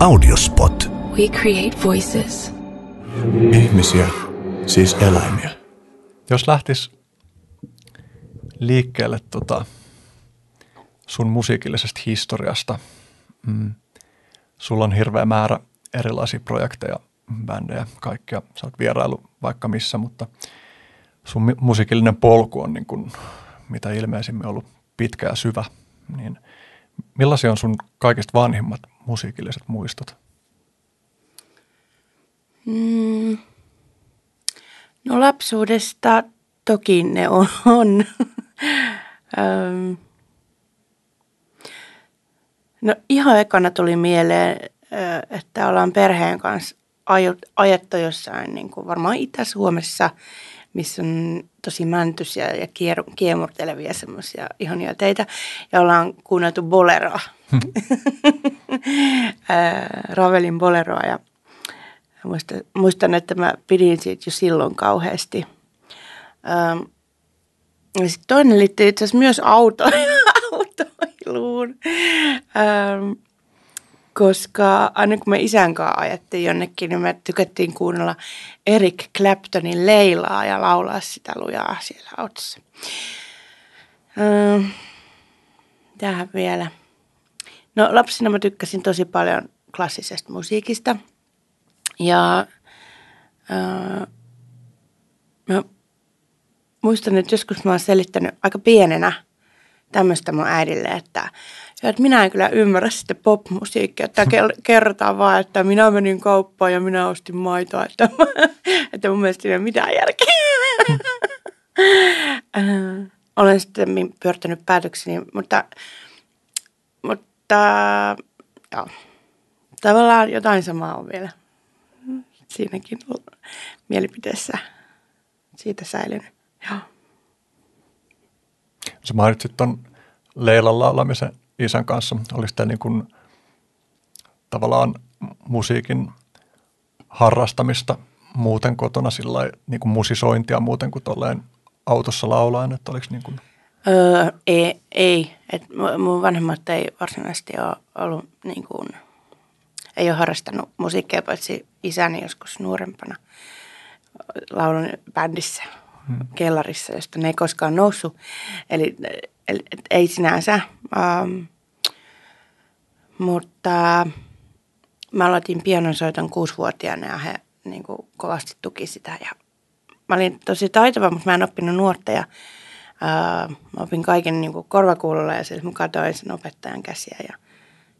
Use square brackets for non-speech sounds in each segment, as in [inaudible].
Audiospot. We create voices. Ihmisiä, siis eläimiä. Jos lähtis liikkeelle tota sun musiikillisesta historiasta, mm, sulla on hirveä määrä erilaisia projekteja, bändejä, kaikkea. Sä oot vierailu vaikka missä, mutta sun musiikillinen polku on niin kuin, mitä ilmeisimmin ollut pitkä ja syvä. Niin millaisia on sun kaikista vanhimmat musiikilliset muistot? Mm. No lapsuudesta toki ne on. on. [laughs] Öm. no ihan ekana tuli mieleen, että ollaan perheen kanssa ajettu jossain niin kuin varmaan Itä-Suomessa, missä on tosi mäntysiä ja kier- kiemurtelevia semmoisia ihania teitä. Ja ollaan kuunneltu boleroa. [laughs] Ravelin boleroa ja Muistan, muistan, että mä pidin siitä jo silloin kauheasti. Ja sitten toinen liittyy itse asiassa myös auto, [laughs] autoiluun. Koska aina kun me isän kanssa ajettiin jonnekin, niin me tykättiin kuunnella Eric Claptonin Leilaa ja laulaa sitä lujaa siellä autossa. Ähm, tähän vielä. No lapsena mä tykkäsin tosi paljon klassisesta musiikista – ja äh, mä muistan, että joskus mä oon selittänyt aika pienenä tämmöistä mun äidille, että, että minä en kyllä ymmärrä sitten popmusiikkia. Että kerrotaan vaan, että minä menin kauppaan ja minä ostin maitoa. Että, [laughs] että mun mielestä ei ole mitään järkeä. [laughs] Olen sitten pyörtänyt päätökseni, mutta, mutta joo, tavallaan jotain samaa on vielä siinäkin mielipiteessä siitä säilynyt. Joo. Sä mainitsit tuon Leilan laulamisen isän kanssa. Olisi tämä niin tavallaan musiikin harrastamista muuten kotona sillä niin kuin musisointia muuten kuin tolleen autossa laulaen, että oliko niin kuin... Öö, ei, ei. Et mun vanhemmat ei varsinaisesti ole ollut niin kuin – ei ole harrastanut musiikkia, paitsi isäni joskus nuorempana laulun bändissä hmm. kellarissa, josta ne ei koskaan noussut. Eli, eli ei sinänsä. Um, mutta mä aloitin pianonsoiton kuusivuotiaana ja he niin kuin, kovasti tuki sitä. Ja mä olin tosi taitava, mutta mä en oppinut nuotta ja uh, mä opin kaiken niin kuin korvakuulolla ja siis mä katsoin sen opettajan käsiä ja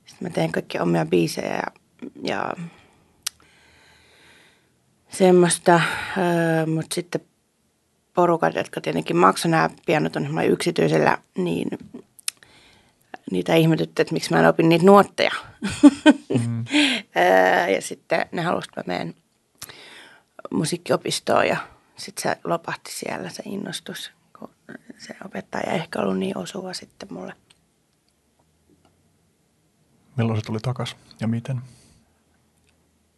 sitten mä tein kaikki omia biisejä ja ja semmoista, öö, mutta sitten porukat, jotka tietenkin maksoivat nämä pianot on yksityisellä, niin niitä ihmetytti, että miksi mä en opin niitä nuotteja. Mm. [laughs] ja sitten ne halusivat, että mä menen musiikkiopistoon ja sitten se lopahti siellä se innostus, kun se opettaja ehkä ollut niin osuva sitten mulle. Milloin se tuli takaisin ja miten?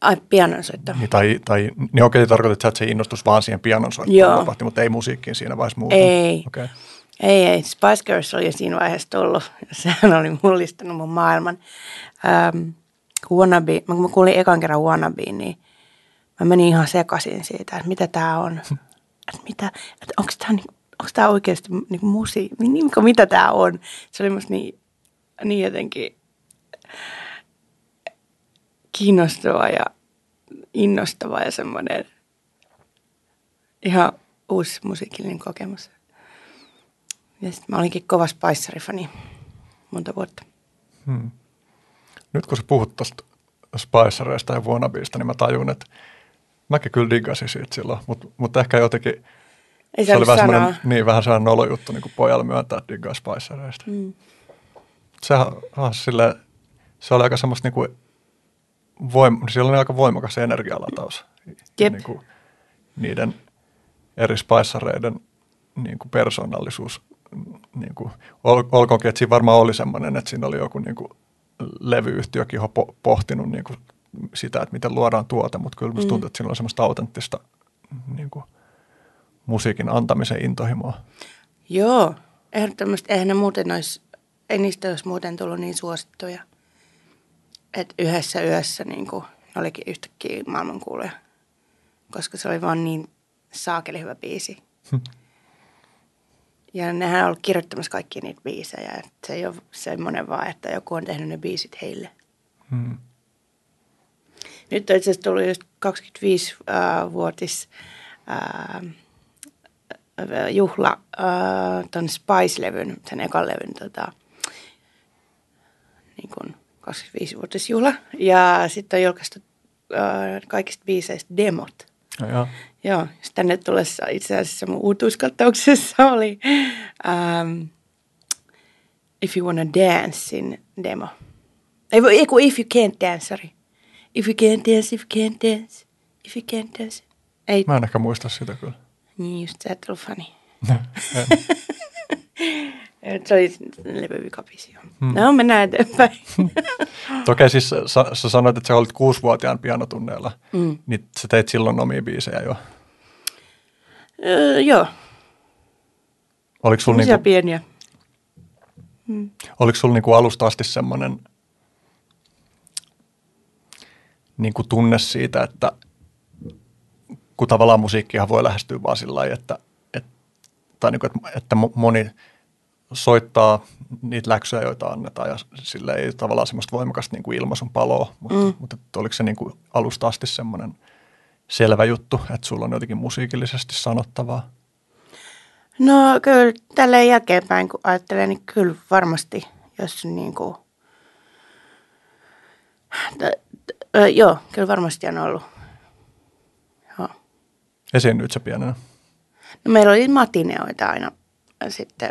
Ai, pianonsoitto. Niin, tai, tai niin okei, tarkoitat, että se innostus vaan siihen pianonsoittoon tapahti, mutta ei musiikkiin siinä vaiheessa muuta. Ei. Okay. Ei, ei. Spice Girls oli siinä vaiheessa tullut. [laughs] Sehän oli mullistanut mun maailman. Ähm, wannabe, kun mä kuulin ekan kerran Wannabe, niin mä menin ihan sekaisin siitä, että mitä tää on. Että mitä, että onko tää, niinku, onko tää oikeasti niin musiikki, niin, mitä tää on. Se oli musta niin, niin jotenkin kiinnostava ja innostava ja semmoinen ihan uusi musiikillinen kokemus. Ja sitten mä olinkin kova Spicerifani monta vuotta. Hmm. Nyt kun sä puhut tuosta Spicereista ja Wannabeista, niin mä tajun, että mäkin kyllä diggasin siitä silloin, mutta, mutta ehkä jotenkin Ei se oli vähän niin, vähän sellainen nolo juttu niin kuin pojalle myöntää, diggaa Spicereista. Hmm. Sehän on sille, se oli aika semmoista niin kuin voim- siellä on aika voimakas energialataus. Jep. Niin kuin niiden eri spaissareiden niin kuin persoonallisuus. Niin kuin, ol, olkoonkin, että siinä varmaan oli semmoinen, että siinä oli joku niin kuin levyyhtiökin po- pohtinut niin kuin sitä, että miten luodaan tuote, mutta kyllä musta mm. tuntuu, että siinä on semmoista autenttista niin kuin, musiikin antamisen intohimoa. Joo, ehdottomasti eihän ne muuten olisi, ei niistä olisi muuten tullut niin suosittuja. Että yhdessä yössä niin kuin, olikin yhtäkkiä maailmankuuluja, koska se oli vaan niin saakeli hyvä biisi. Ja nehän on ollut kirjoittamassa kaikki niitä biisejä. Että se ei ole semmoinen vaan, että joku on tehnyt ne biisit heille. Hmm. Nyt on itse asiassa tullut just 25-vuotis äh, juhla äh, ton Spice-levyn, sen ekan levyn tota, niin kuin 25-vuotisjuhla. Ja sitten on julkaistu äh, kaikista biiseistä demot. Ja, ja. Joo, sitten tänne tulessa itse asiassa mun uutuuskattauksessa oli um, If You Wanna Dancein demo. Ei, ei kun If You Can't Dance, sorry. If You Can't Dance, If You Can't Dance, If You Can't Dance. Ei, Mä en ehkä muista sitä kyllä. niin just sä et ollut fani. En. [laughs] Se oli levyvikapisi. Hmm. No, mennään eteenpäin. [laughs] Toki siis sä, sä sanoit, että sä olit kuusivuotiaan pianotunneilla, Mm. niin sä teit silloin omia biisejä jo. Öö, joo, Oliko sulla niinku, pieniä. oliko sul niinku alusta asti semmoinen niinku tunne siitä, että kun tavallaan musiikkia voi lähestyä vaan sillä lailla, että, että, tai niinku, että, että mo- moni soittaa niitä läksyjä, joita annetaan ja sillä ei tavallaan semmoista voimakasta niinku ilmaisun paloa, mutta, mm. mutta että oliko se niinku alusta asti semmoinen selvä juttu, että sulla on jotenkin musiikillisesti sanottavaa? No kyllä tälleen jälkeenpäin, kun ajattelee, niin kyllä varmasti, jos niin kuin, t- t- ö, joo, kyllä varmasti on ollut. Joo. Esiinnyit sä pienenä? No meillä oli matineoita aina sitten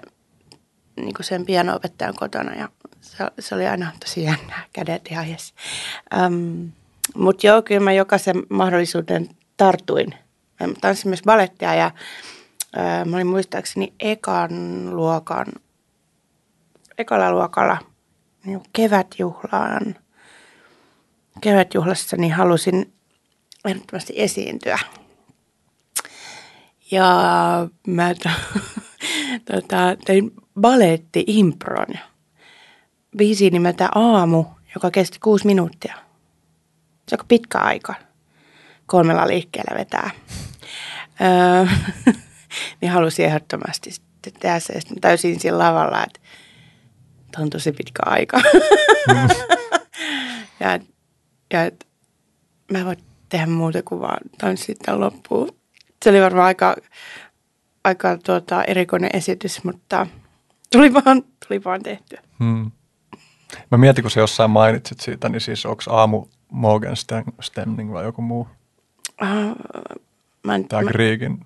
niin kuin sen piano-opettajan kotona ja se, se oli aina tosi jännää, kädet ihan jes. Um, Mutta joo, kyllä mä jokaisen mahdollisuuden tartuin. Mä tanssin myös balettia ja ö, mä olin muistaakseni ekan luokan, ekalla luokalla niin kevätjuhlaan, kevätjuhlassa niin halusin ehdottomasti esiintyä. Ja mä to, [laughs] tota, tein baletti-impron. Biisi nimeltä Aamu, joka kesti kuusi minuuttia. Se on pitkä aika. Kolmella liikkeellä vetää. Öö, [laughs] niin halusin ehdottomasti sitten tehdä se. Sitten täysin sillä lavalla, että on tosi pitkä aika. [laughs] ja, ja et, mä en voi tehdä muuta kuin vaan tanssia tämän loppuun. Se oli varmaan aika, aika tuota, erikoinen esitys, mutta tuli vaan, tuli vaan tehtyä. Hmm. Mä mietin, kun sä jossain mainitsit siitä, niin siis onko aamu Morgan Stemning vai joku muu? Uh, mä en, Tää mä, Griegin.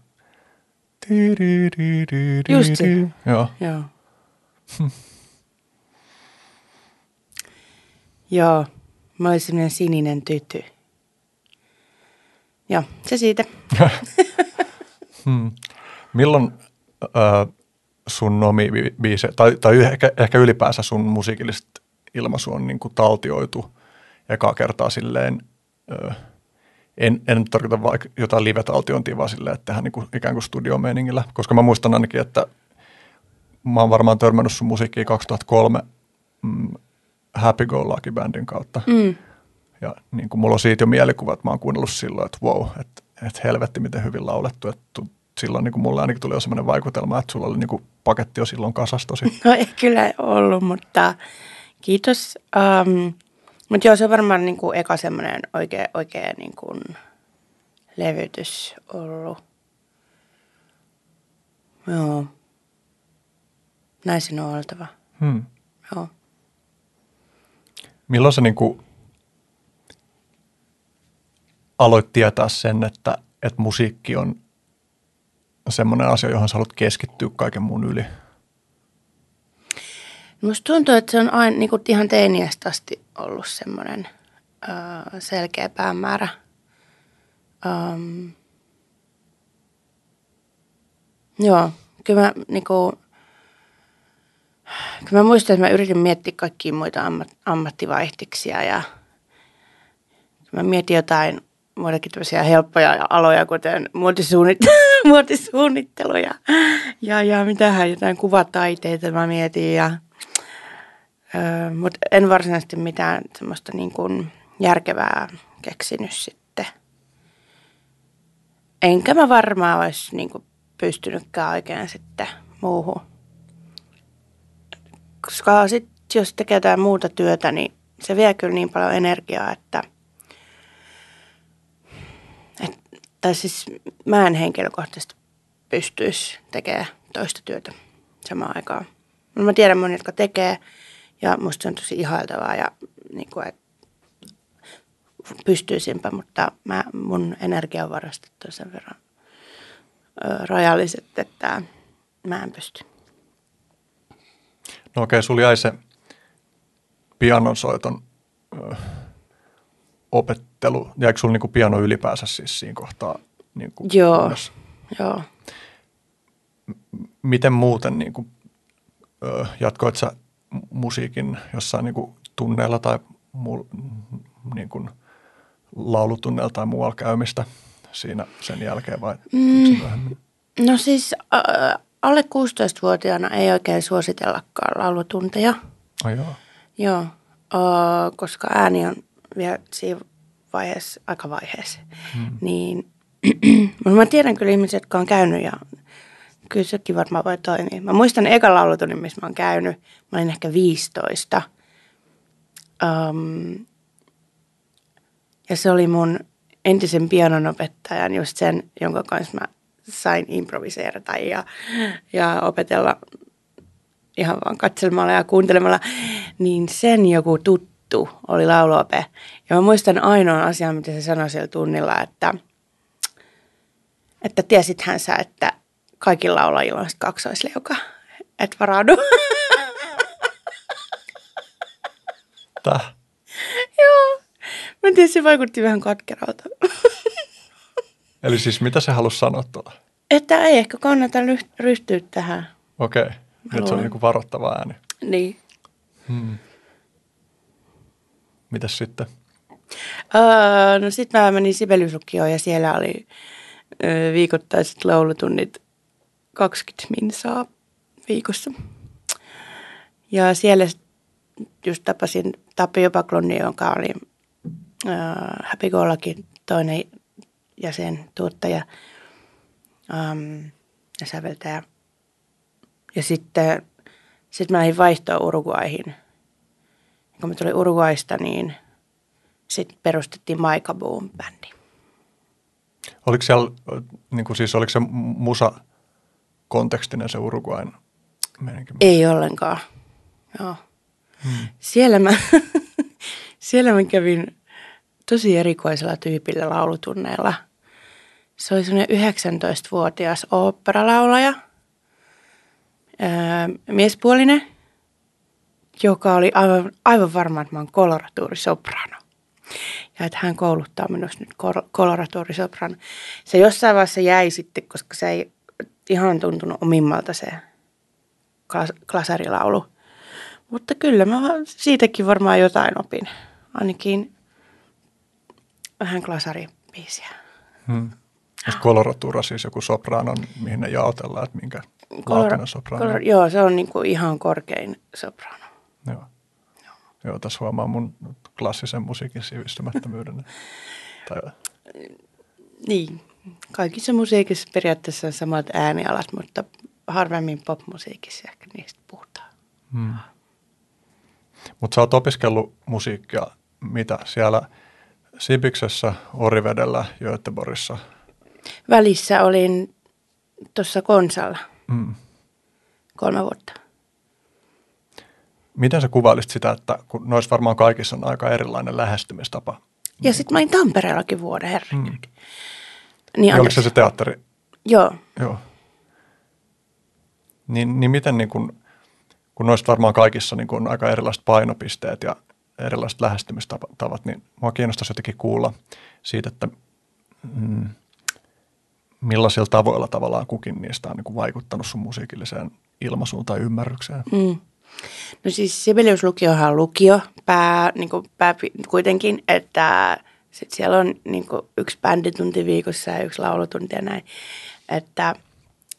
Just se. Joo. joo. joo, mä olin semmoinen sininen tytty. Joo, se siitä. [laughs] Hmm. Milloin ö, sun omi bi- biise, tai, tai ehkä, ehkä ylipäänsä sun musiikillista ilmaisu on niin kuin taltioitu ekaa kertaa silleen, ö, en, en tarkoita vaikka jotain live-taltiointia, vaan silleen, että tehdään niin kuin ikään kuin studiomeiningillä, koska mä muistan ainakin, että mä oon varmaan törmännyt sun musiikkiin 2003 mm, Happy Go Lucky Bandin kautta. Mm. Ja niin kuin mulla on siitä jo mielikuva, että mä oon kuunnellut silloin, että wow, että, että helvetti miten hyvin laulettu. Että silloin niin kuin mulle ainakin tuli jo semmoinen vaikutelma, että sulla oli niin kuin paketti jo silloin kasas tosi. [laughs] No ei kyllä ollut, mutta kiitos. Um, mutta joo, se on varmaan niin kuin eka semmoinen oikea, oikea niin kuin levytys ollut. Joo. Näin sen on oltava. Hmm. Joo. Milloin sä niin kuin aloit tietää sen, että, että musiikki on semmoinen asia, johon sä haluat keskittyä kaiken muun yli? Musta tuntuu, että se on aina niin ihan teiniästä asti ollut semmoinen ö, selkeä päämäärä. Um, joo, kyllä mä, niin kuin, kyllä mä muistan, että mä yritin miettiä kaikkia muita ammat, ammattivaihdiksia ja mä mietin jotain muitakin tämmöisiä helppoja aloja, kuten muotisuunnittelu, [laughs] muotisuunnittelu ja, ja, ja mitähän jotain kuvataiteita mä mietin ja Öö, Mutta en varsinaisesti mitään semmoista niin kuin järkevää keksinyt sitten. Enkä mä varmaan olisi niin kuin pystynytkään oikein sitten muuhun. Koska sit, jos tekee jotain muuta työtä, niin se vie kyllä niin paljon energiaa, että et, tai siis mä en henkilökohtaisesti pystyisi tekemään toista työtä samaan aikaan. No mä tiedän monia, jotka tekee ja musta se on tosi ihailtavaa ja niin kuin, että pystyisimpä, mutta mä, mun energiavarat on sen verran ö, rajalliset, että mä en pysty. No okei, sulla jäi se pianonsoiton opettelu. Jäikö sulla niinku piano ylipäänsä siis siinä kohtaa? Niinku Joo, kunnossa? joo. Miten muuten niinku, ö, jatkoit sä musiikin jossain niinku tunneilla tai muu, niinku, laulutunneilla tai muualla käymistä siinä sen jälkeen vai mm. No siis äh, alle 16-vuotiaana ei oikein suositellakaan laulutunteja. Oh, joo. Joo, äh, koska ääni on vielä siinä vaiheessa, aika vaiheessa. Hmm. Niin, [clears throat] mutta mä tiedän kyllä ihmisiä, jotka on käynyt ja kyllä sekin varmaan voi toimia. Mä muistan ekan laulutunnin, missä mä oon käynyt. Mä olin ehkä 15. Um, ja se oli mun entisen pianonopettajan, just sen, jonka kanssa mä sain improviseerata ja, ja opetella ihan vaan katselemalla ja kuuntelemalla, niin sen joku tuttu oli lauluope. Ja mä muistan ainoan asian, mitä se sanoi siellä tunnilla, että, että tiesithän sä, että kaikilla laulajilla on kaksoisleuka. Et varaudu. Täh. Joo. Mä en tiedä, se vaikutti vähän katkeralta. Eli siis mitä se halusi sanoa tuolla? Että ei ehkä kannata ryhtyä tähän. Okei, okay. nyt se on niinku varoittava ääni. Niin. Mitäs sitten? Öö, no sitten mä menin Sibeliuslukioon ja siellä oli öö, viikoittaiset laulutunnit 20 minsaa viikossa. Ja siellä just tapasin Tapio Paklonni, joka oli öö, Happy Gollakin toinen jäsen, tuottaja um, ja säveltäjä. Ja sitten sit mä lähdin vaihtoon Uruguaihin. Kun mä tulin Uruguaista, niin sitten perustettiin Maika Boom bändi. Oliko siellä, niin kuin siis oliko se musa kontekstinen se Uruguain meininki? Ei ollenkaan. Joo. Hmm. Siellä, mä, [laughs] siellä mä kävin tosi erikoisella tyypillä laulutunneilla. Se oli semmoinen 19-vuotias oopperalaulaja, öö, miespuolinen, joka oli aivan, aivan varma, että mä oon koloratuurisoprano. Ja että hän kouluttaa minus nyt kol- koloratuurisoprano. Se jossain vaiheessa jäi sitten, koska se ei ihan tuntunut omimmalta se klas- klasarilaulu. Mutta kyllä mä siitäkin varmaan jotain opin. Ainakin vähän klasaribiisiä. Hmm. Koloratura siis joku sopranon, mihin ne jaotellaan, että minkä laatuinen soprano? kolor, joo, se on niin kuin ihan korkein soprano. Joo. Joo. Joo, tässä huomaa mun klassisen musiikin sivistymättömyyden. [laughs] tai, Niin, kaikissa musiikissa periaatteessa on samat äänialat, mutta harvemmin popmusiikissa ehkä niistä puhutaan. hmm. Mutta sä oot opiskellut musiikkia, mitä siellä Sibiksessä, Orivedellä, Göteborgissa? Välissä olin tuossa Konsalla Mm. kolme vuotta. Miten sä kuvailisit sitä, että kun noissa varmaan kaikissa on aika erilainen lähestymistapa? Ja sitten mä olin Tampereellakin vuoden, herra. Mm. Niin, Niin oliko se se teatteri? Joo, Joo. Niin, niin miten niin kun, kun noista varmaan kaikissa niin kun on aika erilaiset painopisteet ja erilaiset lähestymistavat, niin mua kiinnostaisi jotenkin kuulla siitä, että mm, millaisilla tavoilla tavallaan kukin niistä on niin vaikuttanut sun musiikilliseen ilmaisuun tai ymmärrykseen. Mm. No siis Sibeliuslukiohan on lukio pää, niin kuin pää, kuitenkin, että sit siellä on niin kuin yksi bänditunti viikossa ja yksi laulutunti ja näin. Että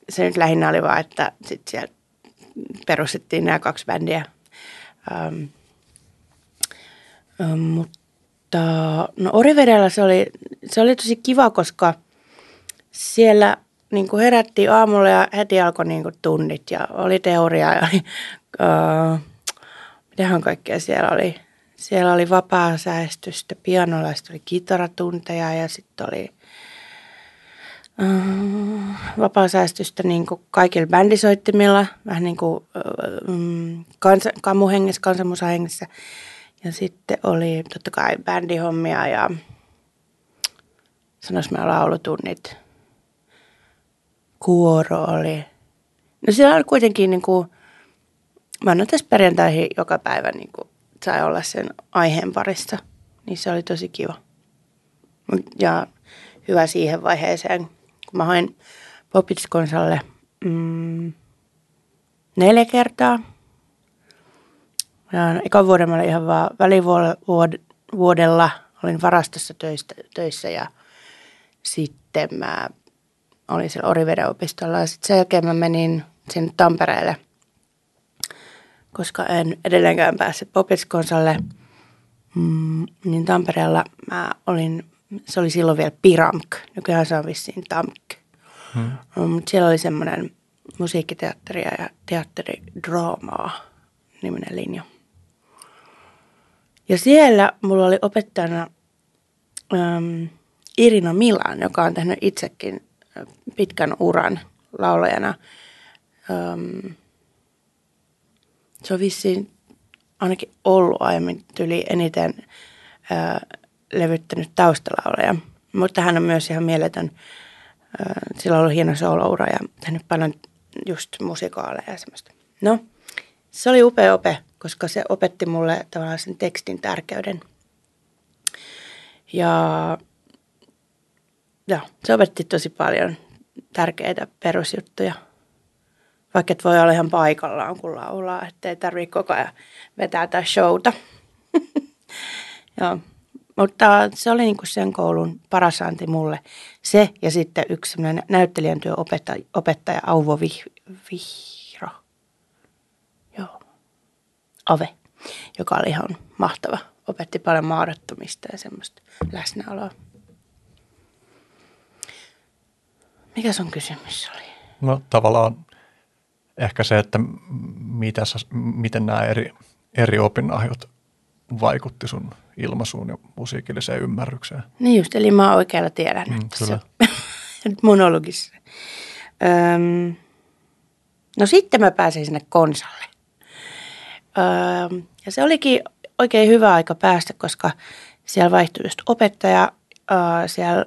se nyt lähinnä oli vaan, että sit siellä perustettiin nämä kaksi bändiä. Ähm, mutta no Orivedellä se oli, se oli tosi kiva, koska siellä niin kuin herättiin aamulla ja heti alkoi niin kuin tunnit ja oli teoria ja oli, [laughs] äh, mitähän kaikkea siellä oli. Siellä oli vapaa säästystä, pianolla oli kitaratunteja ja sitten oli äh, vapaa säästystä niin kuin kaikilla bändisoittimilla, vähän niin kuin äh, kansa, kamuhengessä, kansanmusahengessä. Ja sitten oli totta kai bändihommia ja sanois mä laulutunnit. Kuoro oli. No siellä oli kuitenkin niin kuin, maanantaista perjantaihin joka päivä niin kuin sai olla sen aiheen parissa. Niin se oli tosi kiva. Ja hyvä siihen vaiheeseen, kun mä hain Popitskonsalle mm, neljä kertaa. Ja ekan vuoden mä olin ihan vaan välivuodella, olin varastossa töissä ja sitten mä olin siellä Oriveden opistolla ja sitten sen jälkeen mä menin sinne Tampereelle koska en edelleenkään päässyt Popetskonsalle, mm, niin Tampereella mä olin, se oli silloin vielä Piramk, nykyään se on vissiin Tamk. Hmm. Mm, mutta siellä oli semmoinen musiikkiteatteria ja teatteridraamaa niminen linja. Ja siellä mulla oli opettajana äm, Irina Milan, joka on tehnyt itsekin pitkän uran laulajana. Äm, se on vissiin ainakin ollut aiemmin tyli eniten ää, levyttänyt taustalauleja. Mutta hän on myös ihan mieletön. Ää, sillä on ollut hieno sooloura ja tehnyt paljon just musikaaleja ja semmoista. No, se oli upea ope, koska se opetti mulle tavallaan sen tekstin tärkeyden. Ja, ja se opetti tosi paljon tärkeitä perusjuttuja – vaikka et voi olla ihan paikallaan, kun laulaa, ettei tarvitse koko ajan vetää tätä showta. [laughs] Joo. Mutta se oli niin kuin sen koulun paras anti mulle. Se ja sitten yksi näyttelijän työopettaja opettaja Auvo Vih, Vihro. Joo. Ave, joka oli ihan mahtava. Opetti paljon maadottomista ja semmoista läsnäoloa. Mikä sun kysymys oli? No tavallaan ehkä se, että mitä sä, miten nämä eri, eri opinahjot vaikutti sun ilmaisuun ja musiikilliseen ymmärrykseen. Niin just, eli mä oikealla tiedän, mm, että kyllä. [laughs] monologissa. Öm, no sitten mä pääsin sinne konsalle. Öm, ja se olikin oikein hyvä aika päästä, koska siellä vaihtui just opettaja. Öö, siellä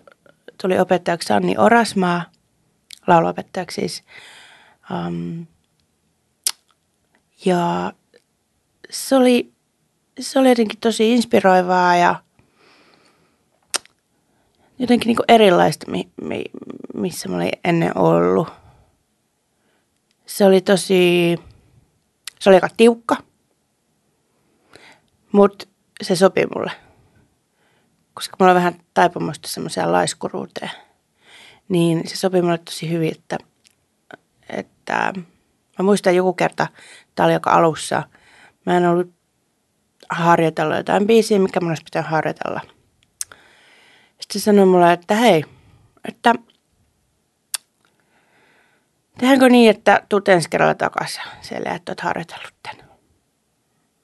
tuli opettajaksi Anni Orasmaa, lauluopettajaksi siis. Um, ja se oli, se oli jotenkin tosi inspiroivaa ja jotenkin niin kuin erilaista, mi, mi, missä mä olin ennen ollut. Se oli tosi, se oli aika tiukka, mutta se sopi mulle. Koska mulla on vähän taipumusta semmoiseen laiskuruuteen. Niin se sopi mulle tosi hyvin, että, että Mä muistan joku kerta, tämä oli joka alussa, mä en ollut harjoitella jotain biisiä, mikä mun olisi pitänyt harjoitella. Sitten sanoi mulle, että hei, että tehdäänkö niin, että tuut ensi kerralla takaisin siellä, että oot harjoitellut tämän.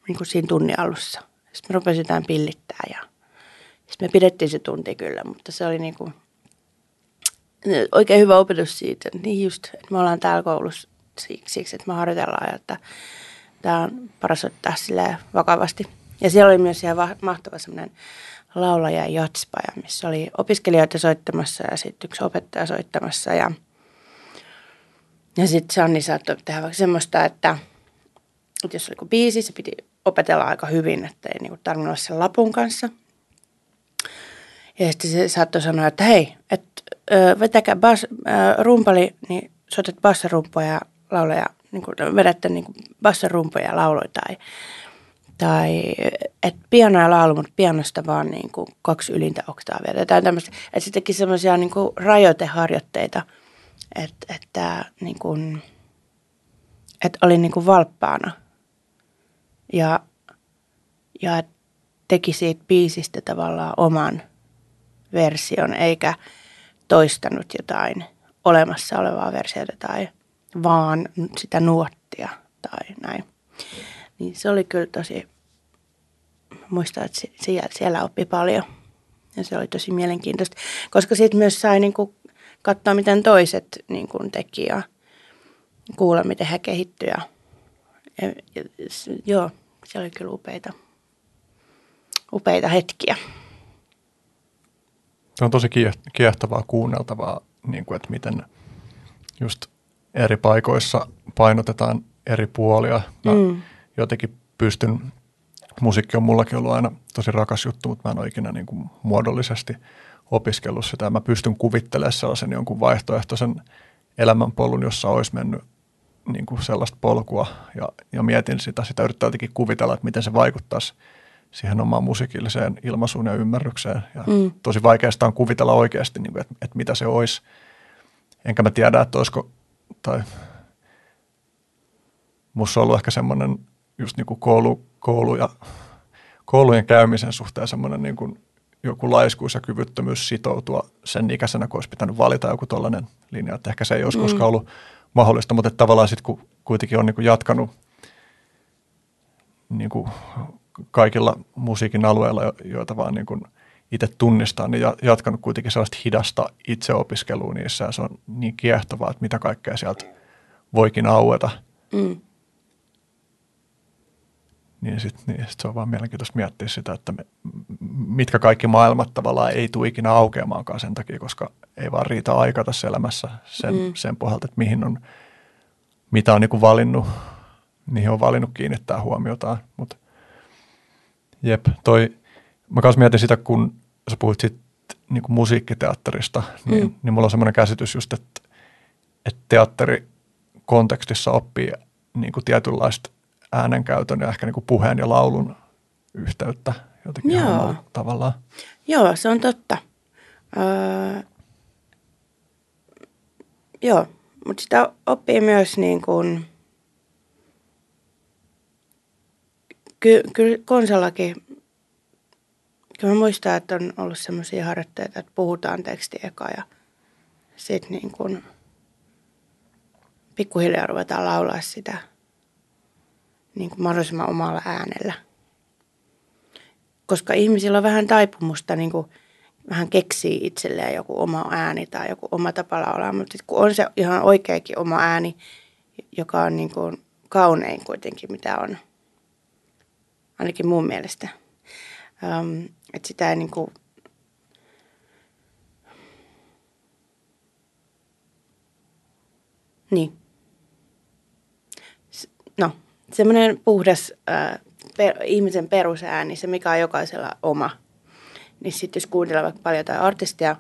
Niin kuin siinä tunnin alussa. Sitten me rupesin jotain pillittää ja sitten me pidettiin se tunti kyllä, mutta se oli niin kuin oikein hyvä opetus siitä. Niin just, että me ollaan täällä koulussa siksi, että me harjoitellaan, että tämä on paras ottaa sille vakavasti. Ja siellä oli myös ihan mahtava semmoinen laulaja jatspaja, missä oli opiskelijoita soittamassa ja sitten yksi opettaja soittamassa. Ja, ja sitten Sanni saattoi tehdä vaikka semmoista, että, että jos oli biisi, se piti opetella aika hyvin, että ei niinku tarvinnut olla sen lapun kanssa. Ja sitten se saattoi sanoa, että hei, että vetäkää bas, äh, rumpali, niin soitat bassarumpoja ja lauleja, niin kuin, vedätte niin kuin bassarumpoja ja lauloja tai, tai että piano ja laulu, mutta pianosta vaan niin kuin kaksi ylintä oktaavia tai tämmöistä. Että se teki semmoisia niin kuin rajoiteharjoitteita, että, että, niin kuin, että oli niin kuin valppaana. ja, ja teki siitä biisistä tavallaan oman version, eikä toistanut jotain olemassa olevaa versiota tai vaan sitä nuottia tai näin. Niin se oli kyllä tosi, muistan, että siellä oppi paljon ja se oli tosi mielenkiintoista, koska sitten myös sai niin kuin katsoa, miten toiset niin kuin teki ja kuulla, miten he kehittyivät. Ja, ja, joo, se oli kyllä upeita, upeita hetkiä. Se on tosi kiehtovaa kuunneltavaa, niin kuin, että miten just eri paikoissa painotetaan eri puolia. Mä mm. jotenkin pystyn, musiikki on mullakin ollut aina tosi rakas juttu, mutta mä en ole ikinä niin kuin muodollisesti opiskellut sitä. Mä pystyn kuvittelemaan sellaisen jonkun vaihtoehtoisen elämänpolun, jossa olisi mennyt niin kuin sellaista polkua ja, ja mietin sitä, sitä yrittää jotenkin kuvitella, että miten se vaikuttaisi siihen omaan musiikilliseen ilmaisuun ja ymmärrykseen. Ja mm. Tosi vaikeasta on kuvitella oikeasti, niin kuin, että, että mitä se olisi. Enkä mä tiedä, että olisiko, tai musta on ollut ehkä semmoinen just niin kuin koulu, koulu ja, koulujen käymisen suhteen semmoinen niin kuin joku laiskuus ja kyvyttömyys sitoutua sen ikäisenä, kun olisi pitänyt valita joku tällainen linja, että ehkä se ei olisi mm. koskaan ollut mahdollista, mutta että tavallaan sitten kun kuitenkin on niin kuin jatkanut niin kuin kaikilla musiikin alueilla, joita vaan niin kuin itse tunnistaa, niin jatkanut kuitenkin sellaista hidasta itseopiskelua niissä ja se on niin kiehtovaa, että mitä kaikkea sieltä voikin aueta. Mm. Niin sitten niin sit se on vaan mielenkiintoista miettiä sitä, että me, mitkä kaikki maailmat tavallaan ei tule ikinä aukeamaankaan sen takia, koska ei vaan riitä aika tässä elämässä sen, mm. sen pohjalta, että mihin on, mitä on niin valinnut, niihin on valinnut kiinnittää huomiota. Mutta jep, toi, mä kanssa mietin sitä, kun sä puhuit sit niin kuin musiikkiteatterista, niin, mm. niin mulla on semmoinen käsitys just, että, että teatterikontekstissa oppii niin kuin tietynlaista äänenkäytön ja ehkä niin kuin puheen ja laulun yhteyttä jotenkin Joo. tavallaan. Joo, se on totta. Öö, joo, mutta sitä oppii myös niin kuin, ky, ky, konsallakin, kyllä mä muistan, että on ollut sellaisia harjoitteita, että puhutaan teksti eka ja sitten niin kuin pikkuhiljaa ruvetaan laulaa sitä – niin kuin mahdollisimman omalla äänellä. Koska ihmisillä on vähän taipumusta niin kuin vähän keksii itselleen joku oma ääni tai joku oma tapa laulaa, mutta kun on se ihan oikeakin oma ääni, joka on niin kuin kaunein kuitenkin, mitä on, ainakin mun mielestä. Um, että sitä ei niin kuin, niin. No, semmoinen puhdas äh, per, ihmisen perusääni, se mikä on jokaisella oma. Niin sitten jos kuuntelee vaikka paljon jotain artistia,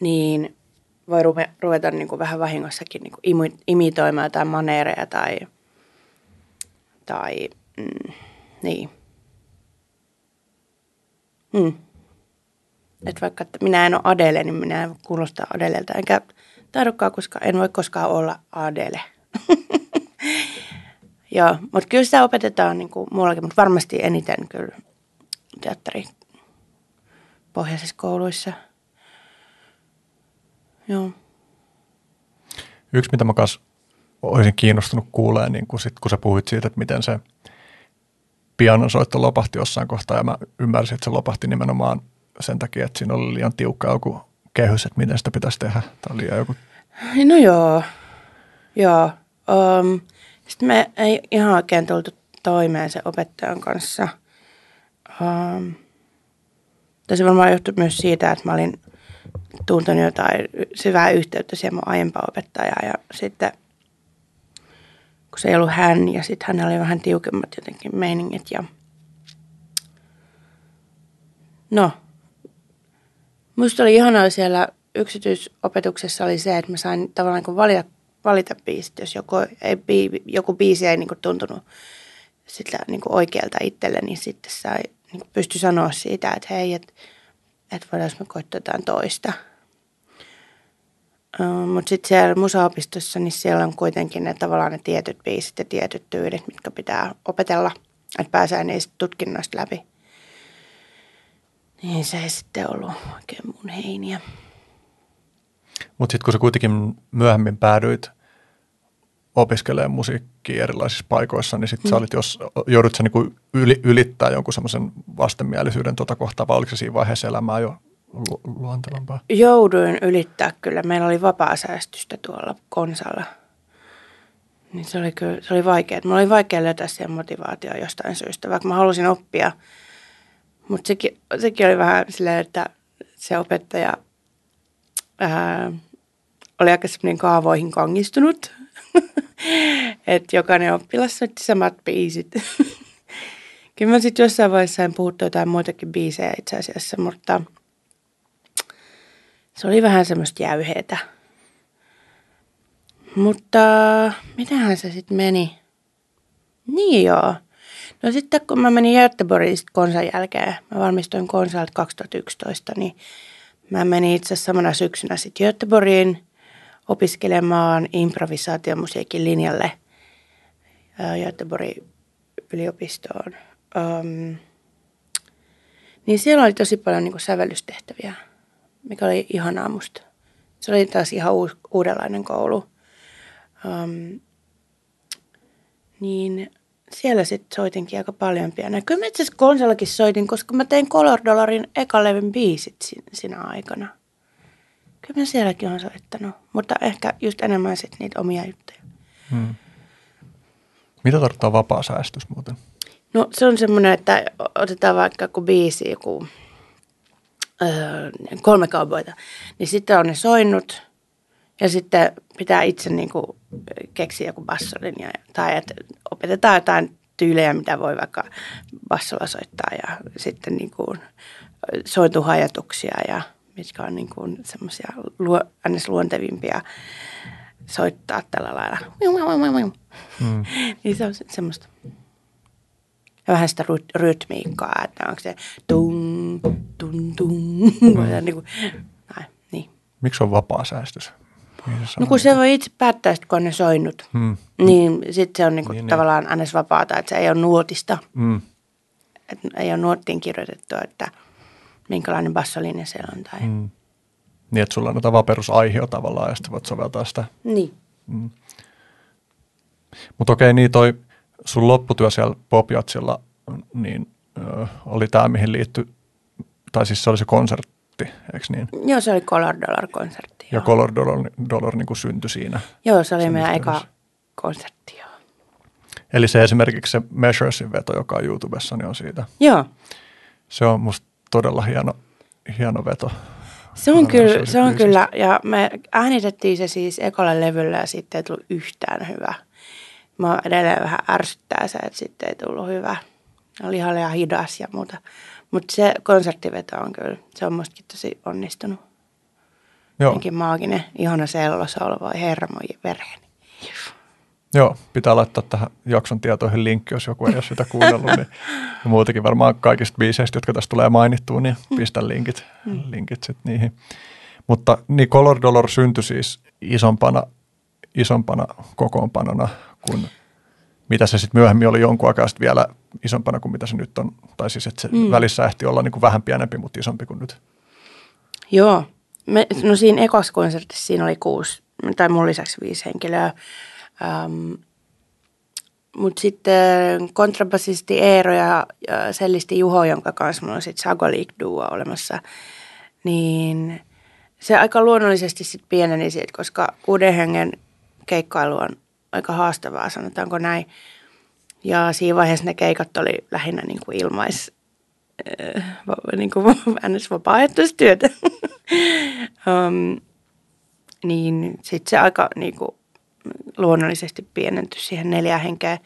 niin voi ruve, ruveta niin kuin vähän vahingossakin niin kuin imi, imitoimaan jotain maneereja tai, tai mm, niin. Mm. Et vaikka että minä en ole Adele, niin minä en kuulostaa Adelelta. Enkä taidokaan, koska en voi koskaan olla Adele. [laughs] Joo, mutta kyllä sitä opetetaan niin kuin muuallakin, mutta varmasti eniten kyllä teatteri pohjaisissa kouluissa. Joo. Yksi, mitä mä kanssa olisin kiinnostunut kuulemaan, niin kun, sit, kun sä puhuit siitä, että miten se pianonsoitto lopahti jossain kohtaa, ja mä ymmärsin, että se lopahti nimenomaan sen takia, että siinä oli liian tiukka joku kehys, että miten sitä pitäisi tehdä. Tai liian joku... No joo, joo. Um, sitten me ei ihan oikein tultu toimeen sen opettajan kanssa. Um, se varmaan johtui myös siitä, että mä olin tuntenut jotain syvää yhteyttä siihen mun aiempaa opettajaa ja sitten kun se ei ollut hän ja sitten hänellä oli vähän tiukemmat jotenkin meiningit ja no, musta oli ihanaa siellä yksityisopetuksessa oli se, että mä sain tavallaan niin valita valita biisit, jos joku, ei, joku biisi ei niin kuin tuntunut sitä niin kuin oikealta itselle, niin sitten sai niin pysty sanoa siitä, että hei, että et voidaanko me koittaa jotain toista. Mutta sitten siellä musaopistossa, niin siellä on kuitenkin ne tavallaan ne tietyt biisit ja tietyt tyylit, mitkä pitää opetella, että pääsee niistä tutkinnoista läpi. Niin se ei sitten ollut oikein mun heiniä. Mutta sitten kun sä kuitenkin myöhemmin päädyit opiskelemaan musiikkia erilaisissa paikoissa, niin sitten mm. sä olit, jos joudut sä niinku yli, ylittää jonkun semmoisen vastenmielisyyden tuota kohtaa, vai oliko se siinä vaiheessa elämää jo lu- luontevampaa? Jouduin ylittää kyllä. Meillä oli vapaa-säästystä tuolla konsalla. Niin se oli kyllä, se oli vaikea. Mulla oli vaikea löytää siihen motivaatio jostain syystä, vaikka mä halusin oppia. Mutta sekin, sekin oli vähän silleen, että se opettaja ää, oli aika semmoinen kaavoihin kangistunut. [laughs] että jokainen oppilas soitti samat biisit. [laughs] Kyllä mä sitten jossain vaiheessa en puhuttu jotain muitakin biisejä itse asiassa, mutta se oli vähän semmoista jäyheetä. Mutta mitähän se sitten meni? Niin joo. No sitten kun mä menin Göteborgiin konsan jälkeen, mä valmistuin konsalta 2011, niin mä menin itse asiassa samana syksynä sitten Göteborgiin opiskelemaan improvisaatiomusiikin linjalle Göteborgin yliopistoon. Um, niin siellä oli tosi paljon niin sävellystehtäviä, mikä oli ihanaa musta. Se oli taas ihan uus, uudenlainen koulu. Um, niin siellä sitten soitinkin aika paljon pienä. Kyllä mä itse asiassa konsollakin soitin, koska mä tein Color Dollarin ekalevyn biisit sin, sinä aikana. Kyllä mä sielläkin on soittanut, mutta ehkä just enemmän sitten niitä omia juttuja. Hmm. Mitä tarkoittaa vapaa säästys muuten? No se on semmoinen, että otetaan vaikka joku biisi, joku öö, kolme kauboita, niin sitten on ne soinnut ja sitten pitää itse niin kuin keksiä joku bassolinja tai että opetetaan jotain tyylejä, mitä voi vaikka bassolla soittaa ja sitten niin kuin sointuhajatuksia ja mitkä on niin kuin semmoisia luo, luontevimpia soittaa tällä lailla. Mm. [laughs] niin se on semmoista. Ja vähän sitä rytmiikkaa, että onko se tung, tung, tung. Mm. [laughs] niin kuin, näin, niin. Miksi on vapaa säästys? No kun se voi itse päättää, kun on ne soinut, hmm. niin sitten se on niinku niin, tavallaan niin. annes vapaata, että se ei ole nuotista. Hmm. Et ei ole nuottiin kirjoitettu, että minkälainen bassolinja se on. Tai... Hmm. Niin, että sulla on jotain perusaihio tavallaan ja sitten voit soveltaa sitä. Niin. Hmm. Mutta okei, niin toi sun lopputyö siellä Popjatsilla, niin ö, oli tämä, mihin liittyi, tai siis se oli se konsertti, eikö niin? Joo, se oli Color Dollar-konsertti. Ja Color Dollar, Dollar niin kuin syntyi siinä. Joo, se oli meidän eka konsertti, joo. Eli se esimerkiksi se Measuresin veto, joka on YouTubessa, niin on siitä. Joo. Se on musta todella hieno, hieno veto. Se on, kyllä, se on kyllä, ja me äänitettiin se siis ekalla levyllä ja sitten ei tullut yhtään hyvä. Mä edelleen vähän ärsyttää se, että sitten ei tullut hyvä. Oli ihan liian hidas ja muuta. Mutta se konserttiveto on kyllä, se on mustakin tosi onnistunut. Joo. Jotenkin maaginen, ihana sellosoul, voi herra moi vereni. Joo, pitää laittaa tähän jakson tietoihin linkki, jos joku ei ole sitä kuunnellut. niin, ja muutenkin varmaan kaikista biiseistä, jotka tässä tulee mainittua, niin pistä linkit, linkit sit niihin. Mutta niin Color Dollar syntyi siis isompana, isompana kokoonpanona kuin mitä se sitten myöhemmin oli jonkun aikaa vielä isompana kuin mitä se nyt on. Tai siis, että se mm. välissä ehti olla niin kuin vähän pienempi, mutta isompi kuin nyt. Joo, me, no siinä ekassa konsertissa siinä oli kuusi, tai mun lisäksi viisi henkilöä. Um, mutta sitten kontrabasisti Eero ja, ja sellisti Juho, jonka kanssa mulla on sitten Sago Duo olemassa, niin se aika luonnollisesti sitten pieneni siitä, koska kuuden hengen keikkailu on aika haastavaa, sanotaanko näin. Ja siinä vaiheessa ne keikat oli lähinnä niin kuin ilmais, äh, niin kuin [laughs] vapaaehtoistyötä. [laughs] um, niin sitten se aika niin kuin, luonnollisesti pienentyi siihen neljään henkeä.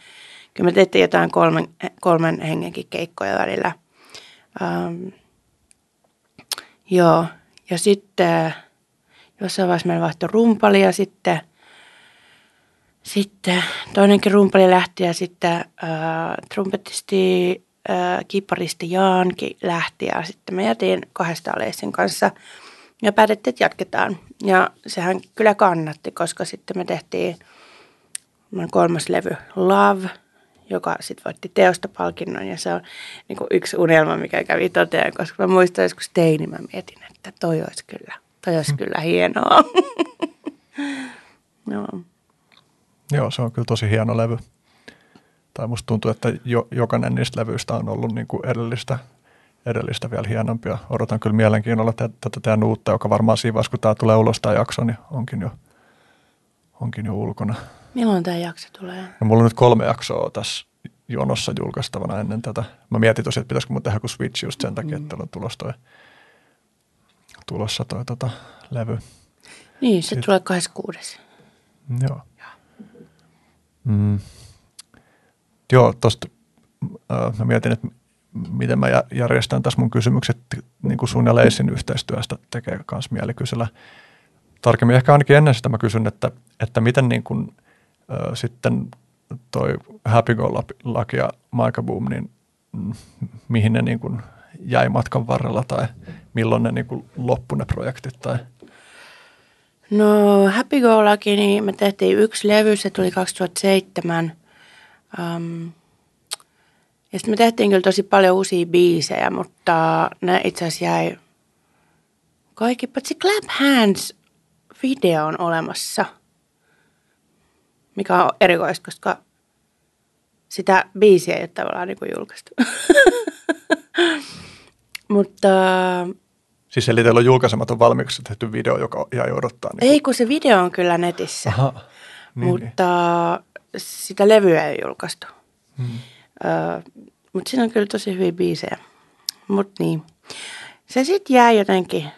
Kyllä me tehtiin jotain kolmen, kolmen hengenkin keikkoja välillä. Um, joo, ja sitten jossain vaiheessa meillä vaihtoi rumpali ja sitten, sitten toinenkin rumpali lähti ja sitten äh, trumpetisti äh, kipparisti Jaankin lähti ja sitten me jätiin kahdesta Aleissin kanssa Ja päätettiin, että jatketaan. Ja sehän kyllä kannatti, koska sitten me tehtiin kolmas levy Love, joka sitten voitti teosta palkinnon. Ja se on niin kuin yksi unelma, mikä kävi toteen, koska mä muistan joskus teini, mä mietin, että toi olisi kyllä, toi olisi kyllä hienoa. [laughs] Joo. Joo, se on kyllä tosi hieno levy. Tai musta tuntuu, että jo, jokainen niistä levyistä on ollut niin kuin edellistä, edellistä vielä hienompia. Odotan kyllä mielenkiinnolla tätä teidän uutta, joka varmaan siinä vaiheessa, kun tämä tulee ulos tämä jakso, niin onkin jo, onkin jo ulkona. Milloin tämä jakso tulee? No, mulla on nyt kolme jaksoa tässä jonossa julkaistavana ennen tätä. Mä mietin tosiaan, että pitäisikö mun tehdä kuin switch just sen takia, mm. että on tulossa toi, tulossa toi tota, levy. Niin, se Sitten. tulee 26. Joo. Mm. Joo, tosta äh, mä mietin, että miten mä järjestän tässä mun kysymykset niin kuin sun ja Leisin yhteistyöstä tekee myös mieli kysellä. Tarkemmin ehkä ainakin ennen sitä mä kysyn, että, että miten niin kuin, äh, sitten toi Happy Go Lucky ja Maika Boom, niin mm, mihin ne niin kuin jäi matkan varrella tai milloin ne niin kuin loppui ne projektit tai – No Happy Go Lucky, niin me tehtiin yksi levy, se tuli 2007. Um, ja sitten me tehtiin kyllä tosi paljon uusia biisejä, mutta ne itse asiassa jäi kaikki, paitsi Clap Hands video on olemassa, mikä on erikoista, koska sitä biisiä ei ole tavallaan niin kuin julkaistu. [laughs] mutta Siis eli teillä on julkaisematon valmiiksi tehty video, joka jäi odottaa. Niin ei, kun se video on kyllä netissä, Aha, niin, mutta niin. sitä levyä ei julkaistu. Hmm. Ö, mutta siinä on kyllä tosi hyviä biisejä. Mutta niin, se sitten jää jotenkin,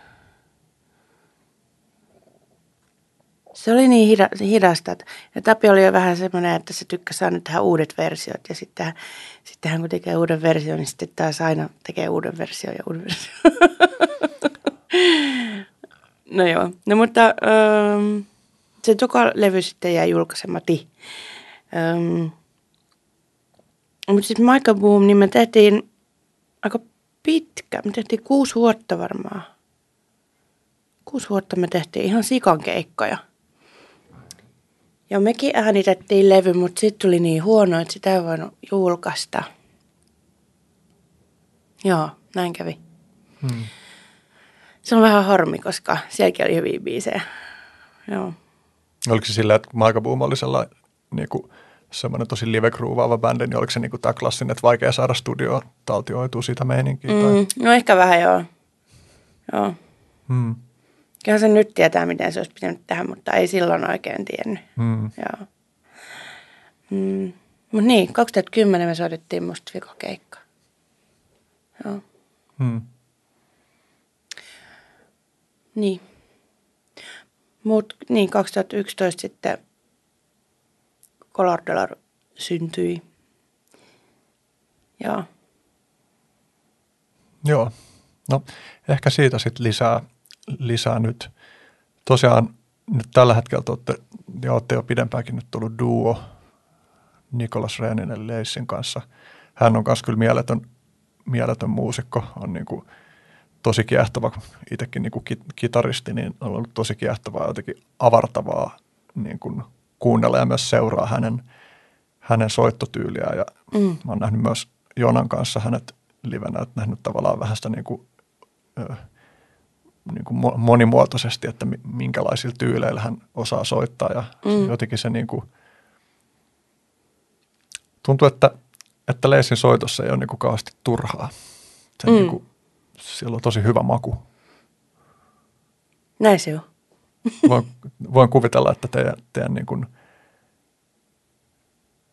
se oli niin hidasta. Ja Tapi oli jo vähän semmoinen, että se tykkäsi aina tehdä uudet versiot. Ja sitten sitten hän kun tekee uuden version, niin sitten taas aina tekee uuden version ja uuden version. [laughs] [laughs] no joo, no mutta ähm, se toka levy sitten jäi julkaisemati. Ähm, mutta sitten Michael Boom, niin me tehtiin aika pitkä. Me tehtiin kuusi vuotta varmaan. Kuusi vuotta me tehtiin ihan sikan keikkoja. Ja mekin äänitettiin levy, mutta sitten tuli niin huono, että sitä ei voinut julkaista. Joo, näin kävi. Hmm se on vähän harmi, koska sielläkin oli hyviä biisejä. Joo. Oliko se sillä, että Maika Boom oli sellainen niin kuin, semmoinen tosi live bändi, niin oliko se niin kuin tämä klassinen, että vaikea saada studio taltioitua siitä meininkiä? Mm, tai? No ehkä vähän joo. Joo. Hmm. Kyllähän se nyt tietää, miten se olisi pitänyt tehdä, mutta ei silloin oikein tiennyt. Hmm. Joo. Mm. Mutta niin, 2010 me soitettiin musta vikokeikka. Joo. Hmm. Niin. Mut, niin, 2011 sitten Color Dollar syntyi. Joo. Joo. No ehkä siitä sitten lisää, lisää nyt. Tosiaan nyt tällä hetkellä te olette, ja olette jo pidempäänkin nyt tullut duo Nikolas Reeninen Leissin kanssa. Hän on myös kyllä mieletön, mieletön muusikko, on niin kuin – tosi kiehtova, itsekin niin kuin kitaristi, niin on ollut tosi kiehtovaa jotenkin avartavaa niin kuin kuunnella ja myös seuraa hänen, hänen soittotyyliään. Ja mm. mä oon nähnyt myös Jonan kanssa hänet livenä, että nähnyt tavallaan vähän sitä niin kuin, niin kuin monimuotoisesti, että minkälaisilla tyyleillä hän osaa soittaa ja mm. jotenkin se niin kuin, tuntuu, että, että Leisin soitossa ei ole niin kuin kauheasti turhaa. Se mm. niin kuin, siellä on tosi hyvä maku. Näin se on. voin, voin kuvitella, että teidän, teidän niin kuin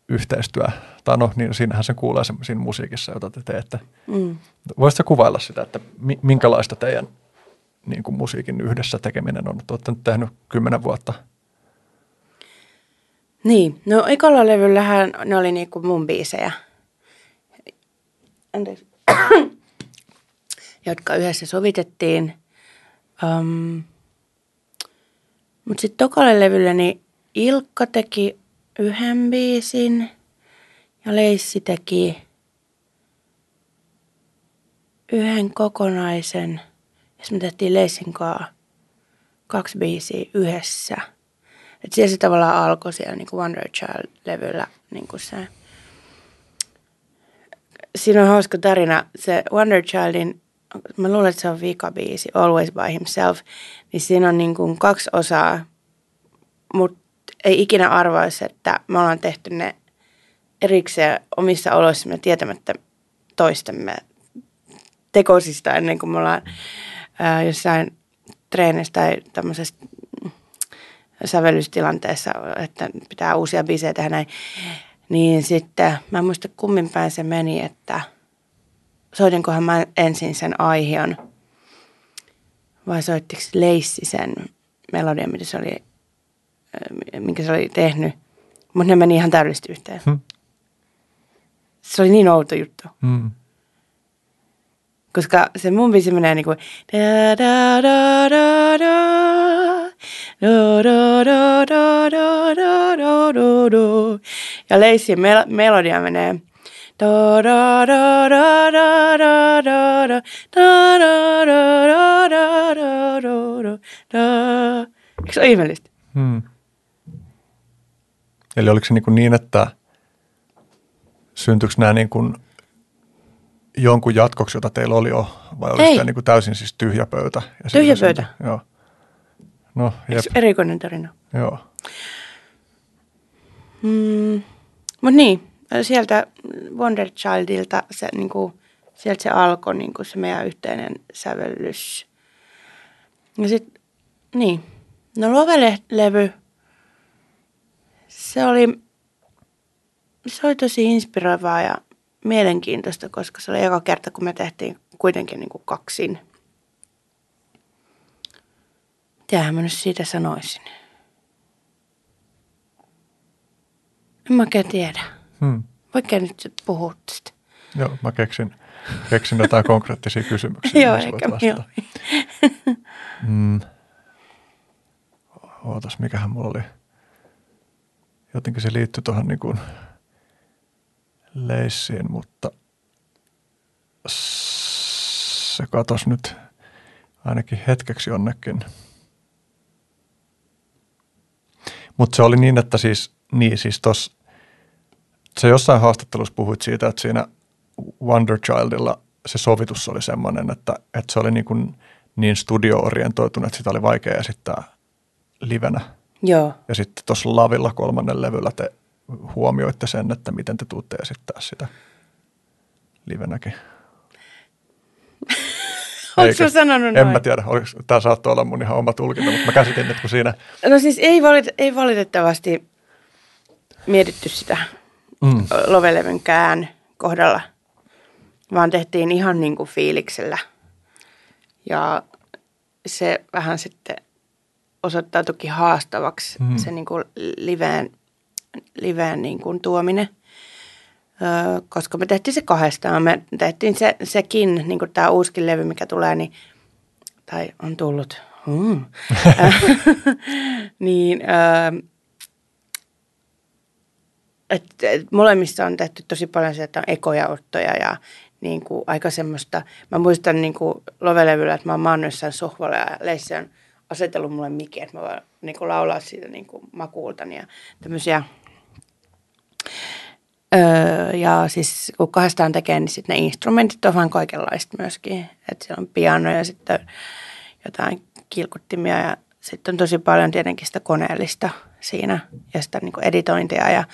yhteistyö, tai no niin, siinähän se kuulee siinä musiikissa, jota te teette. Mm. Voisitko kuvailla sitä, että minkälaista teidän niin kuin musiikin yhdessä tekeminen on? Olette nyt tehnyt kymmenen vuotta. Niin, no ekalla levyllähän ne oli niin kuin mun biisejä. Anteeksi jotka yhdessä sovitettiin. Um, Mutta sitten tokalle levylle niin Ilkka teki yhden biisin ja Leissi teki yhden kokonaisen. Ja me tehtiin Leissin kanssa kaksi biisiä yhdessä. Et siellä se tavallaan alkoi siellä niin kuin Wonder Child-levyllä niin kuin se. Siinä on hauska tarina. Se Wonder Childin, mä luulen, että se on vika biisi, Always by Himself, niin siinä on niin kuin kaksi osaa, mutta ei ikinä arvaisi, että me ollaan tehty ne erikseen omissa oloissamme tietämättä toistemme tekosista ennen kuin me ollaan ää, jossain treenissä tai tämmöisessä sävellystilanteessa, että pitää uusia biisejä tehdä näin. Niin sitten, mä en muista kummin päin se meni, että soitinkohan mä ensin sen aihion vai soittiko Leissi sen melodian, mitä se oli, minkä se oli tehnyt. Mutta ne meni ihan täydellisesti yhteen. Hmm. Se oli niin outo juttu. Mm. Koska se mun biisi menee da da da da da do do do do do do do do do ja Leissin mel- melodia menee Eikö se ole ihmeellistä? Hmm. Eli oliko se niin, niin että syntyykö nämä niin kuin jonkun jatkoksi, jota teillä oli jo, vai oliko tämä niin kuin täysin siis tyhjä pöytä? Ja Tyhjä pöytä. syntyi- Joo. No, jep, erikoinen tarina? joo. Mm, mutta niin, sieltä Wonder Childilta se, niin kuin, sieltä se alkoi niin kuin se meidän yhteinen sävellys. Ja sitten, niin, no Love-levy, se oli, se oli tosi inspiroivaa ja mielenkiintoista, koska se oli eka kerta, kun me tehtiin kuitenkin niin kuin kaksin. Mitähän mä nyt siitä sanoisin? En mä oikein tiedä. Hmm. Vaikka nyt sit puhua tästä. Joo, mä keksin, keksin jotain [laughs] konkreettisia kysymyksiä. Joo, eikä joo. Mm. Ootas, mikähän mulla oli. Jotenkin se liittyi tuohon niin kuin leissiin, mutta se katos nyt ainakin hetkeksi jonnekin. Mutta se oli niin, että siis, niin siis tos, se jossain haastattelussa puhuit siitä, että siinä Wonder Childilla se sovitus oli semmoinen, että, että se oli niin, kuin niin studio-orientoitunut, että sitä oli vaikea esittää livenä. Joo. Ja sitten tuossa Lavilla kolmannen levyllä te huomioitte sen, että miten te tuutte esittää sitä livenäkin. [laughs] Onko mä sanonut En noin? mä tiedä, tämä saattoi olla mun ihan oma tulkinta, mutta mä käsitin, että kun siinä No siis ei, valit, ei valitettavasti mietitty sitä mm, lovelevynkään kohdalla, vaan tehtiin ihan niin kuin fiiliksellä. Ja se vähän sitten osoittautuikin haastavaksi Mm. se niin kuin liveen, liveen niin kuin tuominen. Öö, koska me tehtiin se kahdestaan. Me tehtiin se, sekin, niin kuin tämä uuskin levy, mikä tulee, niin, tai on tullut. Mm. [laughs] [laughs] niin, öö, et, et molemmissa on tehty tosi paljon sitä, että on ekoja ottoja ja niin kuin aika semmoista. Mä muistan niin kuin lovelevyllä, että mä oon maannut jossain sohvalla ja Leissi on asetellut mulle mikin, että mä voin niin kuin laulaa siitä niin kuin makuultani ja tämmöisiä. Öö, ja siis kun kahdestaan tekee, niin sitten ne instrumentit on vähän kaikenlaista myöskin. Että siellä on piano ja sitten jotain kilkuttimia ja sitten on tosi paljon tietenkin sitä koneellista siinä ja sitä niin kuin editointia ja,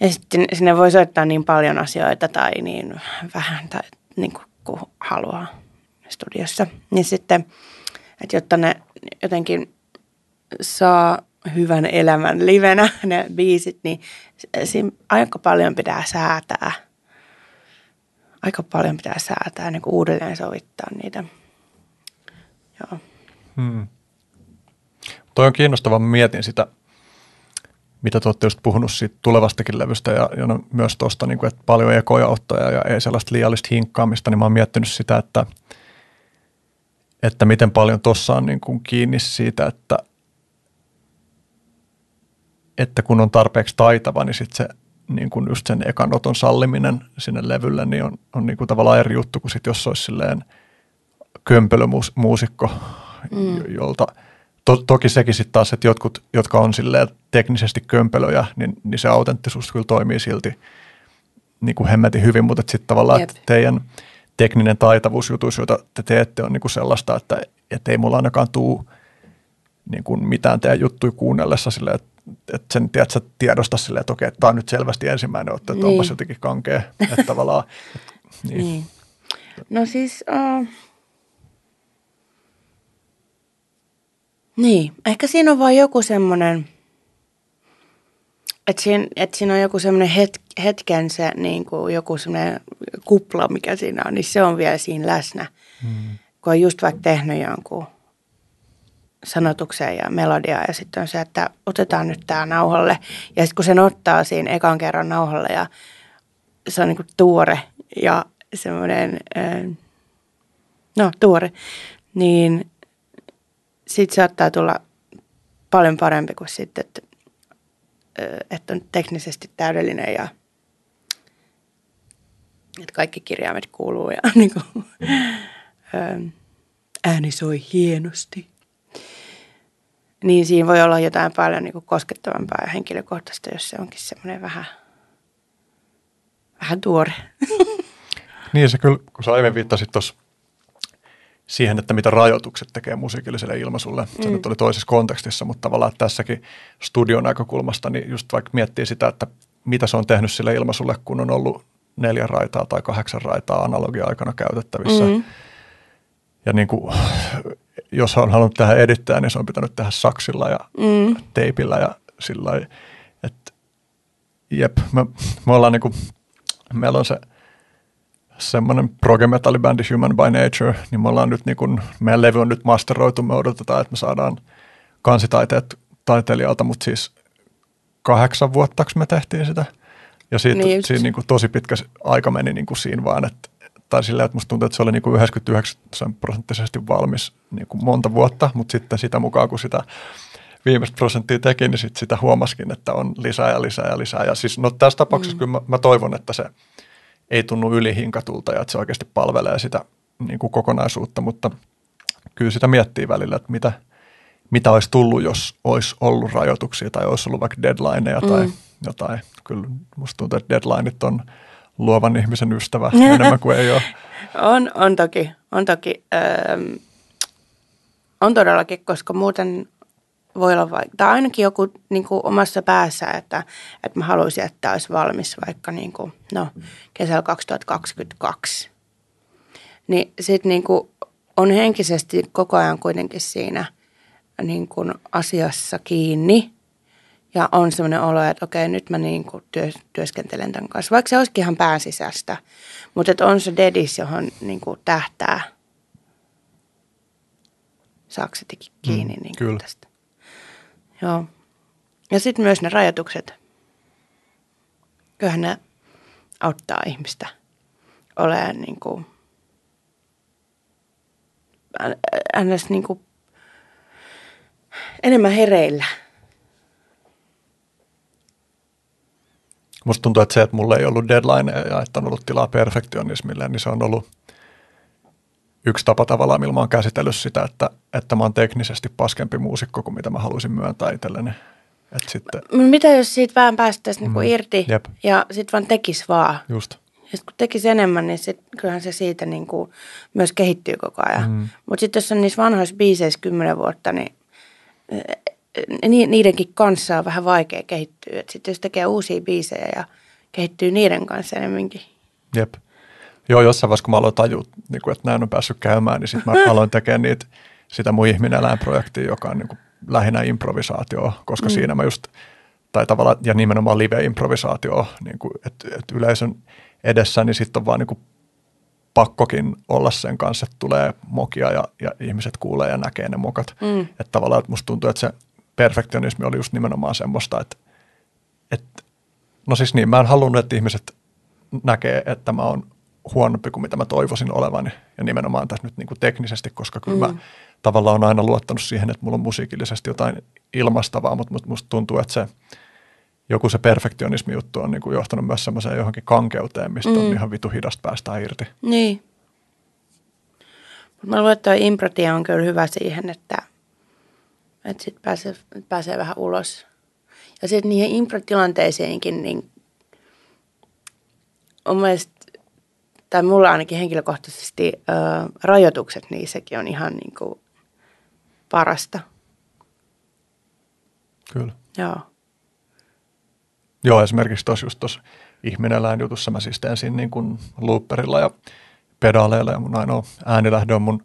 ja sitten sinne voi soittaa niin paljon asioita tai niin vähän tai niin kuin, kuin haluaa studiossa. Niin sitten, että jotta ne jotenkin saa hyvän elämän livenä [laughs] ne biisit, niin siinä aika paljon pitää säätää. Aika paljon pitää säätää, niin kuin uudelleen sovittaa niitä. Joo. Hmm. Toi on kiinnostavaa, mä mietin sitä, mitä te olette just puhunut siitä tulevastakin levystä ja, ja no myös tuosta, niin kuin, että paljon ekoja ottoja ja ei sellaista liiallista hinkkaamista, niin mä oon miettinyt sitä, että, että miten paljon tuossa on niin kuin kiinni siitä, että, että kun on tarpeeksi taitava, niin sitten se niin kuin just sen ekan oton salliminen sinne levylle, niin on, on niin kuin tavallaan eri juttu kuin sit jos olisi silleen kömpelömuusikko, mm. jolta to, toki sekin sitten taas, että jotkut, jotka on silleen teknisesti kömpelöjä, niin, niin se autenttisuus kyllä toimii silti niin kuin hemmetin hyvin, mutta sitten tavallaan Jep. että teidän tekninen taitavuus jutuissa, joita te teette, on niin kuin sellaista, että, että ei mulla ainakaan tuu niin kuin mitään teidän juttuja kuunnellessa silleen, että, että sen tiedät, sä tiedosta silleen, että okei, tämä on nyt selvästi ensimmäinen otto, että Niin. onpas jotenkin kankea, että tavallaan, niin. Niin. No siis, uh, niin, ehkä siinä on vaan joku semmoinen, että siinä, että siinä on joku semmoinen het, hetken se, niin kuin joku semmoinen kupla, mikä siinä on, niin se on vielä siinä läsnä. Mm. Kun on just vaikka tehnyt jonkun sanotuksen ja melodiaa ja sitten on se, että otetaan nyt tämä nauhalle. Ja sitten kun sen ottaa siinä ekan kerran nauhalle ja se on niin kuin tuore ja semmoinen, no tuore, niin sitten saattaa tulla paljon parempi kuin sitten, että, että on teknisesti täydellinen ja että kaikki kirjaimet kuuluu ja [laughs] niin kuin, ääni soi hienosti. Niin siinä voi olla jotain paljon niin kuin koskettavampaa ja henkilökohtaista, jos se onkin semmoinen vähän, vähän tuore. [laughs] Niin se kyllä, kun sä aiemmin viittasit tuossa siihen, että mitä rajoitukset tekee musiikilliselle ilmaisulle. Se Mm. nyt oli toisessa kontekstissa, mutta tavallaan tässäkin studion näkökulmasta, niin just vaikka miettii sitä, että mitä se on tehnyt sille ilmaisulle, kun on ollut neljä raitaa tai kahdeksan raitaa analogia-aikana käytettävissä. Mm. Ja niin kuin, jos on halunnut tehdä edittää, niin se on pitänyt tehdä saksilla ja Mm. teipillä ja sillä että jep, me, me ollaan niinku, meillä on se semmoinen progemetallibändi Human by Nature, niin me ollaan nyt niinku, meidän levy on nyt masteroitu, me odotetaan, että me saadaan kansitaiteet taiteilijalta, mutta siis kahdeksan vuotta me tehtiin sitä. Ja siitä, Niin niin siinä niinku tosi pitkä aika meni niinku siinä vaan, että tai silleen, että musta tuntuu, että se oli niinku 99 prosenttisesti valmis niinku monta vuotta, mutta sitten sitä mukaan, kun sitä viimeistä prosenttia teki, niin sit sitä huomaskin, että on lisää ja lisää ja lisää. Ja siis no tässä tapauksessa mm. kyllä mä, mä toivon, että se ei tunnu ylihinkatulta ja että se oikeasti palvelee sitä niin kuin kokonaisuutta, mutta kyllä sitä miettii välillä, että mitä, mitä olisi tullut, jos olisi ollut rajoituksia tai olisi ollut vaikka deadlineja tai Mm. jotain. Kyllä musta tuntuu, että deadlineit on luovan ihmisen ystävä [laughs] enemmän kuin ei ole. On, on toki, on toki. Öö, on todellakin, koska muuten voi olla vaikka, tai ainakin joku niin kuin omassa päässä, että, että mä haluaisin, että olisi valmis vaikka niin kuin, no, kesällä 2022. Niin sitten niin kuin on henkisesti koko ajan kuitenkin siinä niin kuin asiassa kiinni. Ja on sellainen olo, että okei, nyt mä niin kuin työ, työskentelen tämän kanssa. Vaikka se olisikin ihan pään sisästä. Mutta että on se dedis, johon niin kuin tähtää. Saako se tiki- kiinni Mm, niin kuin kyllä. tästä? Joo. Ja sitten myös ne rajoitukset. Kyllähän ne auttaa ihmistä olemaan niin kuin, ns. Niin kuin enemmän hereillä. Musta tuntuu, että se, että mulla ei ollut deadline ja että on ollut tilaa perfektionismille, niin se on ollut yksi tapa tavallaan, millä mä oon käsitellyt sitä, että, että mä oon teknisesti paskempi muusikko kuin mitä mä haluaisin myöntää itselleni. Et sitten, Mitä jos siitä vähän päästäisiin niinku Mm, irti jep. ja sitten vaan tekisi vaan. just, Ja kun tekisi enemmän, niin sit, kyllähän se siitä niinku myös kehittyy koko ajan. Mm. Mutta sitten jos on niissä vanhoissa biiseissä kymmenen vuotta, niin eh, ni- niidenkin kanssa on vähän vaikea kehittyä. Sitten jos tekee uusia biisejä ja kehittyy niiden kanssa enemmänkin. jep. Joo, jossain vaiheessa, kun mä aloin tajua, niin kuin, että näin on päässyt käymään, niin sitten mä aloin tekemään niitä, sitä mun ihminen projektia joka on niin kuin lähinnä improvisaatioa, koska mm. siinä mä just, tai tavallaan, ja nimenomaan live-improvisaatioa, niin kuin, että, että yleisön edessä, niin sitten on vaan niin kuin pakkokin olla sen kanssa, että tulee mokia ja, ja ihmiset kuulee ja näkee ne mokat. Mm. Että tavallaan, että musta tuntuu, että se perfektionismi oli just nimenomaan semmoista, että, että no siis niin, mä en halunnut, että ihmiset näkee, että mä oon huonompi kuin mitä mä toivoisin olevani. Ja nimenomaan tässä nyt niin kuin teknisesti, koska kyllä mm. mä tavallaan on aina luottanut siihen, että mulla on musiikillisesti jotain ilmastavaa, mutta mut musta tuntuu, että se joku se perfektionismi juttu on niin kuin johtanut myös semmoiseen johonkin kankeuteen, mistä mm. on ihan vitu hidasta päästään irti. Niin. Mä luulen, että toi improtie on kyllä hyvä siihen, että, Että sitten pääsee, pääsee vähän ulos. Ja sitten niihin improtilanteisiinkin, niin on mielestä, tai mulla ainakin henkilökohtaisesti, ö, rajoitukset niissäkin on ihan niin kuin parasta. Kyllä. Joo. Joo, esimerkiksi tuossa just tuossa ihmineläin jutussa mä siis teen siinä niin kuin looperilla ja pedaaleilla ja mun ainoa äänilähde on mun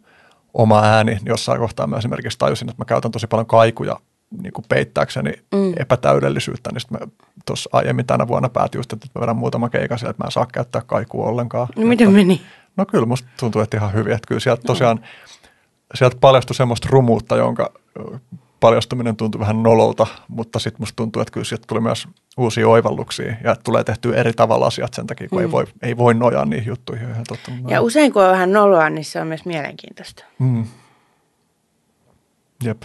oma ääni. Niin Jossain kohtaa mä esimerkiksi tajusin, että mä käytän tosi paljon kaikuja niin kuin peittääkseni mm. epätäydellisyyttä, niin sitten tuossa aiemmin tänä vuonna päätin just, että mä vedän muutama keikan sille, että mä en saa käyttää kaikua ollenkaan. No miten että, meni? No kyllä musta tuntuu, että ihan hyvin, että kyllä sieltä tosiaan, sieltä paljastui semmoista rumuutta, jonka paljastuminen tuntui vähän nololta, mutta sitten musta tuntuu, että kyllä sieltä tuli myös uusia oivalluksia ja että tulee tehtyä eri tavalla asiat sen takia, kun mm. ei, voi, ei voi nojaa niihin juttuihin ihan tottunut. Ja usein kun on vähän noloa, niin se on myös mielenkiintoista. Mm. Jep.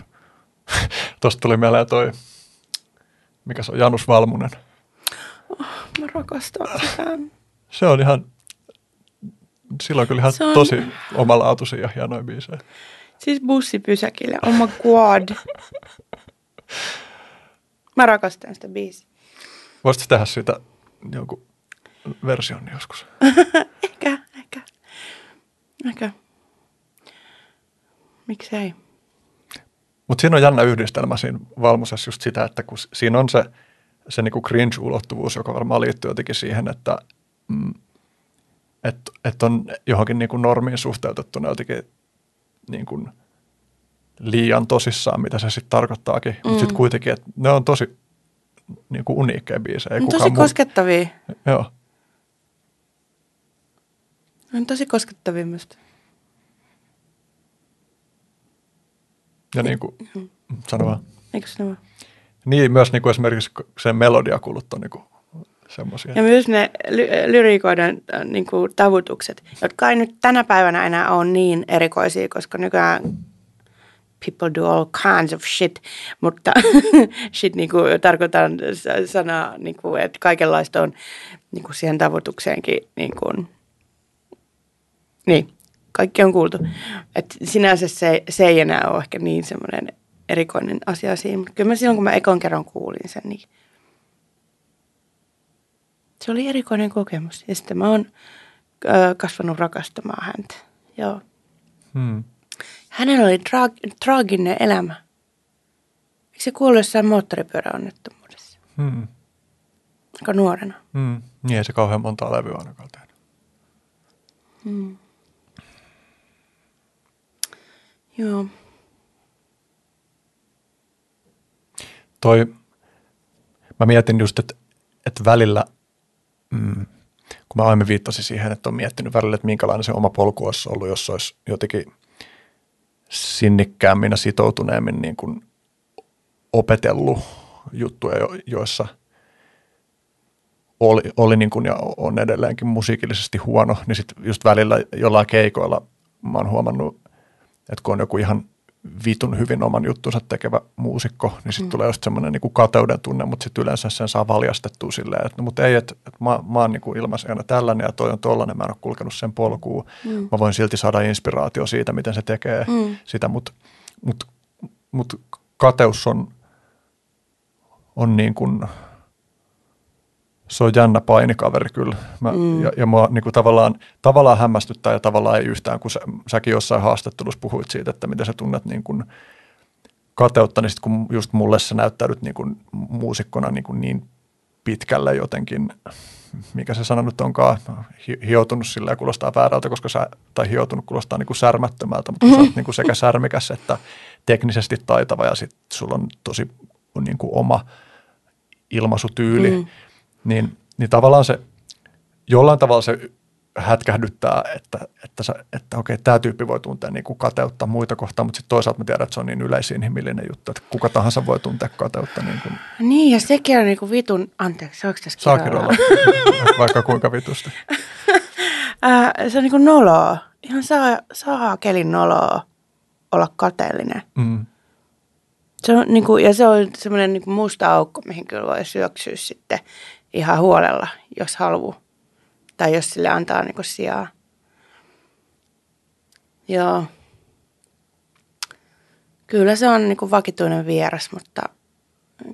[laughs] Tuosta tuli mieleen toi, mikä se on, Janus Valmunen. Mä rakastan sitä. Se on ihan, sillä on kyllä ihan Se on- tosi omalaatuisia ja hienoja biisejä. Siis bussipysäkillä. Oh my god. Mä rakastan sitä biisiä. Voisitko tehdä siitä jonkun version joskus? [laughs] Ehkä, ehkä. Ehkä. Miksei? Mutta siinä on jännä yhdistelmä siinä Valmusessa just sitä, että kun siinä on se, se niinku cringe-ulottuvuus, joka varmaan liittyy jotenkin siihen, että mm, et, et on johonkin niinku normiin suhteutettuna jotenkin niinku liian tosissaan, mitä se sitten tarkoittaakin. Mm. Mutta sitten kuitenkin, että ne on tosi niinku uniikkeja biisejä. Ei tosi muu- koskettavia. Joo. On tosi koskettavia musta. Ja niin kuin, sano vaan. Eikö se vaan? Niin, myös niin kuin esimerkiksi sen melodiakulut on niin kuin semmoisia. Ja myös ne ly- lyrikoiden äh, niin kuin, tavutukset, jotka ei nyt tänä päivänä enää ole niin erikoisia, koska nykyään people do all kinds of shit, mutta [laughs] shit niin kuin, tarkoitan sanaa, niin kuin, että kaikenlaista on niin kuin siihen tavutukseenkin niin kuin, niin, kaikki on kuultu. Et sinänsä se, se ei enää ole ehkä niin semmoinen erikoinen asia siinä, mutta kyllä mä silloin, kun mä ekon kerran kuulin sen, niin se oli erikoinen kokemus. Ja sitten mä oon ö, kasvanut rakastamaan häntä. Joo. Hmm. Hänellä oli tra- traaginen elämä. Eikö se kuollut jossain moottoripyöräonnettomuudessa? Hmm. Aika nuorena. Hmm. Niin ei se kauhean montaa levyä ainakaan tehnyt. Joo. Toi, mä mietin just, että, että välillä, mm, kun mä aiemmin viittasin siihen, että on miettinyt välillä, että minkälainen se oma polku olisi ollut, jos olisi jotenkin sinnikkäämmin ja sitoutuneemmin niin kuin opetellut juttuja, jo- joissa oli, oli niin kuin ja on edelleenkin musiikillisesti huono, niin sitten just välillä jollain keikoilla mä oon huomannut, että kun on joku ihan vitun hyvin oman juttunsa tekevä muusikko, niin sitten mm. tulee just semmoinen niin kateuden tunne, mutta sitten yleensä sen saa valjastettua silleen, että no, mutta ei, että, että mä, mä oon niin ilmaisena tällainen ja toi on tollainen, mä en ole kulkenut sen polkuun. Mm. Mä voin silti saada inspiraatio siitä, miten se tekee mm. sitä, mutta mut, mut kateus on, on niin kuin, se on jännä painikaveri kyllä. Mä, mm. Ja, ja mua niin kuin tavallaan, tavallaan hämmästyttää ja tavallaan ei yhtään, kun sä, säkin jossain haastattelussa puhuit siitä, että miten sä tunnet niin kuin kateutta, niin sit kun just mulle sä näyttäydyt niin kuin muusikkona niin, kuin niin pitkälle jotenkin, mikä se sana nyt onkaan, hi- hioutunut sillä kuulostaa väärältä, koska sä, tai hioutunut kuulostaa niin kuin särmättömältä, mutta sä oot niin kuin sekä [laughs] särmikäs että teknisesti taitava ja sitten sulla on tosi niin kuin oma ilmaisutyyli, mm. Niin, niin tavallaan se jollain tavalla se hätkähdyttää, että, että, sä, että okei, tämä tyyppi voi tuntea niin kuin kateutta muita kohtaan, mutta sitten toisaalta mä tiedän, että se on niin yleisinhimillinen juttu, että kuka tahansa voi tuntea kateutta. Niin kuin, Niin, ja sekin on niinku vitun, anteeksi, saako tässä kirjoilla, [laughs] vaikka kuinka vitusti. Ää, se on niinku noloa. Ihan saa, saa kelin noloa olla kateellinen. Mm. Se on, niinku, ja se on semmoinen niinku musta aukko, mihin kyllä voi syöksyä sitten ihan huolella, jos haluaa. Tai jos sille antaa niinku sijaa. Joo. Kyllä se on niin kuin vakituinen vieras, mutta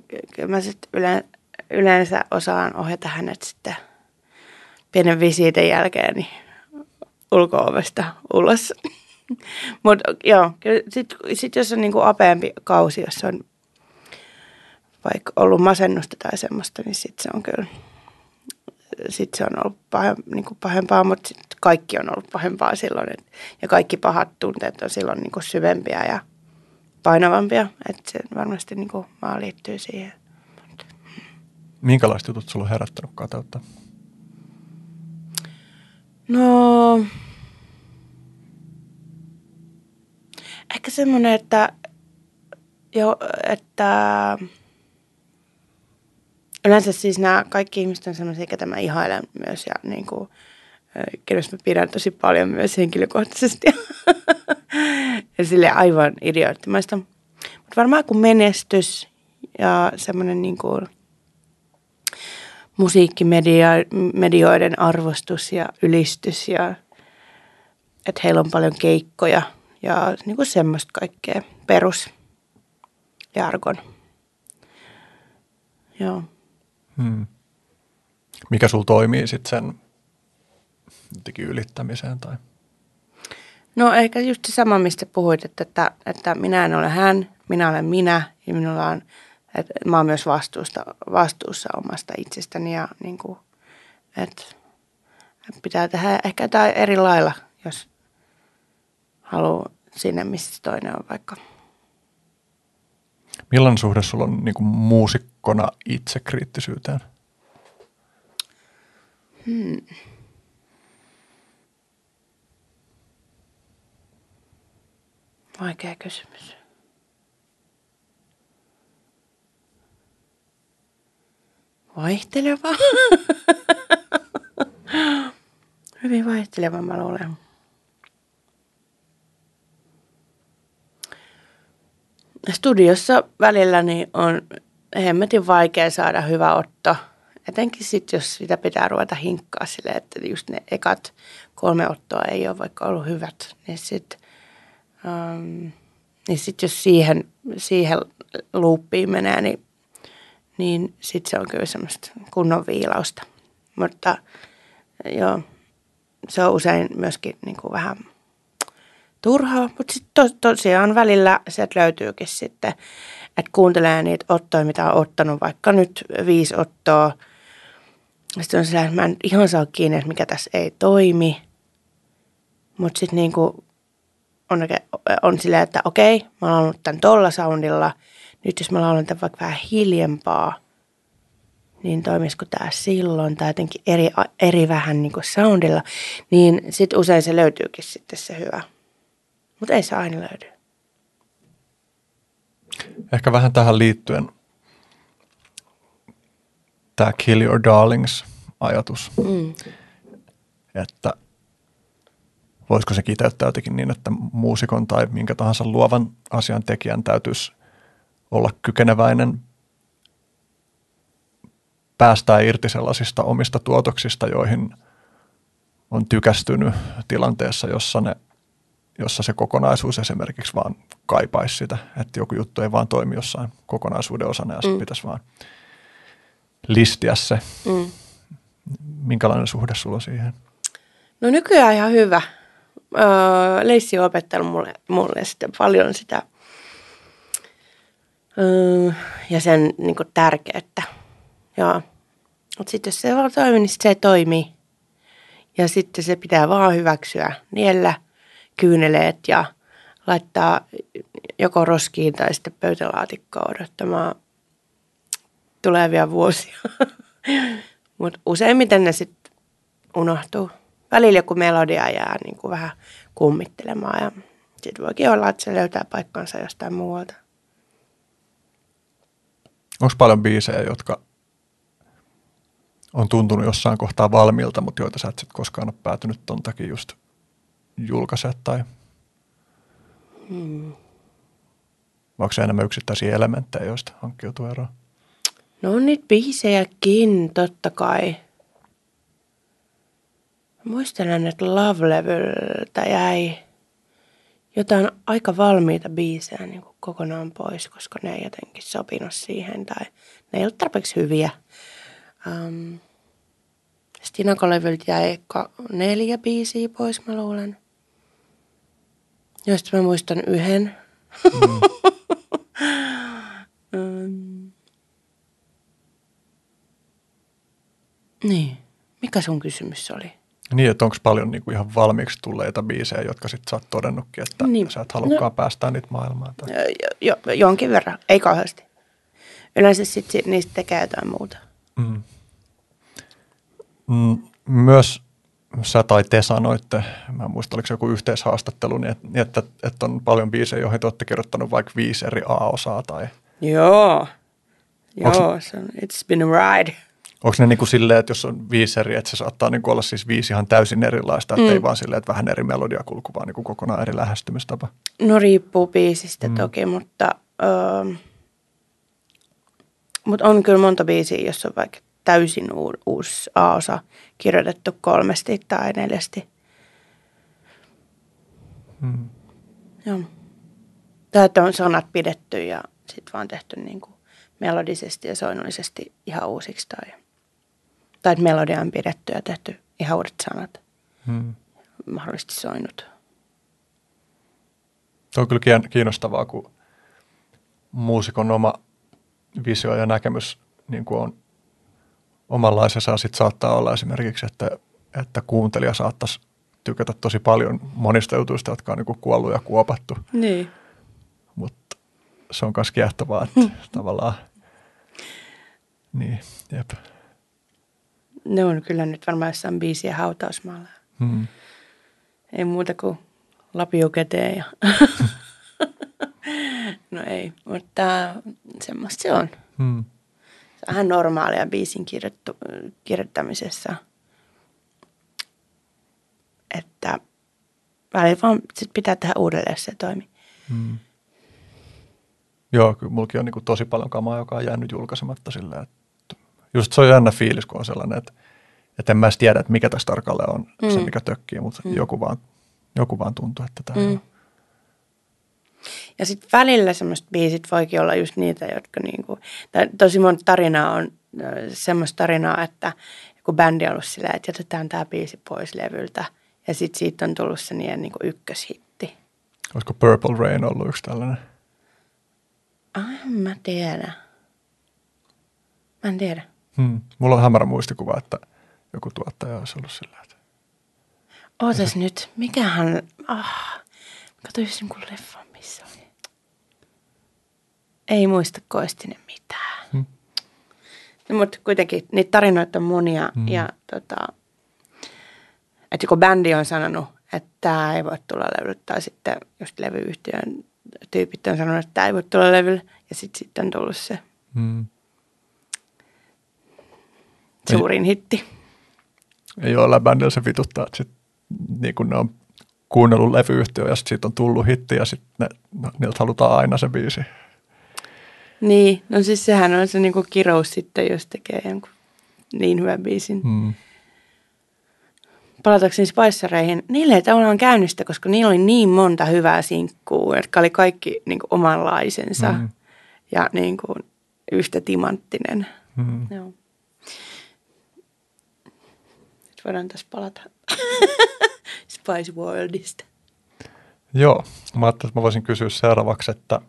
ky- kyllä mä sitten yle, yleensä osaan ohjata hänet sitten pienen visiitin jälkeen niin ulko-ovesta ulos. [laughs] Mutta joo, sitten sit jos on niinku apeampi kausi, jos on vaikka ollut masennusta tai semmoista, niin sitten se on kyllä, sit se on ollut pahem, niinku pahempaa, mutta sit kaikki on ollut pahempaa silloin. Et, ja kaikki pahat tunteet on silloin niinku syvempiä ja painavampia. Että se varmasti niinku maa liittyy siihen. Minkälaiset jutut sulla on herättänyt kateutta? No, ehkä semmoinen, että, jo, että yleensä siis nämä kaikki ihmiset on semmoisia, ketä mä ihailen myös ja niin kuin, kenestä mä pidän tosi paljon myös henkilökohtaisesti. [laughs] ja sille aivan idioottimaista. Mutta varmaan kun menestys ja semmoinen niin kuin musiikkimedioiden arvostus ja ylistys ja että heillä on paljon keikkoja ja niin kuin semmoista kaikkea perus jargon. Joo. Hmm. Mikä sulla toimii sitten sen jotenkin ylittämiseen? Tai? No ehkä just se sama, mistä puhuit, että, että, että minä en ole hän, minä olen minä ja minulla on, että mä oon myös vastuusta, vastuussa omasta itsestäni ja niin kuin, että pitää tehdä ehkä jotain eri lailla, jos haluaa sinne, missä toinen on vaikka. Millainen suhde sulla on niin kuin muusikkona itsekriittisyyteen? Hmm. Vaikea kysymys. Vaihteleva. [laughs] Hyvin vaihteleva, mä luulen. Studiossa välillä niin on hemmetin vaikea saada hyvä otto. Etenkin sitten, jos sitä pitää ruveta hinkkaa sille, että just ne ekat kolme ottoa ei ole vaikka ollut hyvät, niin sitten Um, niin sitten jos siihen, siihen luuppiin menee, niin, niin sitten se on kyllä semmoista kunnon viilausta. Mutta joo, se on usein myöskin niin kuin vähän turhaa, mutta sitten to, tosiaan välillä sieltä löytyykin sitten, että kuuntelee niitä ottoja, mitä on ottanut, vaikka nyt viisi ottoa. Sitten on sellainen, että mä en ihan saa kiinni, että mikä tässä ei toimi. Mutta sitten niin kuin on, on silleen, että okei, mä oon ollut tämän tolla soundilla. Nyt jos mä laulan tämän vaikka vähän hiljempaa, niin toimisiko tämä silloin tai jotenkin eri, eri vähän niin soundilla, niin sitten usein se löytyykin sitten se hyvä. Mutta ei se aina löydy. Ehkä vähän tähän liittyen tämä Kill Your Darlings ajatus, mm. että voisiko se kiteyttää jotenkin niin, että muusikon tai minkä tahansa luovan asian tekijän täytyisi olla kykeneväinen päästää irti sellaisista omista tuotoksista, joihin on tykästynyt tilanteessa, jossa, ne, jossa se kokonaisuus esimerkiksi vaan kaipaisi sitä, että joku juttu ei vaan toimi jossain kokonaisuuden osana ja sitten mm. pitäisi vaan listiä se. Mm. Minkälainen suhde sulla siihen? No nykyään ihan hyvä öö, Leissi on opettanut mulle, mulle sitten paljon sitä öö, ja sen niin kuin, tärkeyttä. Joo. Mutta sitten jos se vaan toimii, niin se toimii. Ja sitten se pitää vaan hyväksyä, niellä kyyneleet ja laittaa joko roskiin tai sitten pöytälaatikkoon odottamaan tulevia vuosia. [laughs] Mutta useimmiten ne sitten unohtuu välillä joku melodia jää niin kuin vähän kummittelemaan ja sitten voikin olla, että se löytää paikkansa jostain muualta. Onko paljon biisejä, jotka on tuntunut jossain kohtaa valmiilta, mutta joita sä et sit koskaan ole päätynyt ton takia just julkaisemaan tai hmm. onko se enemmän yksittäisiä elementtejä, joista hankkiutuu eroon? No on niitä biisejäkin, totta kai. Muistelen, että Love Leveltä jäi jotain aika valmiita biisejä niin kuin kokonaan pois, koska ne ei jotenkin sopinut siihen tai ne ei ollut tarpeeksi hyviä. Um, Stinakolevyltä jäi ka- neljä biisiä pois, mä luulen. Joista mä muistan yhden. Mm. um, [laughs] niin. Mikä sun kysymys oli? Niin, että onko paljon niinku ihan valmiiksi tulleita biisejä, jotka sitten sä oot todennutkin, että niin. sä et halukkaan no, päästää niitä maailmaan? Tai... Jo, jo, jonkin verran, ei kauheasti. Yleensä sitten niistä tekee jotain muuta. Mm. Mm, myös sä tai te sanoitte, mä en muista oliko se joku yhteishaastattelu, niin että, että, että on paljon biisejä, joihin te olette kirjoittanut vaikka viisi eri A-osaa tai... Joo, joo, Onks, it's been a ride. Onko ne niin kuin silleen, että jos on viisi eri, että se saattaa niin kuin olla siis viisi ihan täysin erilaista, että mm. ei vaan silleen, että vähän eri melodiakulku, vaan niin kuin kokonaan eri lähestymistapa? No riippuu biisistä mm. toki, mutta, öö, mutta on kyllä monta biisiä, jos on vaikka täysin u- uusi A-osa kirjoitettu kolmesti tai neljästi. Mm. Joo. Tai että on sanat pidetty ja sitten vaan tehty niin kuin melodisesti ja soinnullisesti ihan uusiksi tai – tai että melodia on pidetty ja tehty ihan uudet sanat. Hmm. Mahdollisesti soinut. Se on kyllä kiinnostavaa, kun muusikon oma visio ja näkemys niin kuin on omanlaisensa. Sitten saattaa olla esimerkiksi, että, että kuuntelija saattaisi tykätä tosi paljon monista jutuista, jotka on niin kuollut ja kuopattu. Niin. Mutta se on myös kiehtovaa, että tavallaan, niin, jep ne on kyllä nyt varmaan jossain biisiä hautausmaalla. Hmm. Ei muuta kuin lapio käteen. Ja [laughs] [laughs] no ei, mutta semmoista se on. Hmm. Ihan normaalia biisin kirjoittu, kirjoittamisessa. Että välillä vaan sit pitää tehdä uudelleen se toimi. Hmm. Joo, kyllä mullakin on niin tosi paljon kamaa, joka on jäänyt julkaisematta sillä, että just se on jännä fiilis, kun on sellainen, että, että en mä edes tiedä, että mikä tässä tarkalleen on mm. se, mikä tökkii, mutta mm. joku, vaan, joku vaan tuntuu, että tämä mm. on. Ja sitten välillä semmoiset biisit voikin olla just niitä, jotka niinku, tai tosi monta tarinaa on semmoista tarinaa, että kun bändi on ollut silleen, että jätetään tämä biisi pois levyltä, ja sitten siitä on tullut se niiden niinku ykköshitti. Olisiko Purple Rain ollut yksi tällainen? Ah, en mä tiedä. Mä en tiedä. Hmm. Mulla on hämärä muistikuva, että joku tuottaja olisi ollut sillä, että... Ootas nyt, mikähän... Ah, katsoin jonkun leffan. Ei muista Koistinen mitään. Hmm. No, mutta kuitenkin niitä tarinoita on monia hmm. ja tota, että joku bändi on sanonut, että tämä ei voi tulla levylle, tai sitten just levyyhtiön tyypit on sanonut, että tämä ei voi tulla levylle, ja sitten sit on tullut se. Hmm suurin hitti. Ja joilla bändillä se vituttaa, että sit, niin kun ne on kuunnellut levyyhtiö ja sitten siitä on tullut hitti ja sitten ne, no, niiltä halutaan aina se biisi. Niin, no siis sehän on se niinku kirous sitten, jos tekee jonkun niin hyvän biisin. Hmm. Palatakseni Spicereihin, niille ei tavallaan käynnistä, koska niillä oli niin monta hyvää sinkkuu, jotka oli kaikki niinku omanlaisensa hmm. ja niinku yhtä timanttinen. Hmm. Joo voidaan tässä palata [laughs] Spice Worldista. Joo, mä ajattelin, että mä voisin kysyä seuraavaksi, että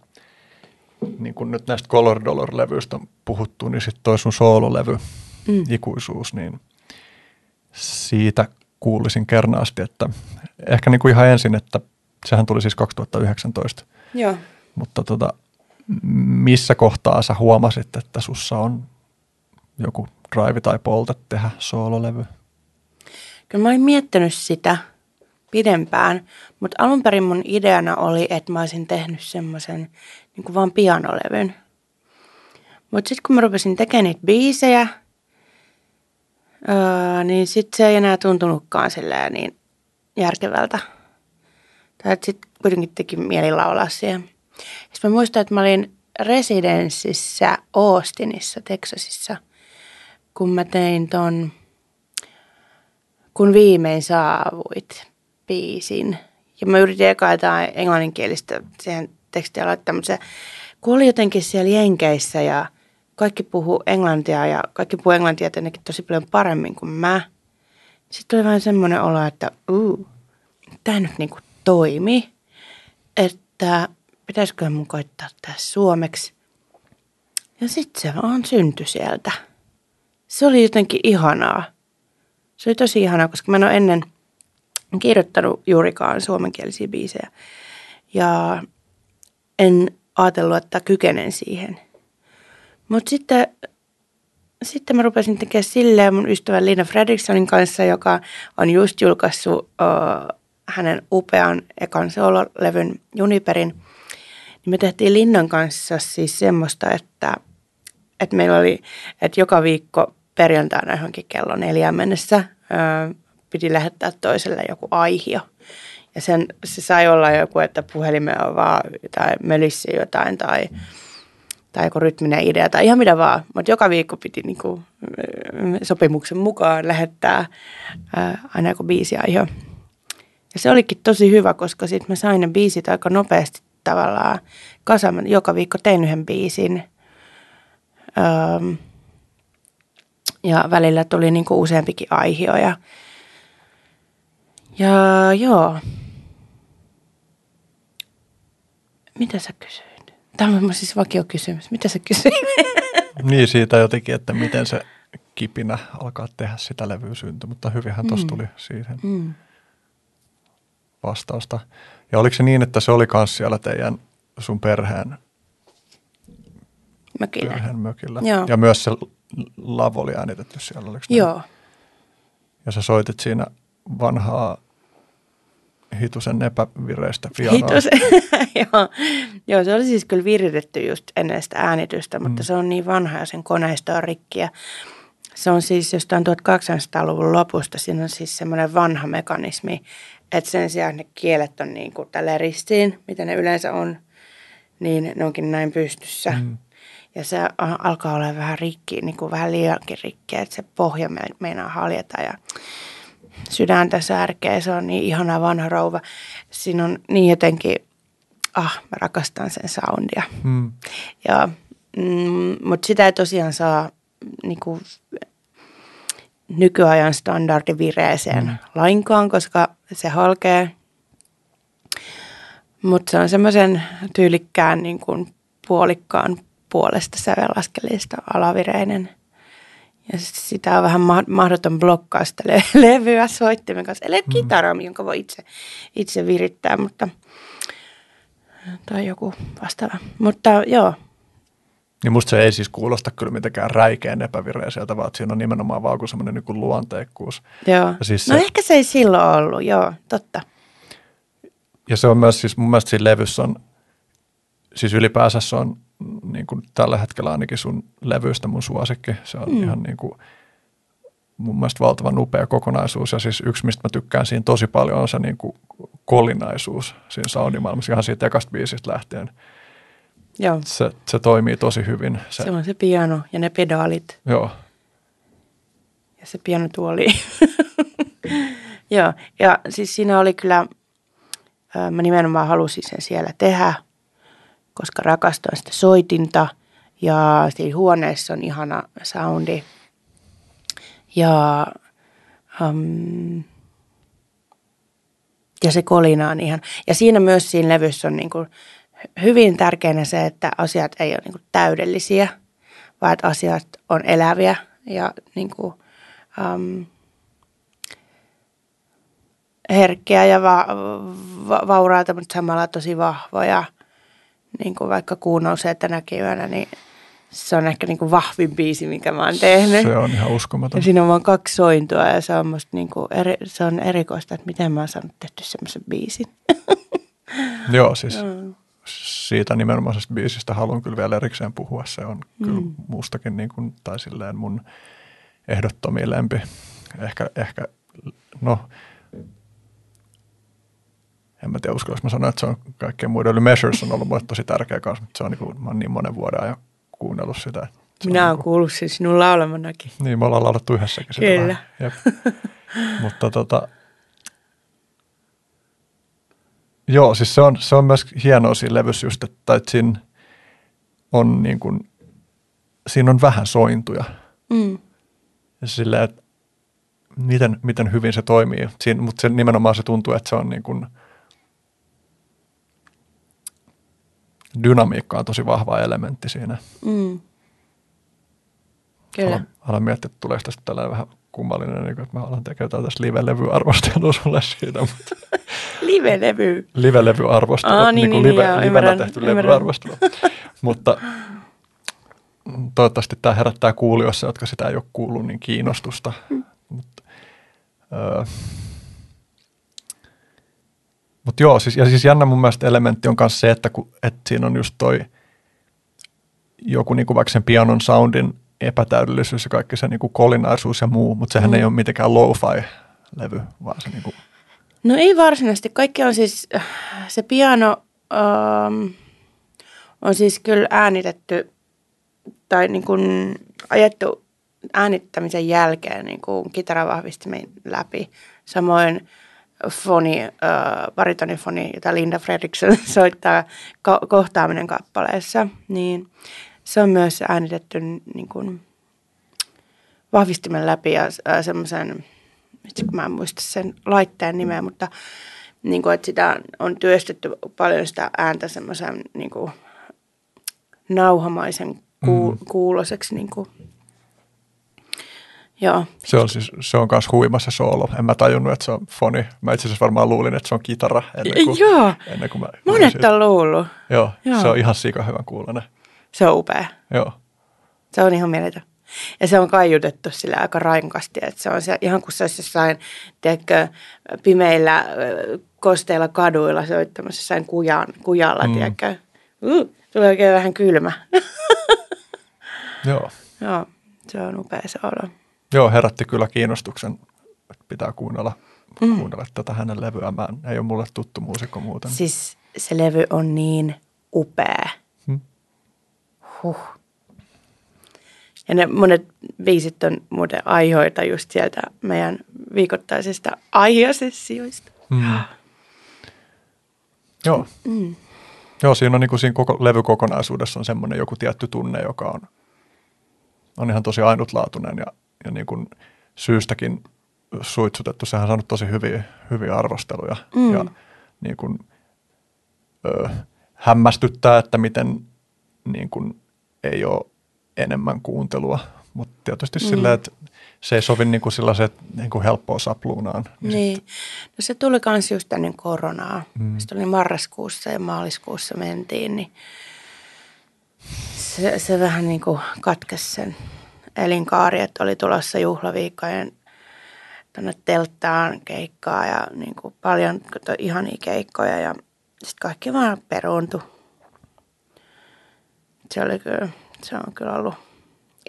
niin kun nyt näistä Color Dollar-levyistä on puhuttu, niin sitten toi sun soololevy, mm. Ikuisuus, niin siitä kuulisin kernaasti, että ehkä niin kuin ihan ensin, että sehän tuli siis 2019. Joo. Mutta tota, missä kohtaa sä huomasit, että sussa on joku drive tai polte tehdä soololevy? Kyllä mä olin miettinyt sitä pidempään, mutta alun perin mun ideana oli, että mä olisin tehnyt semmoisen niin vaan pianolevyn. Mutta sitten kun mä rupesin tekemään niitä biisejä, öö, niin sitten se ei enää tuntunutkaan silleen niin järkevältä. Tai sitten kuitenkin teki mieli laulaa siihen. Sitten mä muistan, että mä olin residenssissä Austinissa, Texasissa, kun mä tein ton – kun viimein saavuit biisin. Ja mä yritin eka jotain englanninkielistä siihen tekstiä laittaa, mutta se kun oli jotenkin siellä Jenkeissä ja kaikki puhuu englantia ja kaikki puhuu englantia jotenkin tosi paljon paremmin kuin mä. Sitten tuli vähän semmoinen olo, että uu, tämä nyt niinku toimi, että pitäisikö mun koittaa tämä suomeksi. Ja sitten se vaan syntyi sieltä. Se oli jotenkin ihanaa. Se oli tosi ihanaa, koska mä en ole ennen kirjoittanut juurikaan suomenkielisiä biisejä. Ja en ajatellut, että kykenen siihen. Mutta sitten, sitten mä rupesin tekemään silleen mun ystävän Lina Fredrikssonin kanssa, joka on just julkaissut uh, hänen upean ekan sololevyn Juniperin. Niin me tehtiin Linnan kanssa siis semmoista, että, että meillä oli, että joka viikko perjantaina johonkin kello neljään mennessä uh, piti lähettää toiselle joku aihio – ja sen, se sai olla joku, että puhelimeen on vaan tai mölissi jotain tai, tai joku rytminen idea tai ihan mitä vaan. Mutta joka viikko piti niinku, sopimuksen mukaan lähettää ää, aina joku biisi aihe. Ja se olikin tosi hyvä, koska sitten mä sain ne biisit aika nopeasti tavallaan kasaan. Joka viikko tein yhden biisin. Öö, ja välillä tuli niinku useampikin aihio. Ja, ja joo, mitä sä kysyit? Tämä on siis vakio kysymys. Mitä sä kysyit? [laughs] Niin siitä jotenkin, että miten se kipinä alkaa tehdä sitä levyä synty, mutta hyvinhän tuossa mm. tuli siihen mm. vastausta. Ja oliko se niin, että se oli myös siellä teidän sun perheen mökillä? Perheen mökillä. Joo. Ja myös se lavo oli äänitetty siellä, oliko Joo. Ja sä soitit siinä vanhaa hitusen epävireistä pianoa. Hitusen, [laughs] joo. joo, se oli siis kyllä viritetty just ennen sitä äänitystä, mutta mm. se on niin vanha ja sen koneisto on rikki. Ja se on siis jostain 1800-luvun lopusta, siinä on siis semmoinen vanha mekanismi, että sen sijaan ne kielet on niin kuin tällä ristiin, mitä ne yleensä on, niin ne onkin näin pystyssä. Mm. Ja se alkaa olla vähän rikki, niin kuin vähän liiankin rikki, että se pohja meinaa haljeta ja sydäntä särkee. Se on niin ihana vanha rouva. Siinä on niin jotenkin, ah, mä rakastan sen soundia. Mm. Ja, mm, mutta sitä ei tosiaan saa niin kuin, nykyajan standardivireeseen mm. lainkaan, koska se halkee. Mutta se on semmoisen tyylikkään niin kuin puolikkaan puolesta sävelaskelista alavireinen – ja sitä on vähän mahdoton blokkaa sitä le- [laughs] levyä soittimen kanssa. Eli mm. kitara, jonka voi itse, itse virittää, mutta tai joku vastaava. Mutta joo. Niin musta se ei siis kuulosta kyllä mitenkään räikeän epävireiseltä, vaan siinä on nimenomaan vaan kuin semmoinen niin luonteikkuus. Joo. Ja siis no se, ehkä se ei silloin ollut, joo, totta. Ja se on myös siis mun mielestä siinä levyssä on, siis ylipäänsä se on niin kuin tällä hetkellä ainakin sun levyistä mun suosikki. Se on mm. ihan niin kuin mun mielestä valtavan upea kokonaisuus. Ja siis yksi, mistä mä tykkään siinä tosi paljon, on se niin kuin kolinaisuus siinä soundimaailmassa, ihan siitä ekasta biisistä lähtien. Joo. Se, se toimii tosi hyvin. Se, se on se piano ja ne pedaalit. Joo. Ja se pianotuoli. [laughs] Joo, ja siis siinä oli kyllä, mä nimenomaan halusin sen siellä tehdä – koska rakastan sitä soitinta ja siinä huoneessa on ihana soundi. Ja, um, ja se kolina on ihan. Ja siinä myös siinä levyssä on niin kuin hyvin tärkeänä se, että asiat ei ole niin kuin täydellisiä, vaan että asiat on eläviä ja niin kuin, um, herkkiä ja va- va- vauraita, mutta samalla tosi vahvoja – niin kuin vaikka kuu nousee tänä keväänä, niin se on ehkä niin kuin vahvin biisi, minkä mä oon tehnyt. Se on ihan uskomaton. Ja siinä on vain kaksi sointua ja se on musta niin kuin eri, se on erikoista, että miten mä oon saanut tehty semmoisen biisin. [laughs] Joo, siis mm. siitä nimenomaisesta biisistä haluan kyllä vielä erikseen puhua. Se on mm. kyllä mustakin niin kuin, tai silleen mun ehdottomia lempi. Ehkä, ehkä no en mä tiedä uskallanko mä sanoa, että se on kaikkien muiden, eli Measures on ollut mulle tosi tärkeä kanssa, mutta se on niin kuin, mä niin monen vuoden ajan kuunnellut sitä. Minä olen niin kuullut sen sinun laulamanakin. Niin, me ollaan laulettu yhdessäkin sitä Kyllä. Mutta tota, Joo, siis se on, se on myös hienoa siinä levyssä just, että, että siinä on niin kuin, siinä on vähän sointuja. Mm. Ja silleen, että miten, miten hyvin se toimii. Siin, mutta se, nimenomaan se tuntuu, että se on niin kuin, dynamiikka on tosi vahva elementti siinä. Mm. Kyllä. Alan, alan miettiä, että tuleeko tästä tällainen vähän kummallinen, niin kuin, että mä alan tekemään tästä live-levyarvostelua sulle siitä, mutta [laughs] Live-levy. live-levyarvostelu, Aa, niin, niin, kuin niin, live, joo, livenä ymmärrän, tehty ymmärrän. levyarvostelu. mutta toivottavasti tämä herättää kuulijoissa, jotka sitä ei ole kuullut, niin kiinnostusta. Mm. Mutta öö, mut joo, siis, ja siis jännä mun mielestä elementti on myös se, että, kun, että siinä on just toi joku niin kuin vaikka sen pianon soundin epätäydellisyys ja kaikki se niin kuin kolinaisuus ja muu, mutta sehän Mm. ei ole mitenkään lo-fi-levy, vaan se niin kuin, No ei varsinaisesti. Kaikki on siis, se piano ähm, on siis kyllä äänitetty tai niin kuin ajettu äänittämisen jälkeen niin kuin kitaravahvistimen läpi. Samoin foni, äh, baritonifoni, jota Linda Fredriksson [laughs] soittaa ko- kohtaaminen kappaleessa, niin se on myös äänitetty niin kuin vahvistimen läpi ja äh, semmoisen, kun mä en muista sen laitteen nimeä, mutta niin kuin, että sitä on työstetty paljon sitä ääntä semmoisen niin kuin nauhamaisen kuul- Mm. kuuloseksi. Niin kuin. Joo, se on siis, se on myös huima se soolo. En mä tajunnut, että se on foni. Mä itse asiassa varmaan luulin, että se on kitara ennen kuin, Joo. ennen kuin mä monet siitä. on luullut. Joo, Joo. se on ihan sika hyvän kuulonen. Se on upea. Joo. Se on ihan mieletön. Ja se on kaiutettu sillä aika rankasti, että se on se, ihan kuin se olisi jossain, tiedätkö, pimeillä kosteilla kaduilla soittamassa jossain kujan, kujalla, Mm. tiedätkö. Uh, tulee oikein vähän kylmä. [laughs] Joo. Joo, se on upea se olo. Joo, herätti kyllä kiinnostuksen, että pitää kuunnella, mm. kuunnella tätä hänen levyämään. Ei ole mulle tuttu muusikko muuten. Siis se levy on niin upea. Hmm. Huh. Ja ne monet biisit on muuten aiheita just sieltä meidän viikoittaisista aiheasessioista. Mm. Joo. Mm. Joo, siinä on niin kuin siinä koko levykokonaisuudessa on semmoinen joku tietty tunne, joka on, on ihan tosi ainutlaatuinen ja, ja niin kuin syystäkin suitsutettu. Sehän on saanut tosi hyviä, hyviä arvosteluja mm. ja niin kuin, ö, hämmästyttää, että miten niin kuin ei ole enemmän kuuntelua. Mutta tietysti mm. silleen, että se ei sovi niin kuin sellaiset niin kuin helppoa sapluunaan. Niin. No se tuli kans just ennen koronaa. Mm. Se tuli marraskuussa ja maaliskuussa mentiin, niin se, se vähän niin kuin katkesi sen elinkaari, että oli tulossa juhlaviikkojen tuonne telttaan keikkaa ja niin kuin paljon kato, ihania keikkoja ja sitten kaikki vaan peruuntui. Se oli kyllä, se on kyllä ollut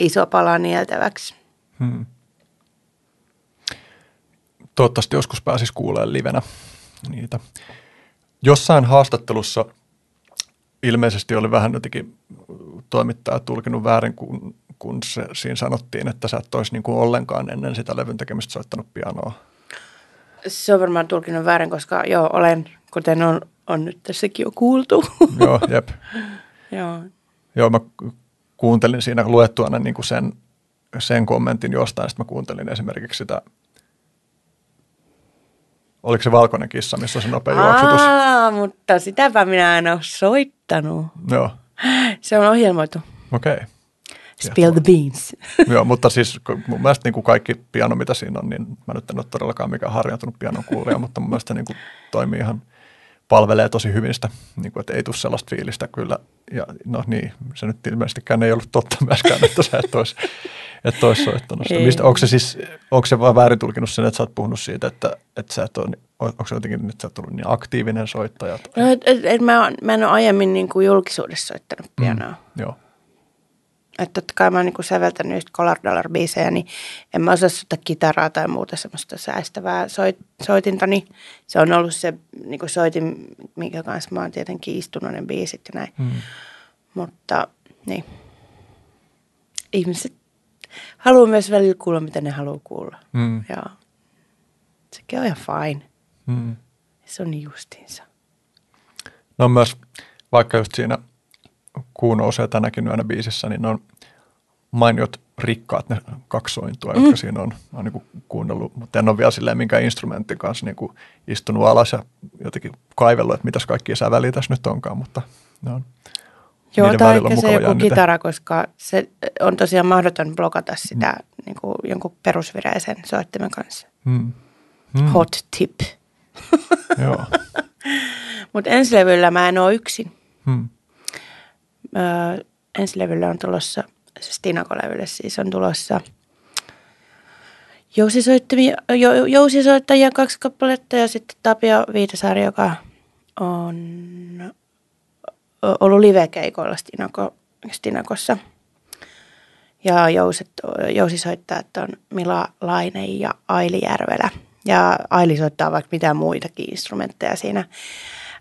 iso pala nieltäväksi. Hmm. Toivottavasti joskus pääsis kuulemaan livenä niitä. Jossain haastattelussa ilmeisesti oli vähän jotenkin toimittaja tulkinut väärin, kun, kun se, siinä sanottiin, että sä et olisi niin kuin ollenkaan ennen sitä levyn tekemistä soittanut pianoa. Se on varmaan tulkinut väärin, koska joo, olen, kuten on, on nyt tässäkin jo kuultu. [laughs] Joo, jep. [laughs] joo. Joo, mä kuuntelin siinä luettuana niin kuin sen, sen kommentin jostain. Sitten mä kuuntelin esimerkiksi sitä, oliko se valkoinen kissa, missä on se nopea juoksutus. Aa, mutta sitäpä minä en ole soittanut. Joo, [gasps] Se on ohjelmoitu. okei. Okay. Spill the beans. [laughs] Joo, mutta siis mun mielestä niin kuin kaikki piano, mitä siinä on, niin mä nyt en ole todellakaan mikään harjoittunut pianon kuulija, mutta mun mielestä niin kuin toimii ihan, palvelee tosi hyvin sitä, niin kuin, että ei tule sellaista fiilistä kyllä. Ja no niin, se nyt ilmeisestikään ei ollut totta myöskään, että sä et olisi, et olisi soittanut sitä. Mistä, onko se siis, onko se vaan väärin tulkinut sen, että sä oot puhunut siitä, että, että sä et ole, onko se jotenkin nyt sä oot ollut niin aktiivinen soittaja? Tai, No, et, et, et mä, oon- mä en ole aiemmin niin kuin julkisuudessa soittanut pianoa. Mm. joo, Että totta kai mä oon niin säveltänyt just Collar Dollar biisejä, niin en mä osaa soittaa kitaraa tai muuta semmoista säästävää soit, soitinta, niin se on ollut se niin kuin soitin, minkä kanssa mä oon tietenkin istunut ne biisit ja näin. mm. Mutta niin, ihmiset haluaa myös välillä kuulla, mitä ne haluaa kuulla. Mm. Ja sekin on ihan fine. Mm. Se on niin justiinsa. Ne on myös, vaikka just siinä Kuu nousee tänäkin yönä biisissä, niin ne on mainiot rikkaat ne kaksi sointua, mm. jotka siinä on, on niin kuunnellut, mutta en ole vielä silleen minkään instrumentin kanssa niin kuin istunut alas ja jotenkin kaivellut, että mitäs kaikki säväliä tässä nyt onkaan, mutta ne on Joo, tai ehkä se joku jännite. kitara, koska se on tosiaan mahdoton blokata sitä mm. niin kuin jonkun perusvireisen soittimen kanssa. Mm. Mm. Hot tip. Joo. [laughs] Mutta ensilevyllä mä en ole yksin. Mm. Öö, ensilevyllä on tulossa, siis Tinako-levylle siis on tulossa jousisoittajia kaksi kappaletta ja sitten Tapio Viitasaari, joka on ollut livekeikoilla Stinako, Stinakossa. Ja jouset, jousisoittajat on Mila Laine ja Aili Järvelä. Ja Aili soittaa vaikka mitä muitakin instrumentteja siinä.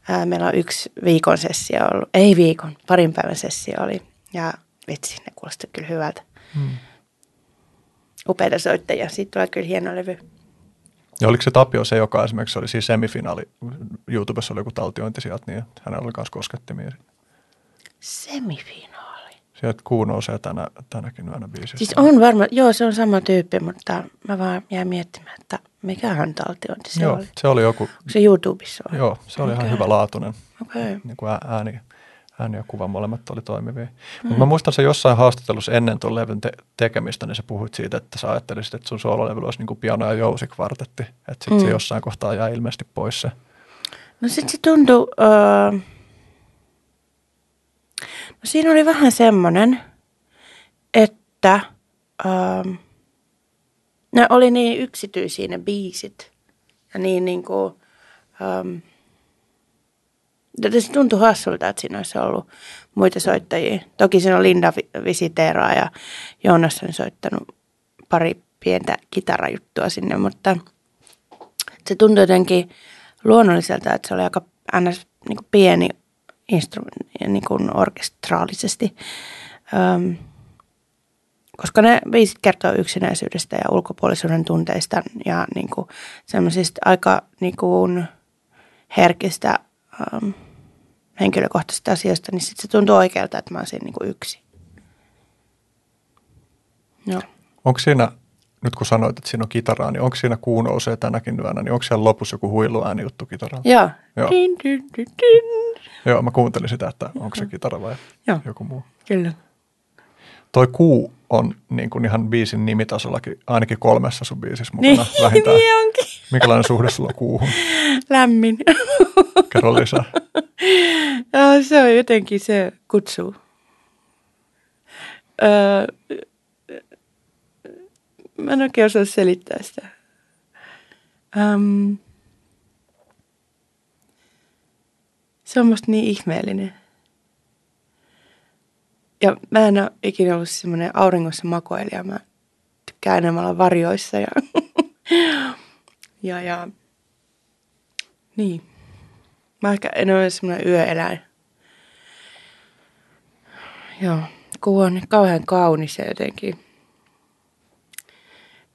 Ää, Meillä on yksi viikon sessio ollut, ei viikon, parin päivän sessio oli. Ja vitsi, ne kuulostaa kyllä hyvältä. Mm. Upeita soittajia, siitä tulee kyllä hieno levy. Ja oliko se Tapio se, joka esimerkiksi oli siis semifinaali, YouTubessa oli joku taltiointi sieltä, niin hänellä oli myös koskettimia. Semifinaali. Sieltä kuu nousee tänä, tänäkin yönä biisissä. Siis on varma, joo se on sama tyyppi, mutta mä vaan jäin miettimään, että mikähän taltiointi se Joo, oli. se oli joku, Onko se YouTubessa vai? joo, se oli ihan Okei. hyvä laatuinen. Okei. Niin kuin ää- ääni, ääni ja kuva molemmat oli toimivia. Mm. Mutta mä muistan se jossain haastattelussa ennen tuon levyn te- tekemistä, niin sä puhuit siitä, että sä ajattelisit, että sun soololevyllä olisi niin kuin piano ja jousikvartetti. Että sitten mm. se jossain kohtaa jää ilmeisesti pois se. No sit se tuntui, öö, no siinä oli vähän semmoinen, että öö, ne oli niin yksityisiä ne biisit ja niin niin kuin, öö, se tuntui hassulta, että siinä olisi ollut muita soittajia. Toki siinä on Linda Vi- Visiteeraa ja Joonas on soittanut pari pientä kitarajuttua sinne, mutta se tuntui jotenkin luonnolliselta, että se oli aika ns. Niin pieni instrumentti niin orkestraalisesti. Öm, koska ne biisit kertoo yksinäisyydestä ja ulkopuolisuuden tunteista ja niin kuin semmoisista aika niin kuin herkistä öm, henkilökohtaisista asioista, niin sitten se tuntuu oikealta, että mä oon siinä niin kuin yksi. Joo. Onko siinä, nyt kun sanoit, että siinä on kitaraa, niin onko siinä kuu nousee tänäkin yönä, niin onko siellä lopussa joku huiluääni juttu kitaralla? Joo. Joo. Din, din, din, din. Joo, mä kuuntelin sitä, että onko se kitara vai Joo. joku muu. Kyllä. Toi kuu on niin kuin ihan biisin nimitasollakin ainakin kolmessa sun biisissä mukana Niin, [laughs] vähintään. niin onkin. Minkälainen suhde sulla on kuuhun? Lämmin. [laughs] Kerro lisää. Ja se on jotenkin se kutsuu. Öö, mä en oikein osaa selittää sitä. Öm, se on musta niin ihmeellinen. Ja mä en ole ikinä ollut semmoinen auringossa makoilija. Mä tykkään enemmän olla varjoissa ja, [laughs] ja, ja niin. Mä ehkä en ole semmoinen yöeläin. Joo, kuu on kauhean kaunis ja jotenkin.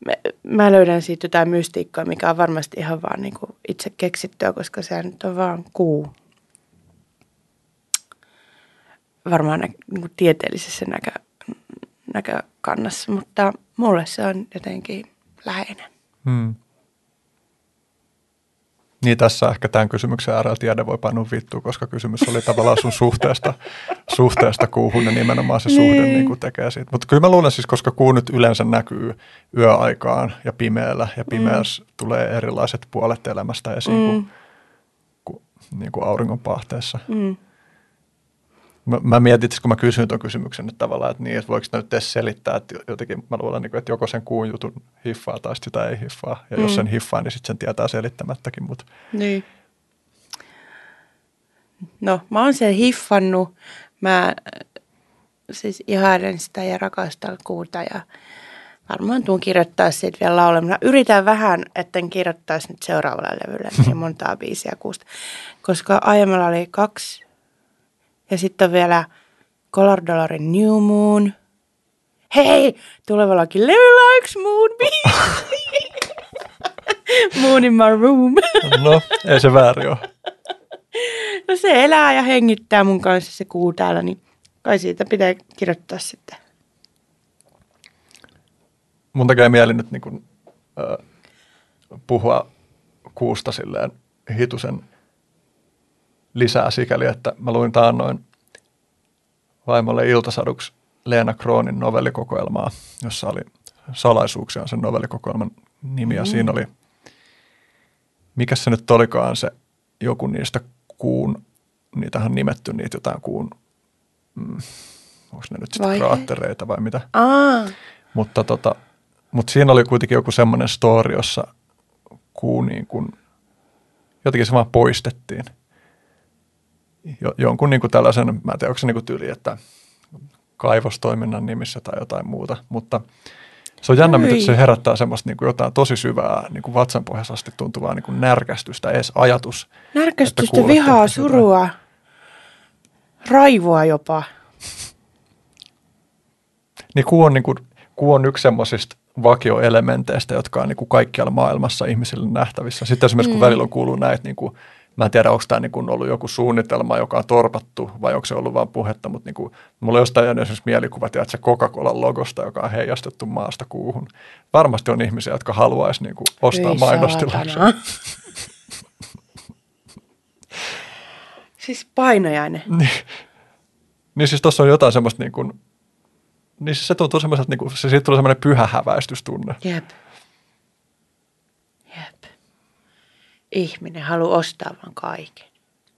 Mä, mä löydän siitä jotain mystiikkaa, mikä on varmasti ihan vaan niin kuin itse keksittyä, koska se nyt on vaan kuu. Varmaan nä, niin kuin tieteellisessä näkö, näkökannassa, mutta mulle se on jotenkin läheinen. Hmm. Niin tässä ehkä tämän kysymyksen äärellä tiede voi painua vittuun, koska kysymys oli tavallaan sun suhteesta, [laughs] suhteesta kuuhun ja nimenomaan se suhde Niin. niin kuin tekee siitä. Mutta kyllä mä luulen siis, koska kuu nyt yleensä näkyy yöaikaan ja pimeällä ja pimeässä mm. tulee erilaiset puolet elämästä esiin mm. kuin, kuin, niin kuin auringon pahteessa. Mm. Mä, mä mietin, että kun mä kysyin tuon kysymyksen, että tavallaan, että, niin, että voiko sitä nyt edes selittää, että jotenkin mä luulen, niin kuin, että joko sen kuun jutun hiffaa tai sit sitä ei hiffaa. Ja jos Mm. sen hiffaa, niin sitten sen tietää selittämättäkin, mutta Niin. No, mä oon sen hiffannut. Mä siis ihailen sitä ja rakastan kuuta ja varmaan tuun kirjoittaa siitä vielä laulemalla. Yritän vähän, etten kirjoittaisi nyt seuraavalla levyllä niin [laughs] montaa biisiä kuusta. Koska aiemmalla oli kaksi ja sitten on vielä Color Dollarin New Moon. Hei, tulevallakin levyllä yksi Moon. [laughs] Moon in my room. [laughs] no ei se väärin ole. No se elää ja hengittää mun kanssa se kuu täällä, niin kai siitä pitää kirjoittaa sitten. Mun tekee mieli nyt niin kuin, äh, puhua kuusta silleen hitusen lisää sikäli, että mä luin taannoin vaimolle iltasaduksi Leena Kroonin novellikokoelmaa, jossa oli salaisuuksia on sen novellikokoelman nimi ja mm. siinä oli, mikä se nyt olikaan se joku niistä kuun, niitähän on nimetty niitä jotain kuun, mm, onko ne nyt sitten kraattereita vai mitä. Aa. Mutta, tota, mutta siinä oli kuitenkin joku semmoinen story, jossa kuu niin kuin, jotenkin se vaan poistettiin. Jo, jonkun niin kuin tällaisen, mä en tiedä, onko se niin kuin tyyli, että kaivostoiminnan nimissä tai jotain muuta, mutta se on jännä, miten se herättää semmoista niin kuin jotain tosi syvää niin kuin vatsanpohjassa asti tuntuvaa niin kuin närkästystä, edes ajatus. Närkästystä, vihaa, surua, jotain. raivoa jopa. Niin kuu on, niin kuin, kuu on yksi semmoisista vakioelementeistä, jotka on niin kuin kaikkialla maailmassa ihmisille nähtävissä. Sitten esimerkiksi kun mm. välillä on kuullut näitä niin kuin Mä en tiedä, onko tämä niin ollut joku suunnitelma, joka on torpattu vai onko se ollut vain puhetta, mutta niin kuin, mulla on jostain jäänyt esimerkiksi mielikuva, että se Coca-Colan logosta, joka on heijastettu maasta kuuhun. Varmasti on ihmisiä, jotka haluaisi niin kuin ostaa mainostilauksen. siis painajainen. niin, niin siis tuossa on jotain semmoista niin kuin, niin siis se tuntuu semmoiselta, niin kuin, se siitä tulee semmoinen pyhä häväistystunne. Jep. Ihminen haluaa ostaa vaan kaiken.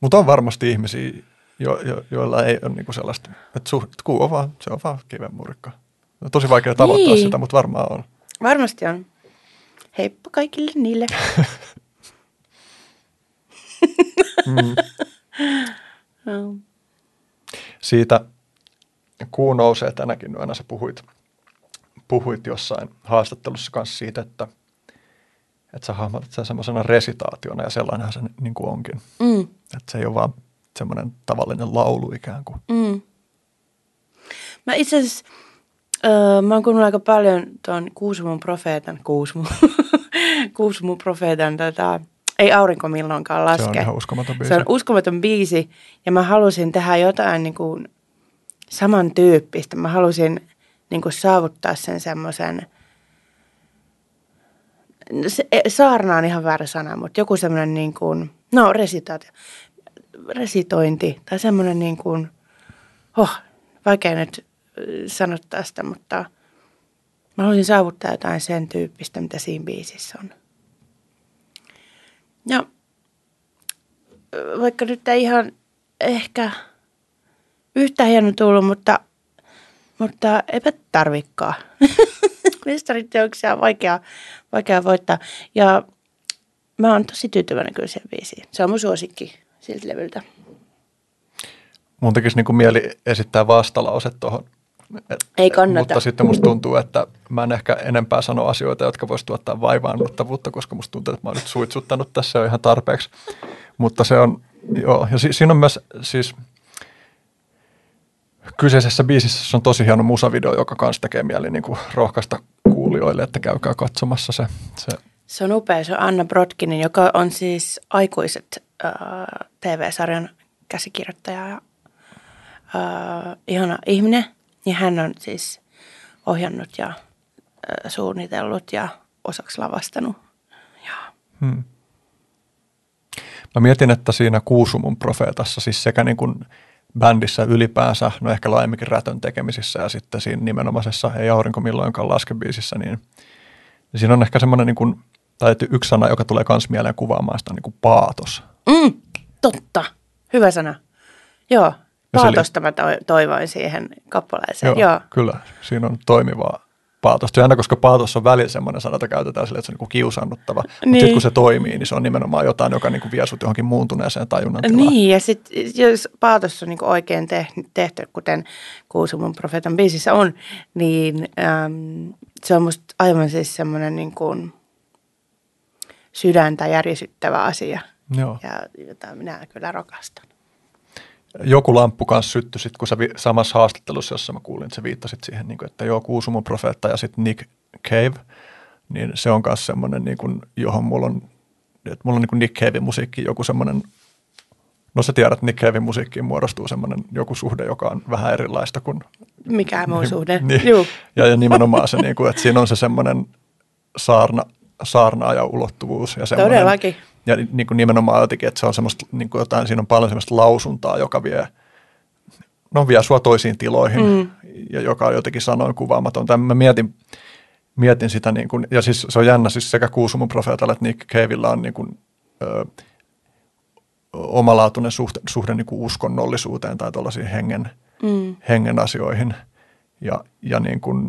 Mutta on varmasti ihmisiä, jo, jo, joilla ei ole niinku sellaista, että kuu on vaan, se on vaan kivenmurikka. On tosi vaikea tavoittaa niin. sitä, mutta varmaan on. Varmasti on. Heippa kaikille niille. [laughs] mm. [laughs] Siitä kuu nousee tänäkin yönä, sä puhuit, puhuit jossain haastattelussa kanssa siitä, että – että sä hahmotat sen semmoisena resitaationa ja sellainenhan se niin kuin onkin. Mm. Että se ei ole vaan semmoinen tavallinen laulu ikään kuin. Mm. Mä itse asiassa, öö, mä oon kuunnellut aika paljon tuon Kuusumon profeetan, Kuusumon, [laughs] Kuusumon profeetan, tota, ei aurinko milloinkaan laske. Se on ihan uskomaton biisi. Se on uskomaton biisi ja mä halusin tehdä jotain niin kuin samantyyppistä. Mä halusin niin kuin saavuttaa sen semmoisen – se, e, saarna on ihan väärä sana, mutta joku semmoinen niin kuin, no resitaatio, resitointi tai semmoinen niin kuin, oh, vaikea nyt sanottaa sitä, mutta mä haluaisin saavuttaa jotain sen tyyppistä, mitä siinä biisissä on. Ja vaikka nyt ei ihan ehkä yhtä hieno tullut, mutta, mutta eipä tarvikkaa. [laughs] Mestariteoksia on vaikea, vaikea voittaa. Ja mä oon tosi tyytyväinen kyllä sen biisiin. Se on mun suosikki siltä levyltä. Mun tekisi niin mieli esittää vastalause tuohon. Ei kannata. Mutta sitten musta tuntuu, että mä en ehkä enempää sano asioita, jotka voisi tuottaa vaivaannuttavuutta, koska musta tuntuu, että mä oon nyt suitsuttanut tässä jo ihan tarpeeksi. Mutta se on, joo, ja si- siinä on myös siis kyseisessä biisissä on tosi hieno musavideo, joka kanssa tekee mieli niin kuin rohkaista kuulijoille, että käykää katsomassa se. Se, se on upea, se on Anna Brodkinin, joka on siis aikuiset äh, TV-sarjan käsikirjoittaja ja äh, ihana ihminen. Ja hän on siis ohjannut ja äh, suunnitellut ja osaksi lavastanut. Ja. Hmm. Mä mietin, että siinä Kuusumun profeetassa siis sekä niin kuin bändissä ylipäänsä, no ehkä laajemminkin rätön tekemisissä ja sitten siinä nimenomaisessa Ei aurinko milloinkaan laskebiisissä, niin, niin siinä on ehkä semmoinen niin kuin, tai yksi sana, joka tulee kans mieleen kuvaamaan sitä niin kuin paatos. Mm, totta, hyvä sana. Joo, paatosta mä toivoin siihen kappaleeseen. Joo, Joo, kyllä, siinä on toimivaa paatosta. Jännä, koska paatos on välillä semmoinen sana, jota käytetään sille, että se on niin kiusannuttava. Niin. Mutta sitten kun se toimii, niin se on nimenomaan jotain, joka niin vie sut johonkin muuntuneeseen tajunnan tilaan. Niin, ja sitten jos paatos on niin oikein tehty, kuten Kuusumon profeetan biisissä on, niin äm, se on musta aivan siis semmoinen niin kuin sydäntä järisyttävä asia. Joo. Ja jota minä kyllä rakastan joku lamppu kanssa syttyi sitten, kun sä vi- samassa haastattelussa, jossa mä kuulin, että sä viittasit siihen, niin kuin, että joo, Kuusumon profeetta ja sitten Nick Cave, niin se on myös semmoinen, niin kuin, johon mulla on, että mulla on niin kuin Nick Cave musiikki joku semmoinen No sä tiedät, että Nick Cavein musiikkiin muodostuu semmoinen joku suhde, joka on vähän erilaista kuin... Mikään muu suhde. Niin, Juu. ja, ja nimenomaan se, niin kuin, että siinä on se semmoinen saarna, saarnaaja ulottuvuus. Ja semmoinen, Todellakin. Ja niin kuin nimenomaan jotenkin, että se on semmoista, niin kuin jotain, siinä on paljon semmoista lausuntaa, joka vie, no vie sua toisiin tiloihin mm. ja joka on jotenkin sanoin kuvaamaton. Mä mietin, mietin sitä, niin kuin, ja siis se on jännä, siis sekä Kuusumun profeetalla että Nick Cavella on niin kuin, ö, omalaatuinen suhde, suhde niin kuin uskonnollisuuteen tai tuollaisiin hengen, mm. hengen asioihin. Ja, ja niin kuin,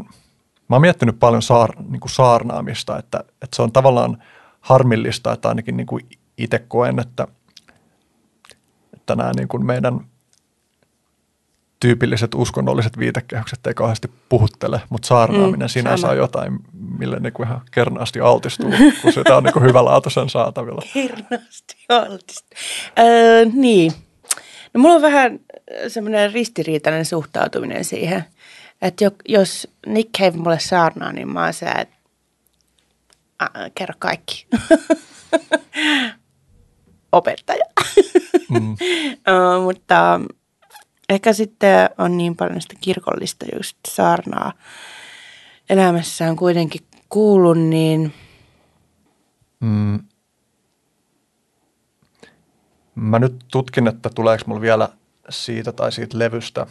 mä oon miettinyt paljon saar, niin kuin saarnaamista, että, että se on tavallaan harmillista, että ainakin niin kuin itse koen, että, että nämä niin kuin meidän tyypilliset uskonnolliset viitekehykset ei kauheasti puhuttele, mutta saarnaaminen mm, sinänsä sama. on jotain, mille niin kuin ihan kernaasti altistuu, kun sitä on niin kuin hyvälaatuisen saatavilla. [laughs] Hirnaasti altista. Öö, niin. No mulla on vähän semmoinen ristiriitainen suhtautuminen siihen, että jo, jos Nick Cave mulle saarnaa, niin mä oon se, että äh, kerro kaikki. [laughs] Opettaja. Mm. [laughs] Öö, mutta ehkä sitten on niin paljon sitä kirkollista just saarnaa elämässään kuitenkin kuullut, niin Mm. Mä nyt tutkin, että tuleeko mulla vielä siitä tai siitä levystä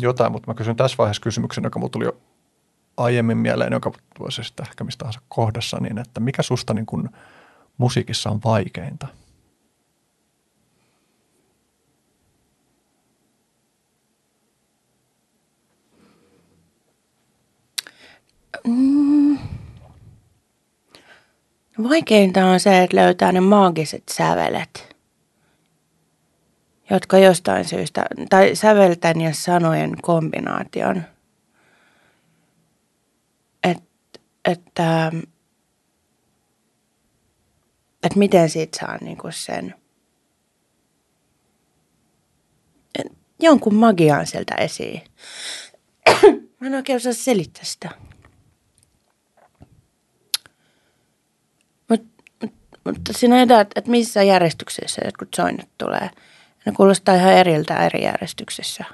jotain, mutta mä kysyn tässä vaiheessa kysymyksen, joka mulla tuli jo aiemmin mieleen, joka sitten ehkä mistä tahansa kohdassa, niin että mikä susta niin kun musiikissa on vaikeinta? Mm. Vaikeinta on se, että löytää ne maagiset sävelet, jotka jostain syystä, tai sävelten ja sanojen kombinaation. Et, että, että miten siitä saa niinku sen jonkun magian sieltä esiin. Mä en oikein osaa selittää sitä. Mutta siinä ei että, missä järjestyksessä jotkut soinnut tulee. Ne kuulostaa ihan eriltä eri järjestyksessä.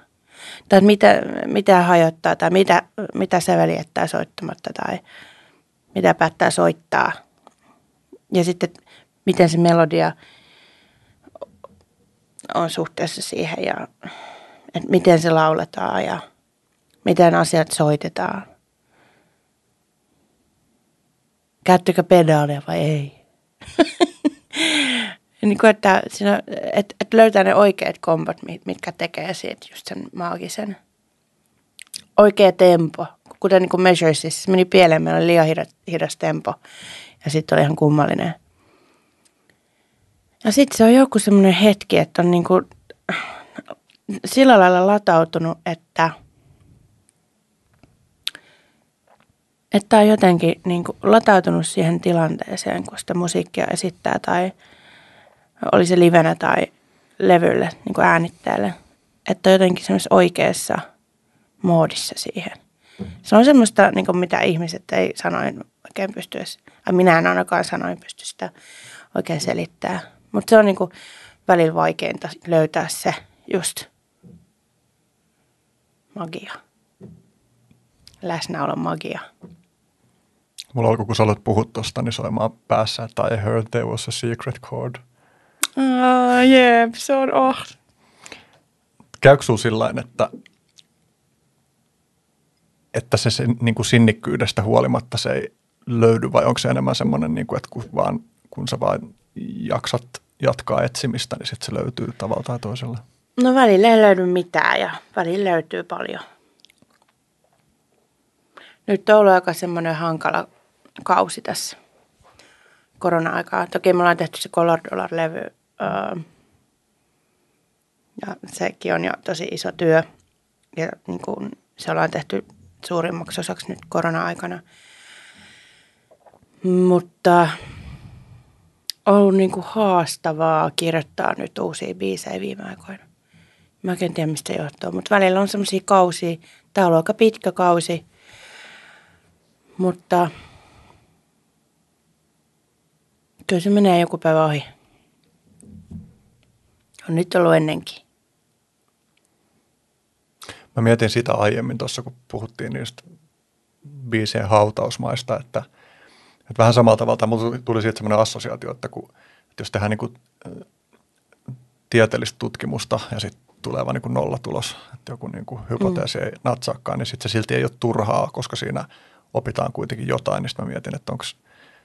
Tai mitä, mitä hajottaa tai mitä, mitä säveli jättää soittamatta tai mitä päättää soittaa. Ja sitten miten se melodia on suhteessa siihen ja että miten se lauletaan ja miten asiat soitetaan. Käyttökö pedaalia vai ei? [laughs] niin kuin, että, siinä, että, että löytää ne oikeat kombat, mitkä tekee siitä just sen maagisen. Oikea tempo, kuten niin kuin Measuresissa. Se meni pieleen, meillä oli liian hidas, hidas tempo ja sitten oli ihan kummallinen. Ja sitten se on joku semmoinen hetki, että on niin kuin sillä lailla latautunut, että – että on jotenkin niin kuin latautunut siihen tilanteeseen, kun sitä musiikkia esittää tai oli se livenä tai levylle, niin kuin äänitteelle. Että on jotenkin semmoisessa oikeassa moodissa siihen. Se on semmoista, niin kuin mitä ihmiset ei sanoin oikein pysty edes, minä en ainakaan sanoin pysty sitä oikein selittää. Mutta se on niin kuin välillä vaikeinta löytää se just magia. Läsnäolon magia. Mulla alkoi, kun sä aloit puhua tosta, niin soimaan päässä, että I heard there was a secret chord. Ah, jep, se on oh. Käykö sillain, että, että se, se niin kuin sinnikkyydestä huolimatta se ei löydy, vai onko se enemmän semmoinen, niin kuin, että kun, vaan, kun sä vaan jaksat jatkaa etsimistä, niin sitten se löytyy tavalla tai toisella? No välillä ei löydy mitään ja välillä löytyy paljon. Nyt on ollut aika semmoinen hankala kausi tässä korona-aikaa. Toki me ollaan tehty se Color Dollar-levy öö, ja sekin on jo tosi iso työ ja niin kuin se ollaan tehty suurimmaksi osaksi nyt korona-aikana. Mutta on ollut niin kuin haastavaa kirjoittaa nyt uusia biisejä viime aikoina. Mä en tiedä, mistä johtuu, mutta välillä on semmoisia kausia. Tämä on aika pitkä kausi, mutta kyllä se menee joku päivä ohi. On nyt ollut ennenkin. Mä mietin sitä aiemmin tuossa, kun puhuttiin niistä biisien hautausmaista, että, että vähän samalla tavalla mulla tuli siitä sellainen assosiaatio, että, kun, että jos tehdään niin kuin, tieteellistä tutkimusta ja sitten tulee vain niin nollatulos, että joku niin kuin hypoteesi mm. ei natsaakaan, niin sitten se silti ei ole turhaa, koska siinä opitaan kuitenkin jotain. Niin sitten mä mietin, että onko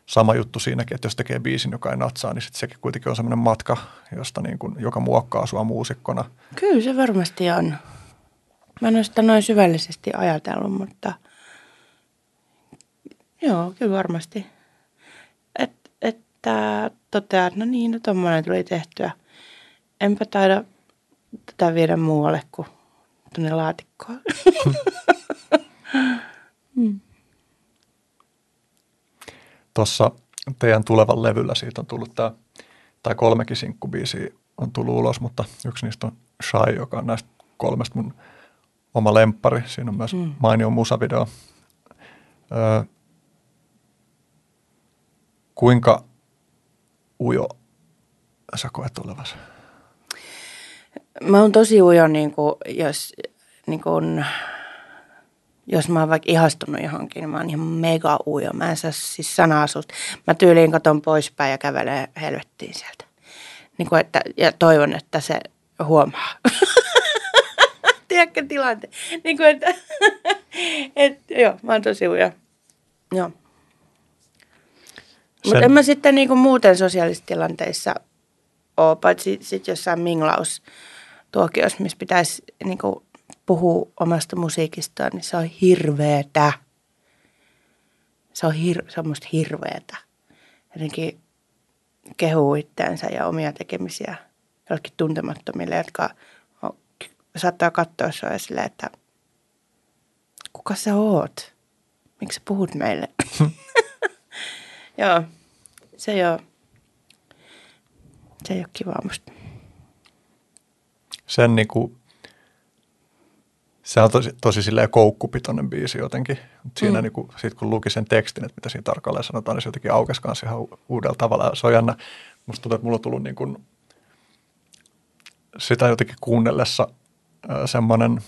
sama juttu siinäkin, että jos tekee biisin, joka ei natsaa, niin sitten sekin kuitenkin on semmoinen matka, josta niin kuin, joka muokkaa sua muusikkona. Kyllä se varmasti on. Mä en ole sitä noin syvällisesti ajatellut, mutta joo, kyllä varmasti. Et, että toteaa, että no niin, no tommoinen tuli tehtyä. Enpä taida tätä viedä muualle kuin tuonne laatikkoon. [laughs] mm. Tuossa teidän tulevan levyllä siitä on tullut tämä, tai kolmekin sinkkubiisiä on tullut ulos, mutta yksi niistä on Shy, joka on näistä kolmesta mun oma lemppari. Siinä on myös mm. mainio musavideo. Öö, kuinka ujo sä koet olevasi? Mä oon tosi ujo, niin kuin, jos, niin kuin, jos mä oon vaikka ihastunut johonkin, niin mä oon ihan mega ujo. Mä en saa siis sanaa susta. Mä tyyliin katon poispäin ja kävelen helvettiin sieltä. Niin kuin, että, ja toivon, että se huomaa. [laughs] Tiedätkö tilanteen? Niin kuin, että, [laughs] et, joo, mä oon tosi ujo. Joo. Mutta en mä sitten niin kuin muuten sosiaalisissa tilanteissa ole, paitsi sitten jossain minglaus tuokiossa, missä pitäisi niin kuin, puhua omasta musiikistaan, niin se on hirveetä. Se on, hir- se on musta hirveetä. Jotenkin kehuu itseänsä ja omia tekemisiä jollekin tuntemattomille, jotka on, saattaa katsoa sua silleen, että kuka sä oot? Miksi sä puhut meille? [laughs] Joo, se ei ole, se ei ole kivaa musta sen niin kuin, se on tosi, tosi silleen koukkupitoinen biisi jotenkin. Siinä mm. niin kuin, sit kun luki sen tekstin, että mitä siinä tarkalleen sanotaan, niin se jotenkin aukesi kanssa ihan uudella tavalla. Se on jännä. Musta tuntuu, että mulla on tullut niin kuin, sitä jotenkin kuunnellessa semmoinen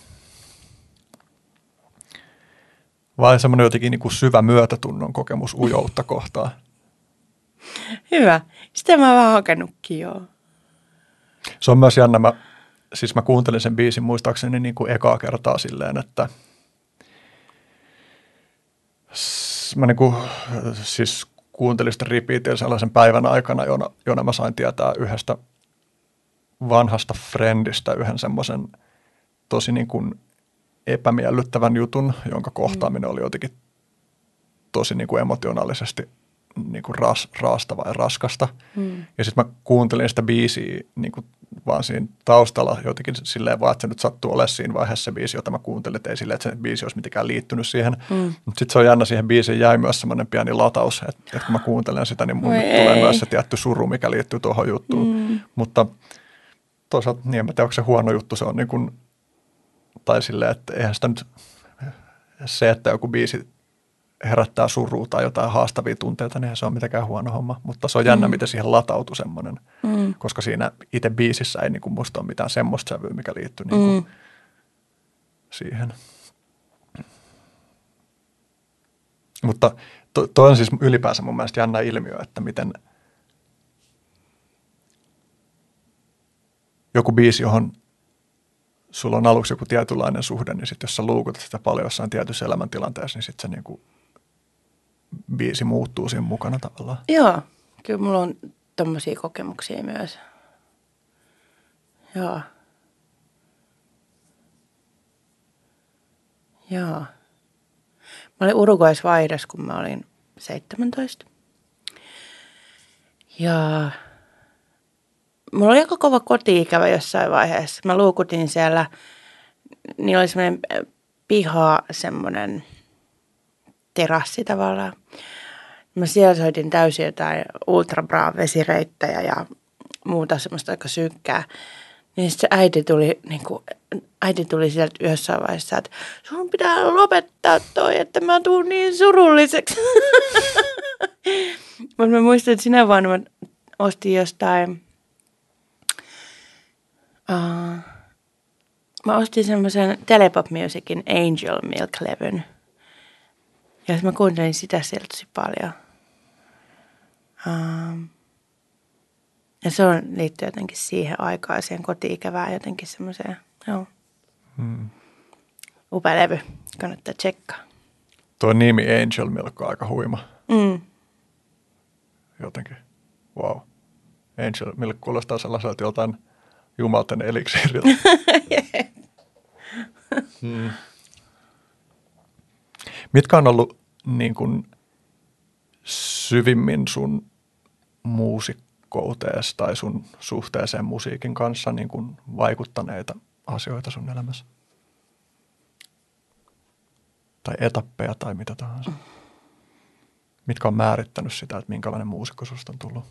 vai semmoinen jotenkin niin kuin syvä myötätunnon kokemus ujoutta kohtaan. Hyvä. Sitä mä oon vähän hakenutkin, joo. Se on myös jännä. Mä siis mä kuuntelin sen biisin muistaakseni niin kuin ekaa kertaa silleen, että mä niin kuin, siis kuuntelin sitä repeatia sellaisen päivän aikana, jona, jona mä sain tietää yhdestä vanhasta friendistä yhden semmoisen tosi niin kuin epämiellyttävän jutun, jonka kohtaaminen oli jotenkin tosi niin kuin emotionaalisesti niin kuin ras, raastava ja raskasta. Mm. Ja sitten mä kuuntelin sitä biisiä niin kuin vaan siinä taustalla jotenkin silleen vaan, että se nyt sattuu olemaan siinä vaiheessa se biisi, jota mä kuuntelin, että ei silleen, että se biisi olisi mitenkään liittynyt siihen. Mm. Mutta sitten se on jännä, siihen biisiin jäi myös semmoinen pieni lataus, että, että kun mä kuuntelen sitä, niin mun tulee ei. myös se tietty suru, mikä liittyy tuohon juttuun. Mm. Mutta toisaalta, niin en mä tiedä, onko se huono juttu, se on niin kuin, tai silleen, että eihän sitä nyt se, että joku biisi herättää surua tai jotain haastavia tunteita, niin se on mitenkään huono homma. Mutta se on jännä, mm. miten siihen latautui semmoinen, mm. koska siinä itse biisissä ei niin kuin musta ole mitään semmoista sävyä, mikä liittyy niin kuin mm. siihen. Mutta to, toi on siis ylipäänsä mun mielestä jännä ilmiö, että miten joku biisi, johon sulla on aluksi joku tietynlainen suhde, niin sitten jos sä luukutat sitä paljon jossain tietyssä elämäntilanteessa, niin sitten se niin kuin biisi muuttuu siinä mukana tavallaan. Joo, kyllä mulla on tommosia kokemuksia myös. Joo. Joo. Mä olin Uruguayssa vaihdas, kun mä olin 17. Ja mulla oli aika kova koti-ikävä jossain vaiheessa. Mä luukutin siellä, niin oli semmoinen piha, semmoinen – terassi tavallaan. Mä siellä soitin täysin jotain ultra bra vesireittejä ja muuta semmoista aika synkkää. Niin sitten äiti tuli, niin kuin, äiti tuli sieltä yhdessä vaiheessa, että sun pitää lopettaa toi, että mä tuun niin surulliseksi. [laughs] Mutta mä muistan, että sinä vuonna mä ostin jostain Uh, mä ostin semmoisen Telepop Musicin Angel Milk-levyn. Ja mä kuuntelin sitä sieltä tosi paljon. Uh, ja se on liittyy jotenkin siihen aikaan, siihen koti-ikävään jotenkin semmoiseen, joo. Hmm. Upea levy, kannattaa tsekkaa. Tuo nimi Angel Milk on aika huima. Mm. Jotenkin, wow. Angel Milk kuulostaa sellaiselta jotain jumalten eliksiiriltä. [laughs] hmm. Mitkä on ollut niin kuin, syvimmin sun muusikkouteessa tai sun suhteeseen musiikin kanssa niin kuin vaikuttaneita asioita sun elämässä? Tai etappeja tai mitä tahansa? Mitkä on määrittänyt sitä, että minkälainen muusikko susta on tullut?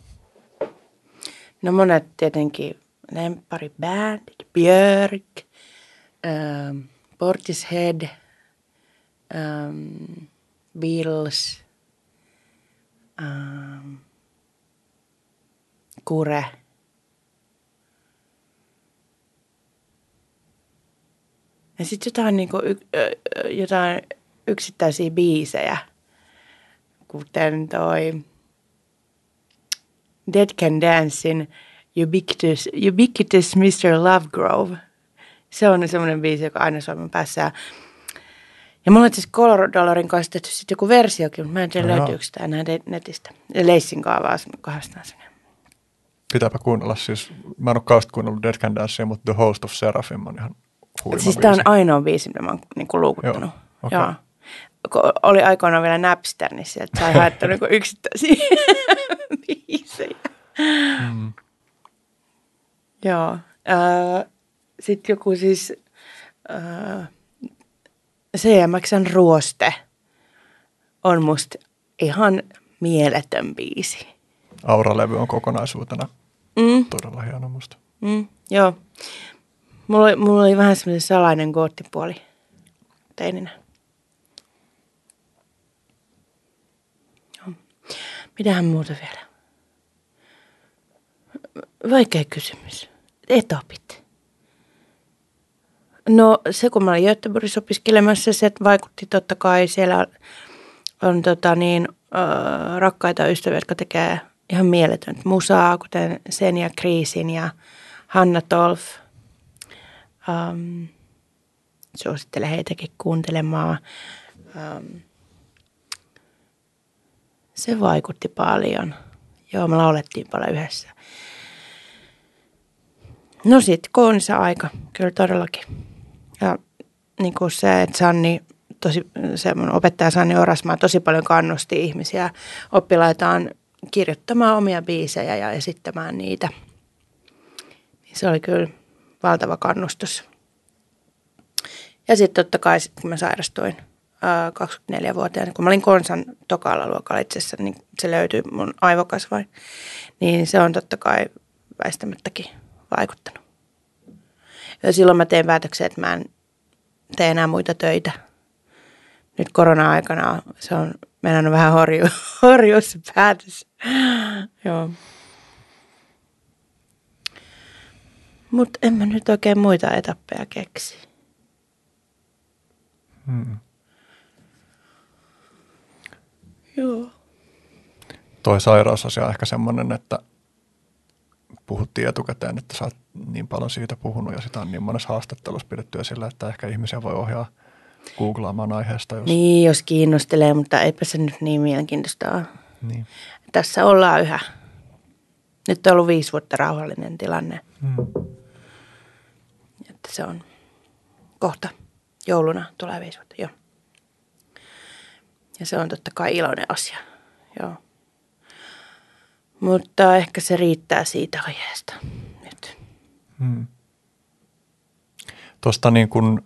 No monet tietenkin lempari band, Björk, ähm, Portishead, ähm, Beatles, ähm, Kure. Ja sitten jotain, niinku, jotain yksittäisiä biisejä, kuten toi Dead Can Dancein Ubiquitous, Ubiquitous Mr. Lovegrove. Se on semmoinen biisi, joka aina soi mun päässä. Ja mulla on siis Color Dollarin kanssa tehty sitten joku versiokin, mutta mä en tiedä no löytyykö sitä enää netistä. Ja Leissin kaavaa kahdestaan sinne. Pitääpä kuunnella siis, mä en ole kauheasti kuunnellut Dead Can Dancea, mutta The Host of Seraphim on ihan huima Siis tämä on ainoa biisi, mitä mä oon niin luukuttanut. Joo. Okay. Joo. Oli aikoinaan vielä Napster, niin sieltä sai haettu [laughs] niin yksittäisiä [laughs] biisejä. Mm. Joo. Äh, Sitten joku siis äh, CMXn ruoste on musta ihan mieletön biisi. Aura-levy on kokonaisuutena mm. todella hieno musta. Mm, joo. Mulla oli, mulla oli vähän semmoinen salainen goottipuoli teininä. Mitähän muuta vielä? Vaikea kysymys. Etapit. No se, kun mä olin Göteborgissa opiskelemassa, se vaikutti totta kai. Siellä on, tota niin, äh, rakkaita ystäviä, jotka tekee ihan mieletöntä musaa, kuten Senja Kriisin ja Hanna Tolf. Um, suosittelen heitäkin kuuntelemaan. Um, se vaikutti paljon. Joo, me laulettiin paljon yhdessä. No sitten koonissa aika, kyllä todellakin. Ja niin kuin se, että Sanni, tosi, se mun opettaja Sanni Orasmaa tosi paljon kannusti ihmisiä oppilaitaan kirjoittamaan omia biisejä ja esittämään niitä. Niin se oli kyllä valtava kannustus. Ja sitten totta kai, sit, kun mä sairastuin 24-vuotiaana, kun mä olin konsan tokalla luokalla itse asiassa, niin se löytyi mun aivokasvain. Niin se on totta kai väistämättäkin vaikuttanut. Ja silloin mä tein päätöksen, että mä en tee enää muita töitä. Nyt korona-aikana se on mennyt vähän horju, [laughs] horjuus se päätös. Joo. Mutta en mä nyt oikein muita etappeja keksi. Hmm. Joo. Toi sairausasia on ehkä semmoinen, että puhuttiin etukäteen, että sä oot niin paljon siitä puhunut ja sitä on niin monessa haastattelussa pidettyä sillä, että ehkä ihmisiä voi ohjaa googlaamaan aiheesta. Jos... Niin, jos kiinnostelee, mutta eipä se nyt niin mielenkiintoista ole. Niin. Tässä ollaan yhä. Nyt on ollut viisi vuotta rauhallinen tilanne. Hmm. Että se on kohta jouluna tulee viisi vuotta, joo. Ja se on totta kai iloinen asia, joo. Mutta ehkä se riittää siitä aiheesta nyt. Hmm. Tuosta niin kuin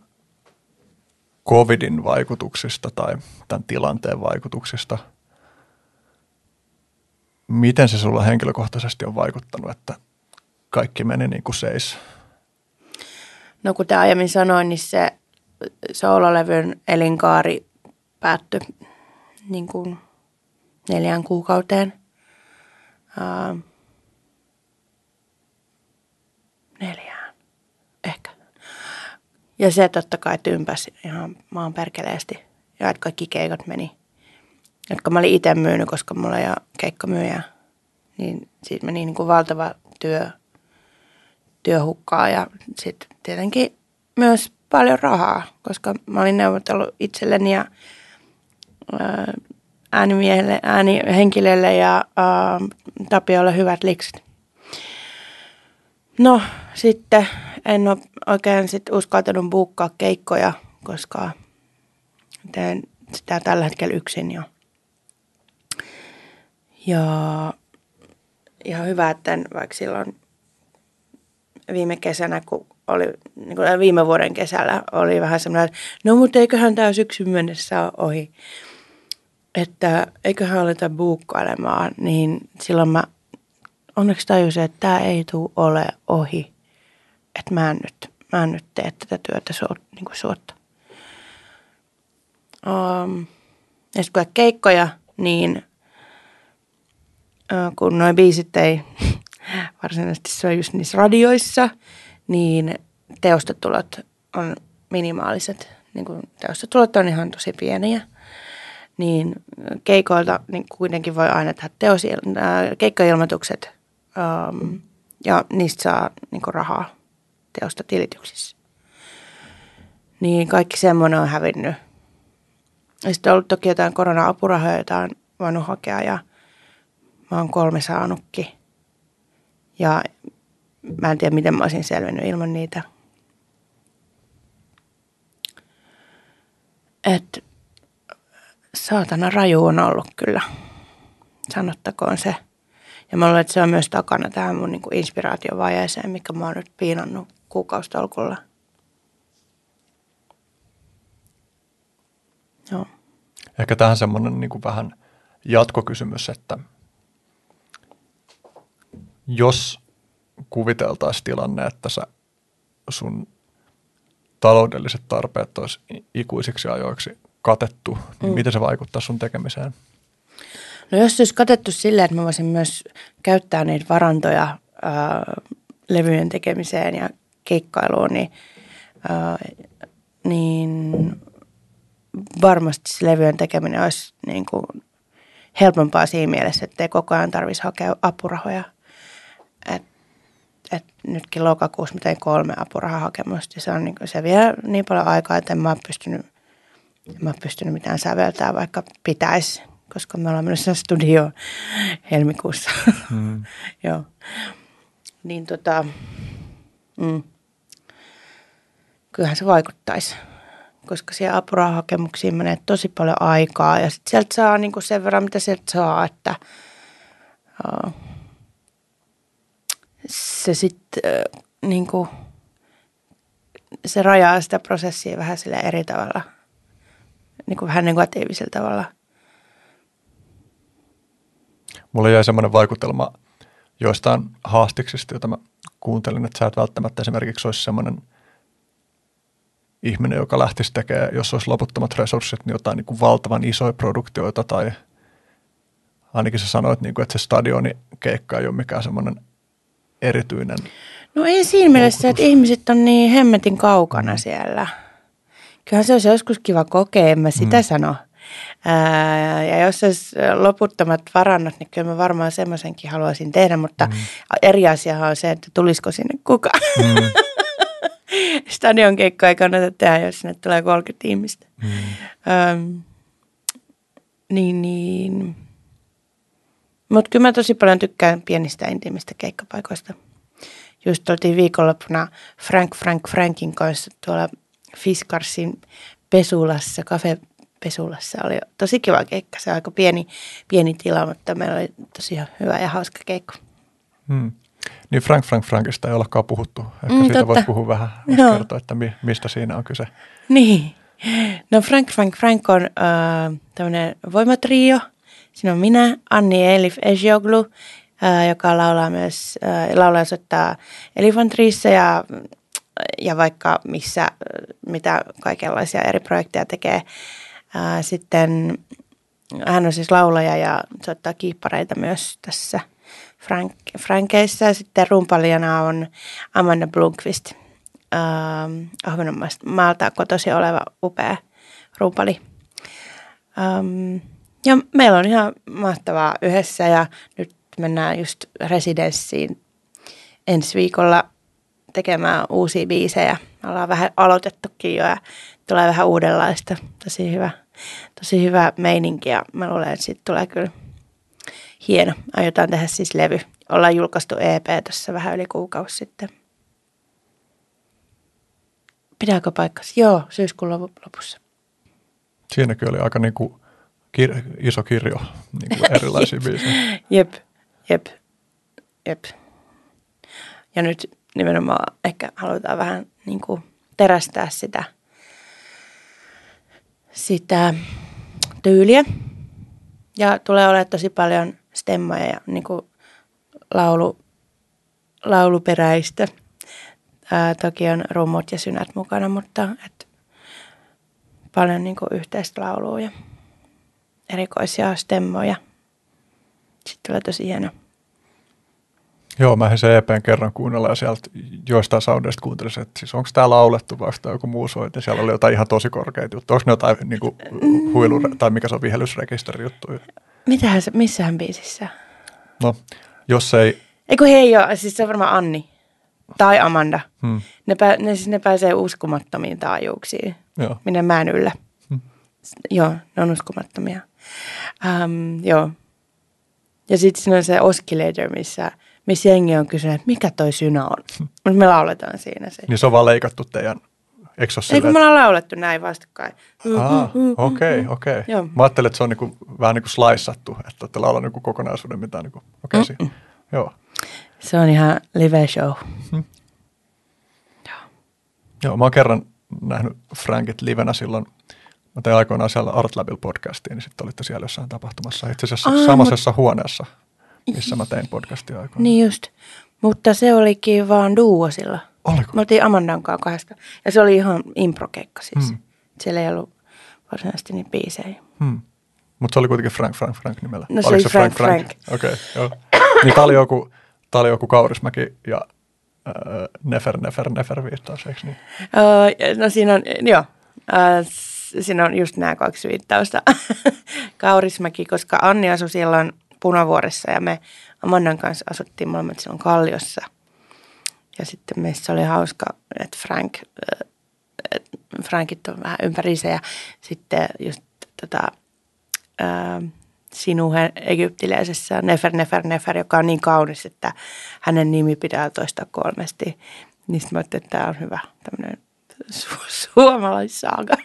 covidin vaikutuksista tai tämän tilanteen vaikutuksista, miten se sulla henkilökohtaisesti on vaikuttanut, että kaikki meni niin kuin seis? No kuten aiemmin sanoin, niin se soololevyn elinkaari päättyi niin kuin neljään kuukauteen – Uh, neljään. Ja se totta kai tympäsi ihan maan perkeleesti. Ja että kaikki keikat meni, jotka mä olin itse myynyt, koska mulla ei ole keikkamyyjä. Niin siitä meni niin kuin valtava työ, työhukkaa ja sitten tietenkin myös paljon rahaa, koska mä olin neuvotellut itselleni ja ää, äänimiehelle, äänihenkilölle ja ää, Tapiolle hyvät liksit. No sitten en ole oikein sit uskaltanut buukkaa keikkoja, koska teen sitä tällä hetkellä yksin jo. Ja ihan hyvä, että en, vaikka silloin viime kesänä, kun oli, niin kuin viime vuoden kesällä oli vähän semmoinen, että no mutta eiköhän tämä syksyn mennessä ole ohi. Että eiköhän aleta buukkailemaan, niin silloin mä onneksi tajusin, että tämä ei tule ole ohi. Että mä en nyt, mä en nyt tee tätä työtä suot, niin kuin suotta. Um, ja sitten kun keikkoja, niin uh, kun noin biisit ei [laughs] varsinaisesti soi just niissä radioissa, niin teostetulot on minimaaliset. Niin kuin teostetulot on ihan tosi pieniä. Niin keikoilta niin kuitenkin voi aina tehdä teos, äh, keikkailmoitukset um, ja niistä saa niin rahaa teosta tilityksissä. Niin kaikki semmoinen on hävinnyt. Ja sitten on ollut toki jotain korona-apurahoja, joita on voinut hakea ja mä oon kolme saanutkin. Ja mä en tiedä, miten mä olisin selvinnyt ilman niitä. Että saatana raju on ollut kyllä. Sanottakoon se. Ja mä luulen, että se on myös takana tähän mun niin kuin inspiraatiovajeeseen, mikä mä oon nyt piinannut kuukausitolkulla. Joo. Ehkä tähän semmoinen niin kuin vähän jatkokysymys, että jos kuviteltaisiin tilanne, että sä sun taloudelliset tarpeet olisi ikuisiksi ajoiksi katettu, niin mm. miten se vaikuttaa sun tekemiseen? No jos se olisi katettu silleen, että mä voisin myös käyttää niitä varantoja ää, levyjen tekemiseen ja keikkailuun, niin, ää, niin varmasti se levyjen tekeminen olisi niin kuin helpompaa siinä mielessä, että ei koko ajan tarvitsisi hakea apurahoja. Et, et nytkin lokakuussa mä tein kolme apurahahakemusta ja se, on niin kuin, se vie niin paljon aikaa, että en mä pystynyt, en mä pystynyt mitään säveltää, vaikka pitäisi koska me ollaan menossa studio helmikuussa. Mm. [laughs] Joo. Niin tota, mm. kyllähän se vaikuttaisi, koska siellä apurahahakemuksiin menee tosi paljon aikaa ja sit sieltä saa niinku sen verran, mitä sieltä saa, että uh, se sitten uh, niinku, se rajaa sitä prosessia vähän sille eri tavalla, niin kuin vähän negatiivisella tavalla – Mulle jäi semmoinen vaikutelma joistain haastiksista, joita mä kuuntelin, että sä et välttämättä esimerkiksi olisi semmoinen ihminen, joka lähtisi tekemään, jos olisi loputtomat resurssit, niin jotain niin kuin valtavan isoja produktioita tai ainakin sä sanoit, niin kuin, että se stadioni keikka ei ole mikään semmoinen erityinen. No ei siinä mielessä, että ihmiset on niin hemmetin kaukana siellä. Kyllähän se olisi joskus kiva kokea, en mä sitä mm. sano. Ää, ja jos olisi loputtomat varannot, niin kyllä mä varmaan semmoisenkin haluaisin tehdä, mutta mm. eri asia on se, että tulisiko sinne kukaan. Mm. [laughs] Stadion keikka ei kannata tehdä, jos sinne tulee 30 ihmistä. Mm. Öm, niin, niin. Mutta kyllä mä tosi paljon tykkään pienistä intiimistä keikkapaikoista. Just oltiin viikonloppuna Frank Frank Frankin kanssa tuolla Fiskarsin Pesulassa, kafe Pesulassa oli tosi kiva keikka. Se aika pieni, pieni tila, mutta meillä oli tosi hyvä ja hauska keikka. Hmm. Niin Frank Frank Frankista ei olekaan puhuttu. Ehkä mm, siitä voisi puhua vähän, no. kertoa, että mi, mistä siinä on kyse. Niin. No Frank Frank Frank on äh, tämmöinen voimatrio. Siinä on minä, Anni Elif Ejioglu, äh, joka laulaa myös, äh, laulaa ja soittaa Elefantriissa ja, ja vaikka missä, mitä kaikenlaisia eri projekteja tekee. Ää, sitten hän on siis laulaja ja soittaa kiippareita myös tässä Frank, Frankeissa. Sitten rumpalijana on Amanda Blomqvist. Ahvenanmaalta kotosi oleva upea rumpali. Ähm, ja meillä on ihan mahtavaa yhdessä ja nyt mennään just residenssiin ensi viikolla tekemään uusia biisejä. Me ollaan vähän aloitettukin jo ja tulee vähän uudenlaista. Tosi hyvä, tosi hyvä meininki ja mä luulen, että siitä tulee kyllä hieno. Aiotaan tehdä siis levy. Ollaan julkaistu EP tässä vähän yli kuukausi sitten. Pidääkö paikkas? Joo, syyskuun lopussa. Siinäkin oli aika niin kuin kir- iso kirjo niin kuin [laughs] erilaisia biisejä. Jep, jep, jep. Ja nyt nimenomaan ehkä halutaan vähän niin kuin terästää sitä, sitä tyyliä. Ja tulee olemaan tosi paljon stemmoja ja niin kuin laulu, lauluperäistä. Ää, toki on rummut ja synät mukana, mutta et paljon niin kuin yhteistä laulua ja erikoisia stemmoja. Sitten tulee tosi hieno. Joo, mä se EPn kerran kuunnella ja sieltä joistain soundeista kuuntelisin, että siis onko tämä laulettu vai onko joku muu soit, ja siellä oli jotain ihan tosi korkeita juttuja. Onko ne jotain niin kuin, huilu, tai mikä se on vihellysrekisteri juttuja? Mitähän se, missähän biisissä? No, jos ei... Eikö hei ole, siis se on varmaan Anni tai Amanda. Hmm. Ne, pä, ne, siis ne pääsee uskomattomiin taajuuksiin, joo. minne mä en yllä. Hmm. Joo, ne on uskomattomia. Um, joo. Ja sitten siinä on se Oscillator, missä, missä jengi on kysynyt, että mikä toi synä on. Mutta me lauletaan siinä se. Niin se on vaan leikattu teidän Eikö Ei kun me ollaan laulettu näin vastakkain. Okei, okei. Okay, okay. Mä ajattelin, että se on niinku, vähän niin kuin slaissattu, että olette laulannut niinku kokonaisuuden mitään. Niinku, okei, okay, joo. Se on ihan live show. Hmm. Joo. Joo, mä oon kerran nähnyt Frankit livenä silloin, mä tein aikoinaan siellä Art Labil podcastiin, niin sitten olitte siellä jossain tapahtumassa. Itse asiassa Aa, samaisessa mut... huoneessa, missä mä tein podcastia aikoinaan. Niin just, mutta se olikin vaan duo sillä. Oliko? Me oltiin Amandan kanssa kahdesta. Ja se oli ihan improkeikka siis. Hmm. Siellä ei ollut varsinaisesti niin biisejä. Hmm. Mutta se oli kuitenkin Frank Frank Frank nimellä. No se Oliko oli se Frank Frank. Frank? Okei, okay, joo. Niin tää oli joku, tää oli joku Kaurismäki ja äh, Nefer Nefer Nefer viittaus, eikö niin? Uh, no siinä on, joo. Uh, siinä on just nämä kaksi viittausta. [laughs] Kaurismäki, koska Anni asui silloin Punavuoressa ja me Amandan kanssa asuttiin molemmat silloin Kalliossa – ja sitten meistä oli hauska, että Frank, että Frankit on vähän ympäriinsä ja sitten just tota, ää, sinuhen egyptiläisessä Nefer, Nefer, Nefer, joka on niin kaunis, että hänen nimi pitää toistaa kolmesti. Niin sitten mä ajattelin, että tämä on hyvä tämmöinen su- suomalaissaaga. [laughs]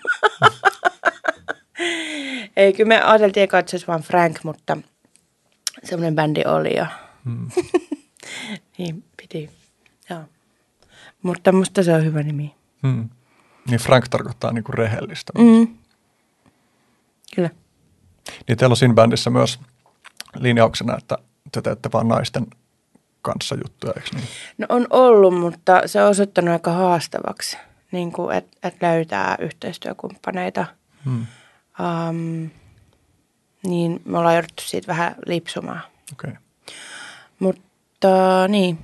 Ei, kyllä me ajateltiin että se olisi vaan Frank, mutta semmoinen bändi oli jo. Hmm. [laughs] niin, piti Joo. Mutta musta se on hyvä nimi. Hmm. Niin Frank tarkoittaa niinku rehellistä. Mm. Kyllä. Niin teillä on siinä bändissä myös linjauksena, että te teette vaan naisten kanssa juttuja, eikö niin? No on ollut, mutta se on osoittanut aika haastavaksi, niin että et löytää yhteistyökumppaneita. Hmm. Um, niin me ollaan jouduttu siitä vähän lipsumaan. Okay. Mutta niin,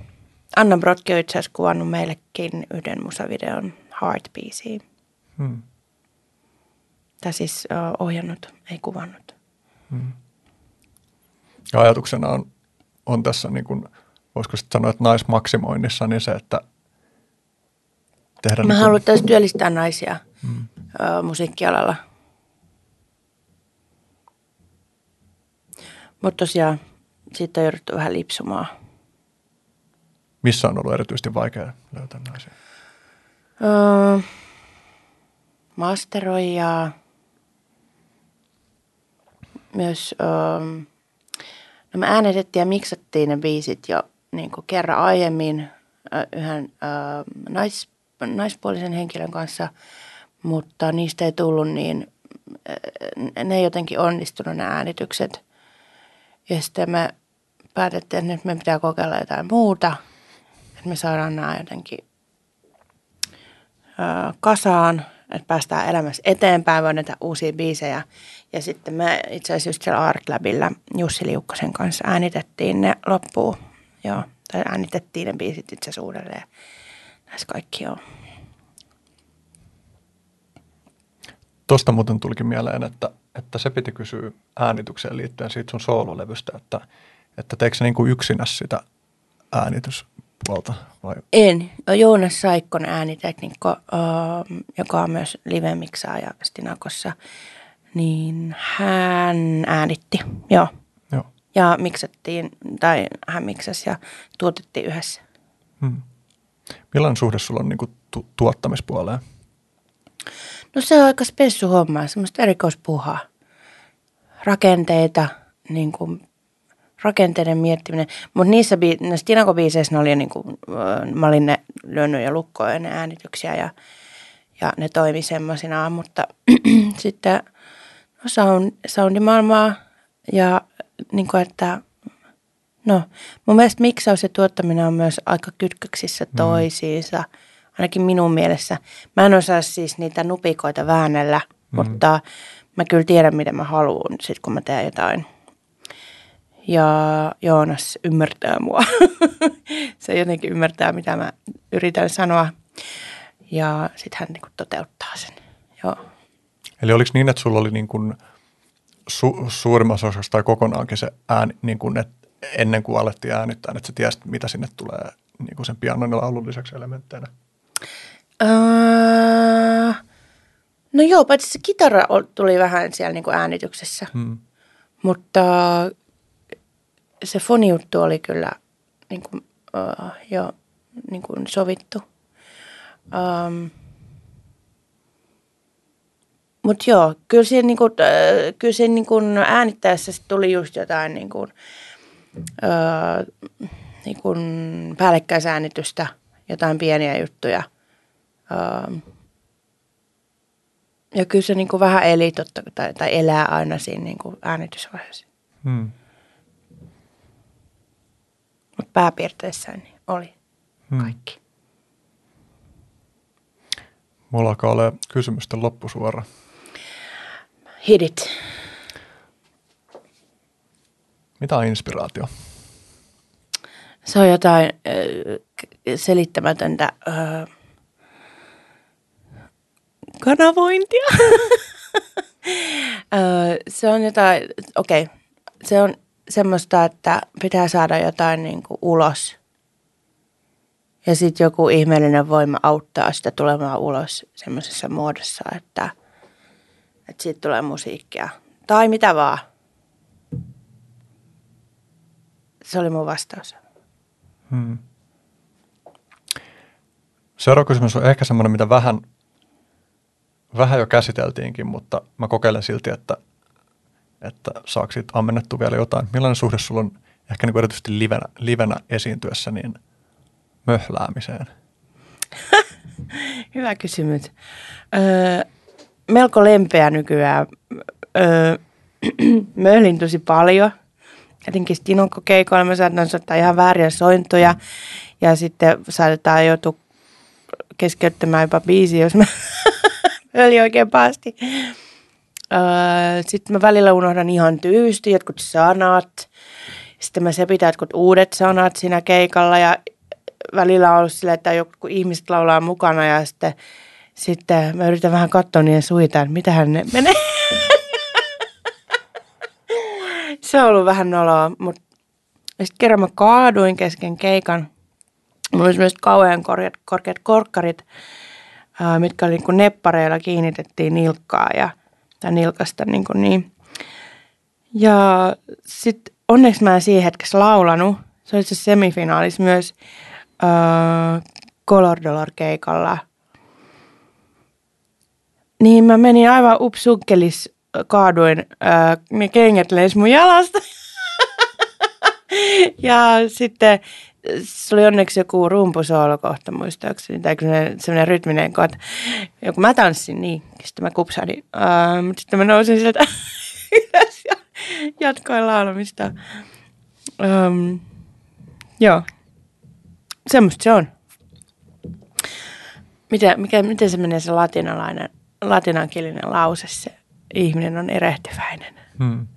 Anna Brotki on itse asiassa kuvannut meillekin yhden musavideon Heartbeatsiin. Hmm. Tai siis uh, ohjannut, ei kuvannut. Hmm. Ja ajatuksena on, on tässä, niin kuin, voisiko sitten sanoa, että naismaksimoinnissa, niin se, että tehdään... Me niin haluttaisiin työllistää naisia hmm. uh, musiikkialalla. Mutta tosiaan, siitä on jouduttu vähän lipsumaan. Missä on ollut erityisesti vaikea löytää naisia? Öö, masteroijaa. Myös öö, no me äänetettiin ja miksattiin ne biisit jo niin kuin kerran aiemmin yhden öö, nais, naispuolisen henkilön kanssa, mutta niistä ei tullut niin, ne ei jotenkin onnistunut nämä äänitykset. Ja sitten me päätettiin, että nyt me pitää kokeilla jotain muuta, että me saadaan nämä jotenkin ö, kasaan, että päästään elämässä eteenpäin, voi näitä uusia biisejä. Ja sitten me itse asiassa just siellä Artlabilla Jussi Liukkosen kanssa äänitettiin ne loppuun. Joo, tai äänitettiin ne biisit itse asiassa uudelleen. Näissä kaikki on. Tuosta muuten tulikin mieleen, että että se piti kysyä äänitykseen liittyen siitä sun soololevystä, että, että teikö se niin kuin yksinäs sitä äänityspuolta vai? En. Joonas Saikkon ääniteknikko, ähm, joka on myös live-miksaaja Stinakossa, niin hän äänitti, joo. Joo. Ja miksattiin, tai hän miksasi ja tuotettiin yhdessä. Hmm. Millainen suhde sulla on niin kuin tu- tuottamispuoleen? No se on aika spessu homma, semmoista erikoispuhaa. Rakenteita, niin kuin rakenteiden miettiminen. Mutta niissä bi- näissä Tinako-biiseissä ne oli niin kuin, mä olin ne lyönyt jo lukkoon ennen äänityksiä ja, ja ne toimi semmoisinaan. Mutta [clears throat] sitten no sound, soundimaailmaa ja niin kuin, että no mun mielestä miksaus ja tuottaminen on myös aika kytköksissä toisiinsa. Ainakin minun mielessä. Mä en osaa siis niitä nupikoita väännellä, mm. mutta mä kyllä tiedän, mitä mä haluan sit kun mä teen jotain. Ja Joonas ymmärtää mua. [laughs] se jotenkin ymmärtää, mitä mä yritän sanoa. Ja sitten hän niinku toteuttaa sen. Joo. Eli oliko niin, että sulla oli niin kuin su- suurimmassa osassa tai kokonaankin se ääni, niin kuin, että ennen kuin alettiin äänittää, että sä tiesit, mitä sinne tulee niin kuin sen pianon ja laulun lisäksi elementteinä? Öö, no joo, paitsi se kitara tuli vähän siellä niinku äänityksessä. Hmm. Mutta se fonijuttu oli kyllä niin kuin, uh, jo niin kuin sovittu. Um, Mutta joo, kyllä siihen, niin kuin, äh, kyllä siihen niin kuin äänittäessä sit tuli just jotain niin kuin, äh, niin kuin päällekkäisäänitystä, jotain pieniä juttuja. Ähm, ja kyllä se niin kuin vähän eli totta, tai, tai elää aina siinä niin kuin äänitysvaiheessa. Hmm. Mutta pääpiirteissään niin oli Hmm. kaikki. Mulla alkaa olla kysymysten loppusuora. Hit it. Mitä on inspiraatio? Se on jotain äh, selittämätöntä äh, kanavointia. [laughs] se on jotain, okei, okay. se on semmoista, että pitää saada jotain niin kuin ulos. Ja sitten joku ihmeellinen voima auttaa sitä tulemaan ulos semmoisessa muodossa, että, että siitä tulee musiikkia. Tai mitä vaan. Se oli mun vastaus. Hmm. Seuraava kysymys on ehkä semmoinen, mitä vähän, vähän jo käsiteltiinkin, mutta mä kokeilen silti, että, että saako siitä ammennettu vielä jotain. Millainen suhde sulla on ehkä niin erityisesti livenä, livenä esiintyessä niin möhläämiseen? [laughs] Hyvä kysymys. Öö, melko lempeä nykyään. Öö, [clears throat] möhlin tosi paljon. Etenkin Stinokko-keikoilla me saatan soittaa ihan vääriä sointoja. Ja sitten saatetaan joutua keskeyttämään jopa biisi, jos mä [laughs] möhlin oikein pahasti. Öö, sitten mä välillä unohdan ihan tyysty jotkut sanat. Sitten mä sepitän jotkut uudet sanat siinä keikalla ja välillä on ollut silleen, että joku ihmiset laulaa mukana ja sitten, sitten mä yritän vähän katsoa niiden suita, että mitähän ne menee. [laughs] Se on ollut vähän noloa, mutta sitten kerran mä kaaduin kesken keikan. Mulla oli myös kauhean korkeat, korkeat korkkarit, mitkä oli niin kuin neppareilla kiinnitettiin nilkkaa ja, nilkasta niin, kuin niin. Ja sitten onneksi mä en siihen hetkessä laulanut. Se oli se semifinaalis myös äh, Color Dollar keikalla. Niin mä menin aivan upsukkelis, kaaduin, äh, ne kengät lensi mun jalasta. [laughs] ja sitten se oli onneksi joku rumpusoolo kohta muistaakseni, tai semmoinen rytminen kohta. Joku mä tanssin niin, sitten mä kupsahdin. Uh, mutta sitten mä nousin sieltä [laughs] ylös ja jatkoin laulamista. Um, joo, semmoista se on. Miten, mikä, miten se menee se latinalainen, latinankielinen lause, se ihminen on erehtyväinen. Hmm.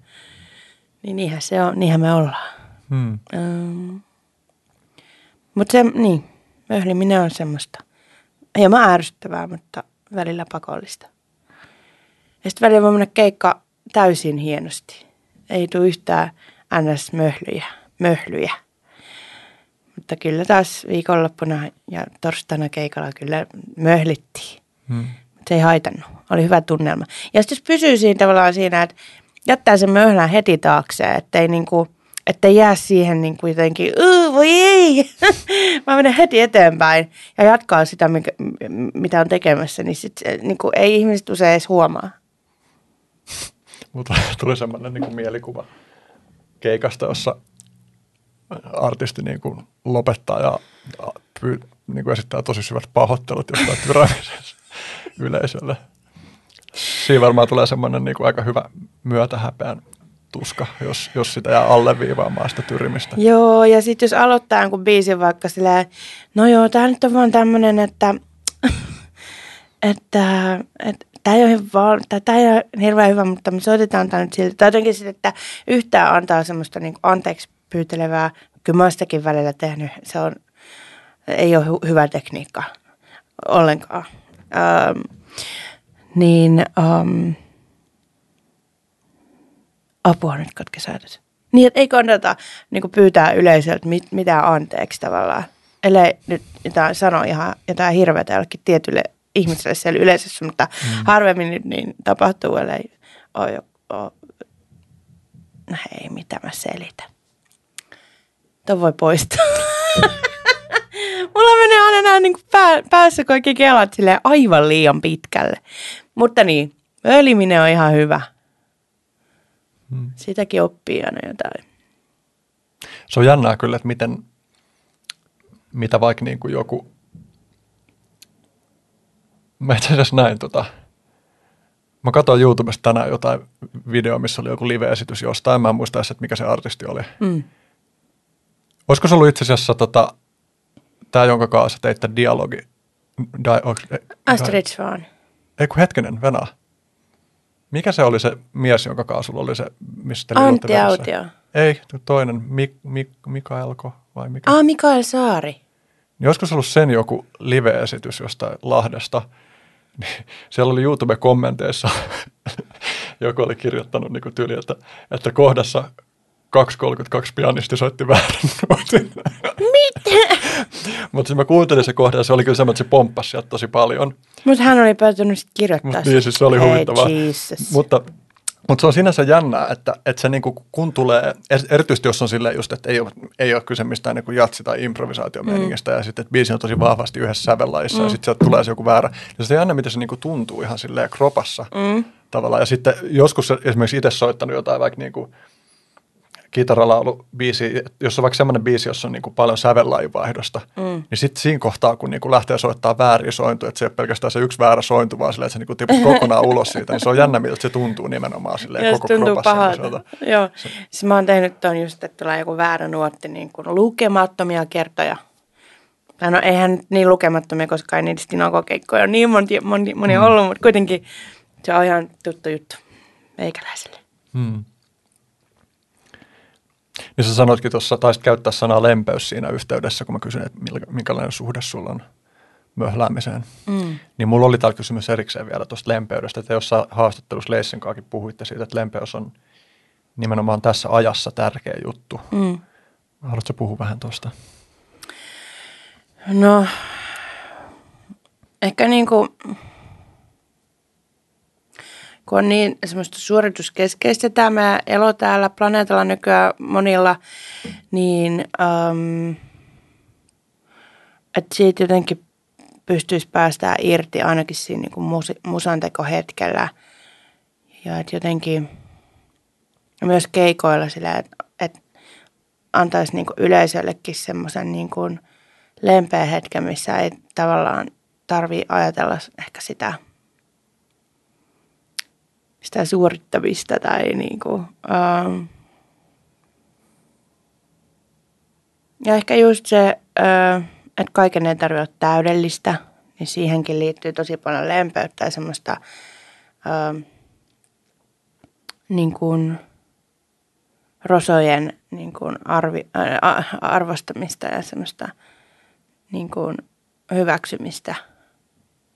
Niin niinhän se on, niinhän me ollaan. Hmm. Um, mutta se, niin, möhliminen on semmoista. Hieman ärsyttävää, mutta välillä pakollista. Ja sitten välillä voi mennä keikka täysin hienosti. Ei tule yhtään ns-möhlyjä. Möhlyjä. Mutta kyllä taas viikonloppuna ja torstaina keikalla kyllä möhlittiin. Hmm. Se ei haitannut. Oli hyvä tunnelma. Ja sitten jos pysyy siinä tavallaan siinä, että jättää sen möhlän heti taakseen, ettei niinku, ettei jää siihen niin kuin jotenkin, voi ei, [laughs] mä menen heti eteenpäin ja jatkaa sitä, mikä, mitä on tekemässä, niin, sit, niin kuin, ei ihmiset usein edes huomaa. Mutta [laughs] tuli semmoinen niin mielikuva keikasta, jossa artisti niin kuin lopettaa ja pyy, niin kuin esittää tosi syvät pahoittelut jostain tyrämisessä [laughs] yleisölle. Siinä varmaan tulee semmoinen niin kuin aika hyvä myötähäpeän tuska, jos, jos sitä jää alleviivaamaan sitä tyrimistä. Joo, ja sitten jos aloittaa jonkun biisin vaikka silleen, no joo, tämä nyt on vaan tämmöinen, [laughs] että, että, että tämä ei, ole vaan, tämä ei ole hirveän hyvä, mutta me soitetaan tämä nyt siltä. Tai jotenkin sitten, että yhtään antaa semmoista niin anteeksi pyytelevää. Kyllä mä oon sitäkin välillä tehnyt. Se on, ei ole hy- hyvä tekniikka ollenkaan. Ähm, niin ähm, apua nyt katkesäädös. Niin, että ei kannata niin pyytää yleisöltä mit, mitään anteeksi tavallaan. Ellei nyt jotain sano ihan jotain hirveätä jollekin tietylle ihmiselle siellä yleisössä, mutta mm. harvemmin nyt niin tapahtuu, ellei ole, ole no hei, mitä mä selitän. Tuon voi poistaa. [laughs] Mulla menee aina nämä niin pää, päässä kaikki kelat aivan liian pitkälle. Mutta niin, öliminen on ihan hyvä. Hmm. Sitäkin oppii aina jotain. Se on jännää kyllä, että miten, mitä vaikka niin kuin joku, mä itse asiassa näin tota, mä katsoin YouTubesta tänään jotain videoa, missä oli joku live-esitys jostain, mä en muista edes, että mikä se artisti oli. Mm. Olisiko se ollut itse asiassa tota, tämä, jonka kanssa teitte dialogi? Di, Astrid Swan. Ei kun hetkinen, Venä. Mikä se oli se mies, jonka kanssa sulla oli se, mistä Antti Autio. Ei, toinen, Mik, Mik, Mikaelko vai mikä? Ah, Mikael Saari. Se ollut sen joku live-esitys jostain Lahdesta? [laughs] Niin siellä oli YouTube-kommenteissa, [laughs] joku oli kirjoittanut niin tyyli, että, että kohdassa 2.32 pianisti soitti. [laughs] Mitä? Mutta mä kuuntelin se kohda ja se oli kyllä semmoinen, että se pomppasi sieltä tosi paljon. Mutta hän oli päätynyt sitten kirjoittaa Mut niin, siis se oli huvittavaa. Mutta, mutta se on sinänsä jännää, että, että se niinku, kun tulee, erityisesti jos on silleen just, että ei ole, ei ole kyse mistään niinku jatsi- tai improvisaatiomeiningistä mm. ja sitten, että biisi on tosi vahvasti yhdessä sävellajissa mm. ja sitten sieltä tulee se joku väärä. Ja se jännä, miten se niinku tuntuu ihan silleen kropassa mm. tavallaan. Ja sitten joskus esimerkiksi itse soittanut jotain vaikka niinku, kitaralaulu biisi, jos on vaikka semmoinen biisi, jossa on niin kuin paljon sävellajivaihdosta, mm. niin sitten siinä kohtaa, kun niin kuin lähtee soittaa väärin sointuja, että se ei ole pelkästään se yksi väärä sointu, vaan silleen, että se niin tiput kokonaan [laughs] ulos siitä, niin se on jännä, miltä se tuntuu nimenomaan silleen Joo, koko tuntuu pahalta. Joo, se. siis mä oon tehnyt ton just, että tulee joku väärä nuotti niin kuin lukemattomia kertoja. No eihän nyt niin lukemattomia, koska ei niitä Stinago-keikkoja ole niin moni, moni, moni mm. ollut, mutta kuitenkin se on ihan tuttu juttu meikäläiselle. Mm. Niin sä sanoitkin tuossa, taisit käyttää sanaa lempeys siinä yhteydessä, kun mä kysyin, että minkälainen suhde sulla on möhläämiseen. Mm. Niin mulla oli täällä kysymys erikseen vielä tuosta lempeydestä, että jossain haastattelussa Leissin puhuitte siitä, että lempeys on nimenomaan tässä ajassa tärkeä juttu. Mm. Haluatko puhua vähän tuosta? No, ehkä niin kuin kun on niin semmoista suorituskeskeistä tämä elo täällä planeetalla nykyään monilla, niin um, että siitä jotenkin pystyisi päästään irti ainakin siinä niin kuin mus- musantekohetkellä. Ja että jotenkin myös keikoilla sillä, että, että antaisi niin kuin yleisöllekin semmoisen niin kuin lempeä hetken, missä ei tavallaan tarvii ajatella ehkä sitä – sitä suorittamista tai niin kuin, ähm, ja ehkä just se, äh, että kaiken ei tarvitse olla täydellistä, niin siihenkin liittyy tosi paljon lempeyttä ja semmoista äh, niin kuin rosojen niin kuin arvi, äh, arvostamista ja semmoista niin kuin hyväksymistä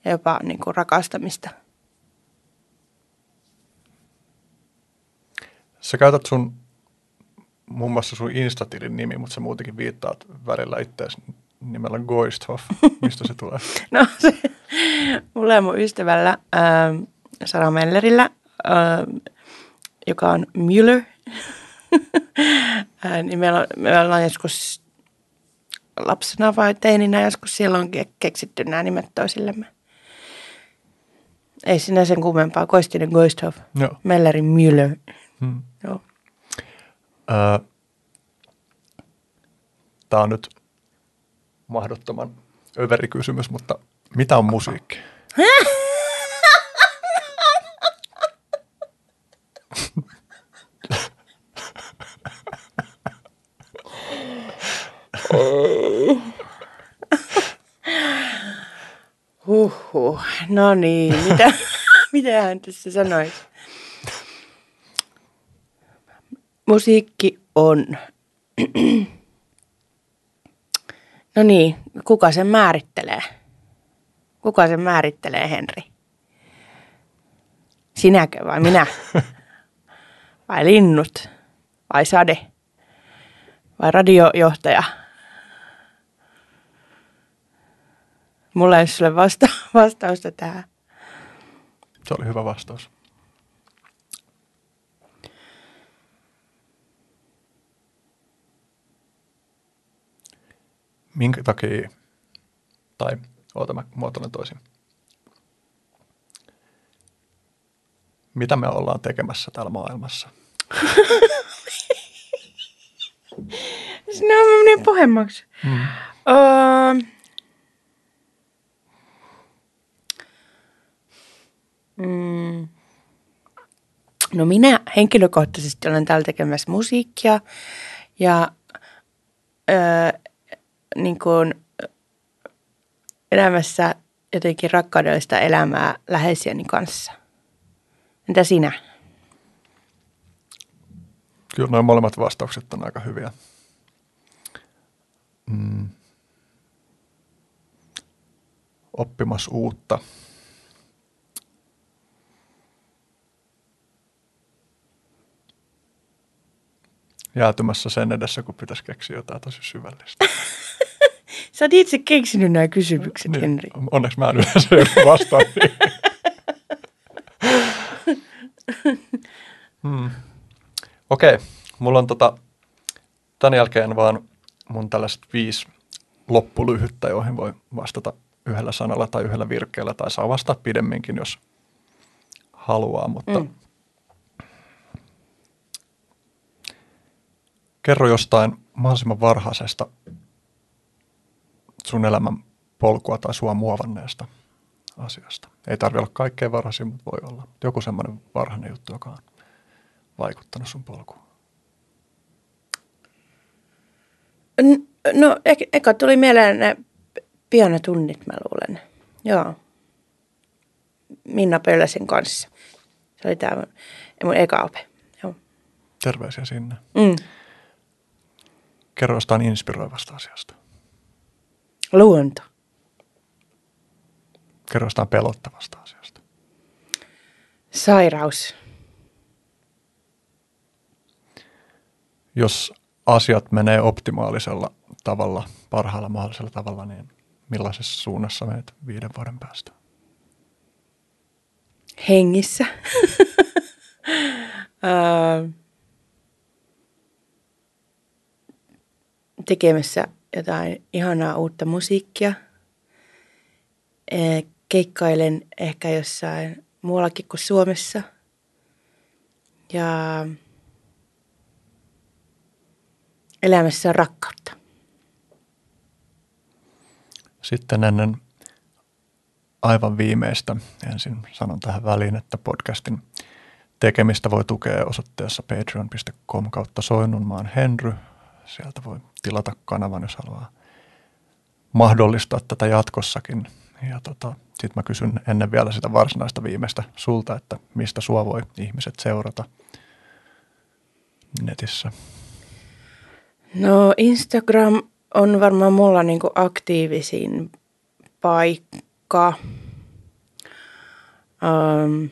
ja jopa niin kuin rakastamista – Sä käytät sun, muun muassa sun Instatilin nimi, mutta sä muutenkin viittaat välillä itseäsi nimellä Goisthoff. Mistä se tulee? [laughs] No se, mulla ja mun ystävällä äh, Sara Mellerillä, äh, joka on Müller, [laughs] äh, niin meillä on, me ollaan joskus lapsena vai teininä joskus silloin ke- keksitty nämä nimet toisillemme. Ei sinä sen kummempaa. Koistinen Goisthoff. Mellerin Müller. Hmm. Tämä on nyt mahdottoman överi kysymys, mutta mitä on musiikki? Huhhuh. No niin, mitä, [laughs] mitä hän tässä sanoisi? Musiikki on. [clears throat] No niin, kuka sen määrittelee? Kuka sen määrittelee, Henri? Sinäkö vai minä? [laughs] Vai linnut? Vai sade? Vai radiojohtaja? Mulla ei ole sulle vasta- [laughs] vastausta tähän. Se oli hyvä vastaus. Minkä takia, tai oota mä muotoilen toisin. Mitä me ollaan tekemässä täällä maailmassa? [laughs] Sinä on menee pohjemmaksi. Mm. Öö, mm, no minä henkilökohtaisesti olen täällä tekemässä musiikkia ja öö, niin kuin elämässä jotenkin rakkaudellista elämää läheisiäni kanssa. Entä sinä? Kyllä noin molemmat vastaukset on aika hyviä. Mm. Oppimassa uutta. Jäätymässä sen edessä, kun pitäisi keksiä jotain tosi syvällistä. [laughs] Sä oot itse keksinyt nämä kysymykset, niin. Henri. Onneksi mä en yleensä [laughs] vastaan [laughs] hmm. Okei, okay. mulla on tota, tämän jälkeen vaan mun tällaiset viisi loppulyhyttä, joihin voi vastata yhdellä sanalla tai yhdellä virkkeellä, tai saa vastata pidemminkin, jos haluaa, mutta mm. kerro jostain mahdollisimman varhaisesta sun elämän polkua tai sua muovanneesta asiasta. Ei tarvitse olla kaikkein varhaisin, mutta voi olla joku semmoinen varhainen juttu, joka on vaikuttanut sun polkuun. No, e- eka tuli mieleen ne pianotunnit, mä luulen. Joo. Minna Pölläsen kanssa. Se oli tämä mun, mun eka ope. Joo. Terveisiä sinne. Mm. Kerro jostain inspiroivasta asiasta. Luonto. Kerro jostain pelottavasta asiasta. Sairaus. Jos asiat menee optimaalisella tavalla, parhaalla mahdollisella tavalla, niin millaisessa suunnassa menet viiden vuoden päästä? Hengissä. [laughs] Öö, tekemässä jotain ihanaa uutta musiikkia. Ee, Keikkailen ehkä jossain muuallakin kuin Suomessa. Ja elämässä on rakkautta. Sitten ennen aivan viimeistä, ensin sanon tähän väliin, että podcastin tekemistä voi tukea osoitteessa patreon.com kautta Soinnunmaan Henry. Sieltä voi tilata kanavan, jos haluaa mahdollistaa tätä jatkossakin. Ja tota, sitten mä kysyn ennen vielä sitä varsinaista viimeistä sulta, että mistä sua voi ihmiset seurata netissä. No Instagram on varmaan mulla niinku aktiivisin paikka. Um,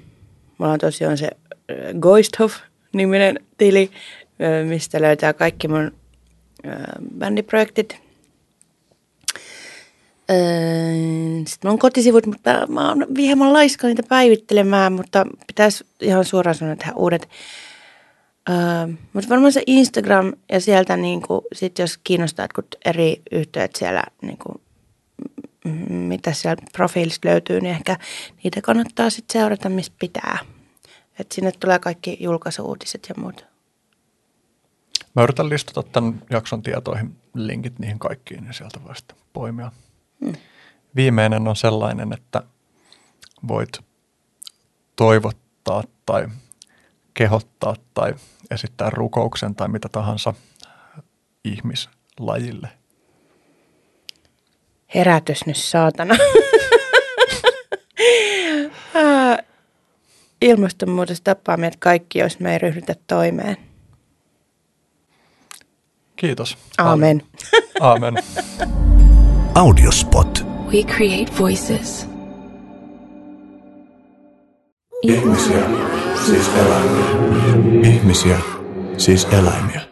mulla on tosiaan se äh, Goisthoff niminen tili, ö, mistä löytää kaikki mun bändiprojektit. Öö, Sitten on kotisivut, mutta mä oon hieman laiska niitä päivittelemään, mutta pitäisi ihan suoraan sanoa tehdä uudet. Öö, mutta varmaan se Instagram ja sieltä niin kuin, sit jos kiinnostaa kun eri yhteydet siellä, niin kuin, mitä siellä profiilista löytyy, niin ehkä niitä kannattaa sitten seurata, missä pitää. Et sinne tulee kaikki julkaisuuutiset ja muut. Mä yritän listata tämän jakson tietoihin linkit niihin kaikkiin ja sieltä voi sitten poimia. Hmm. Viimeinen on sellainen, että voit toivottaa tai kehottaa tai esittää rukouksen tai mitä tahansa ihmislajille. Herätys nyt, saatana. [laughs] Ah, Ilmastonmuutos tappaa meidät kaikki, jos me ei ryhdytä toimeen. Kiitos. Aamen. Aamen. [laughs] Audiospot. We create voices. Ihmisiä, siis eläimiä. Ihmisiä, siis eläimiä.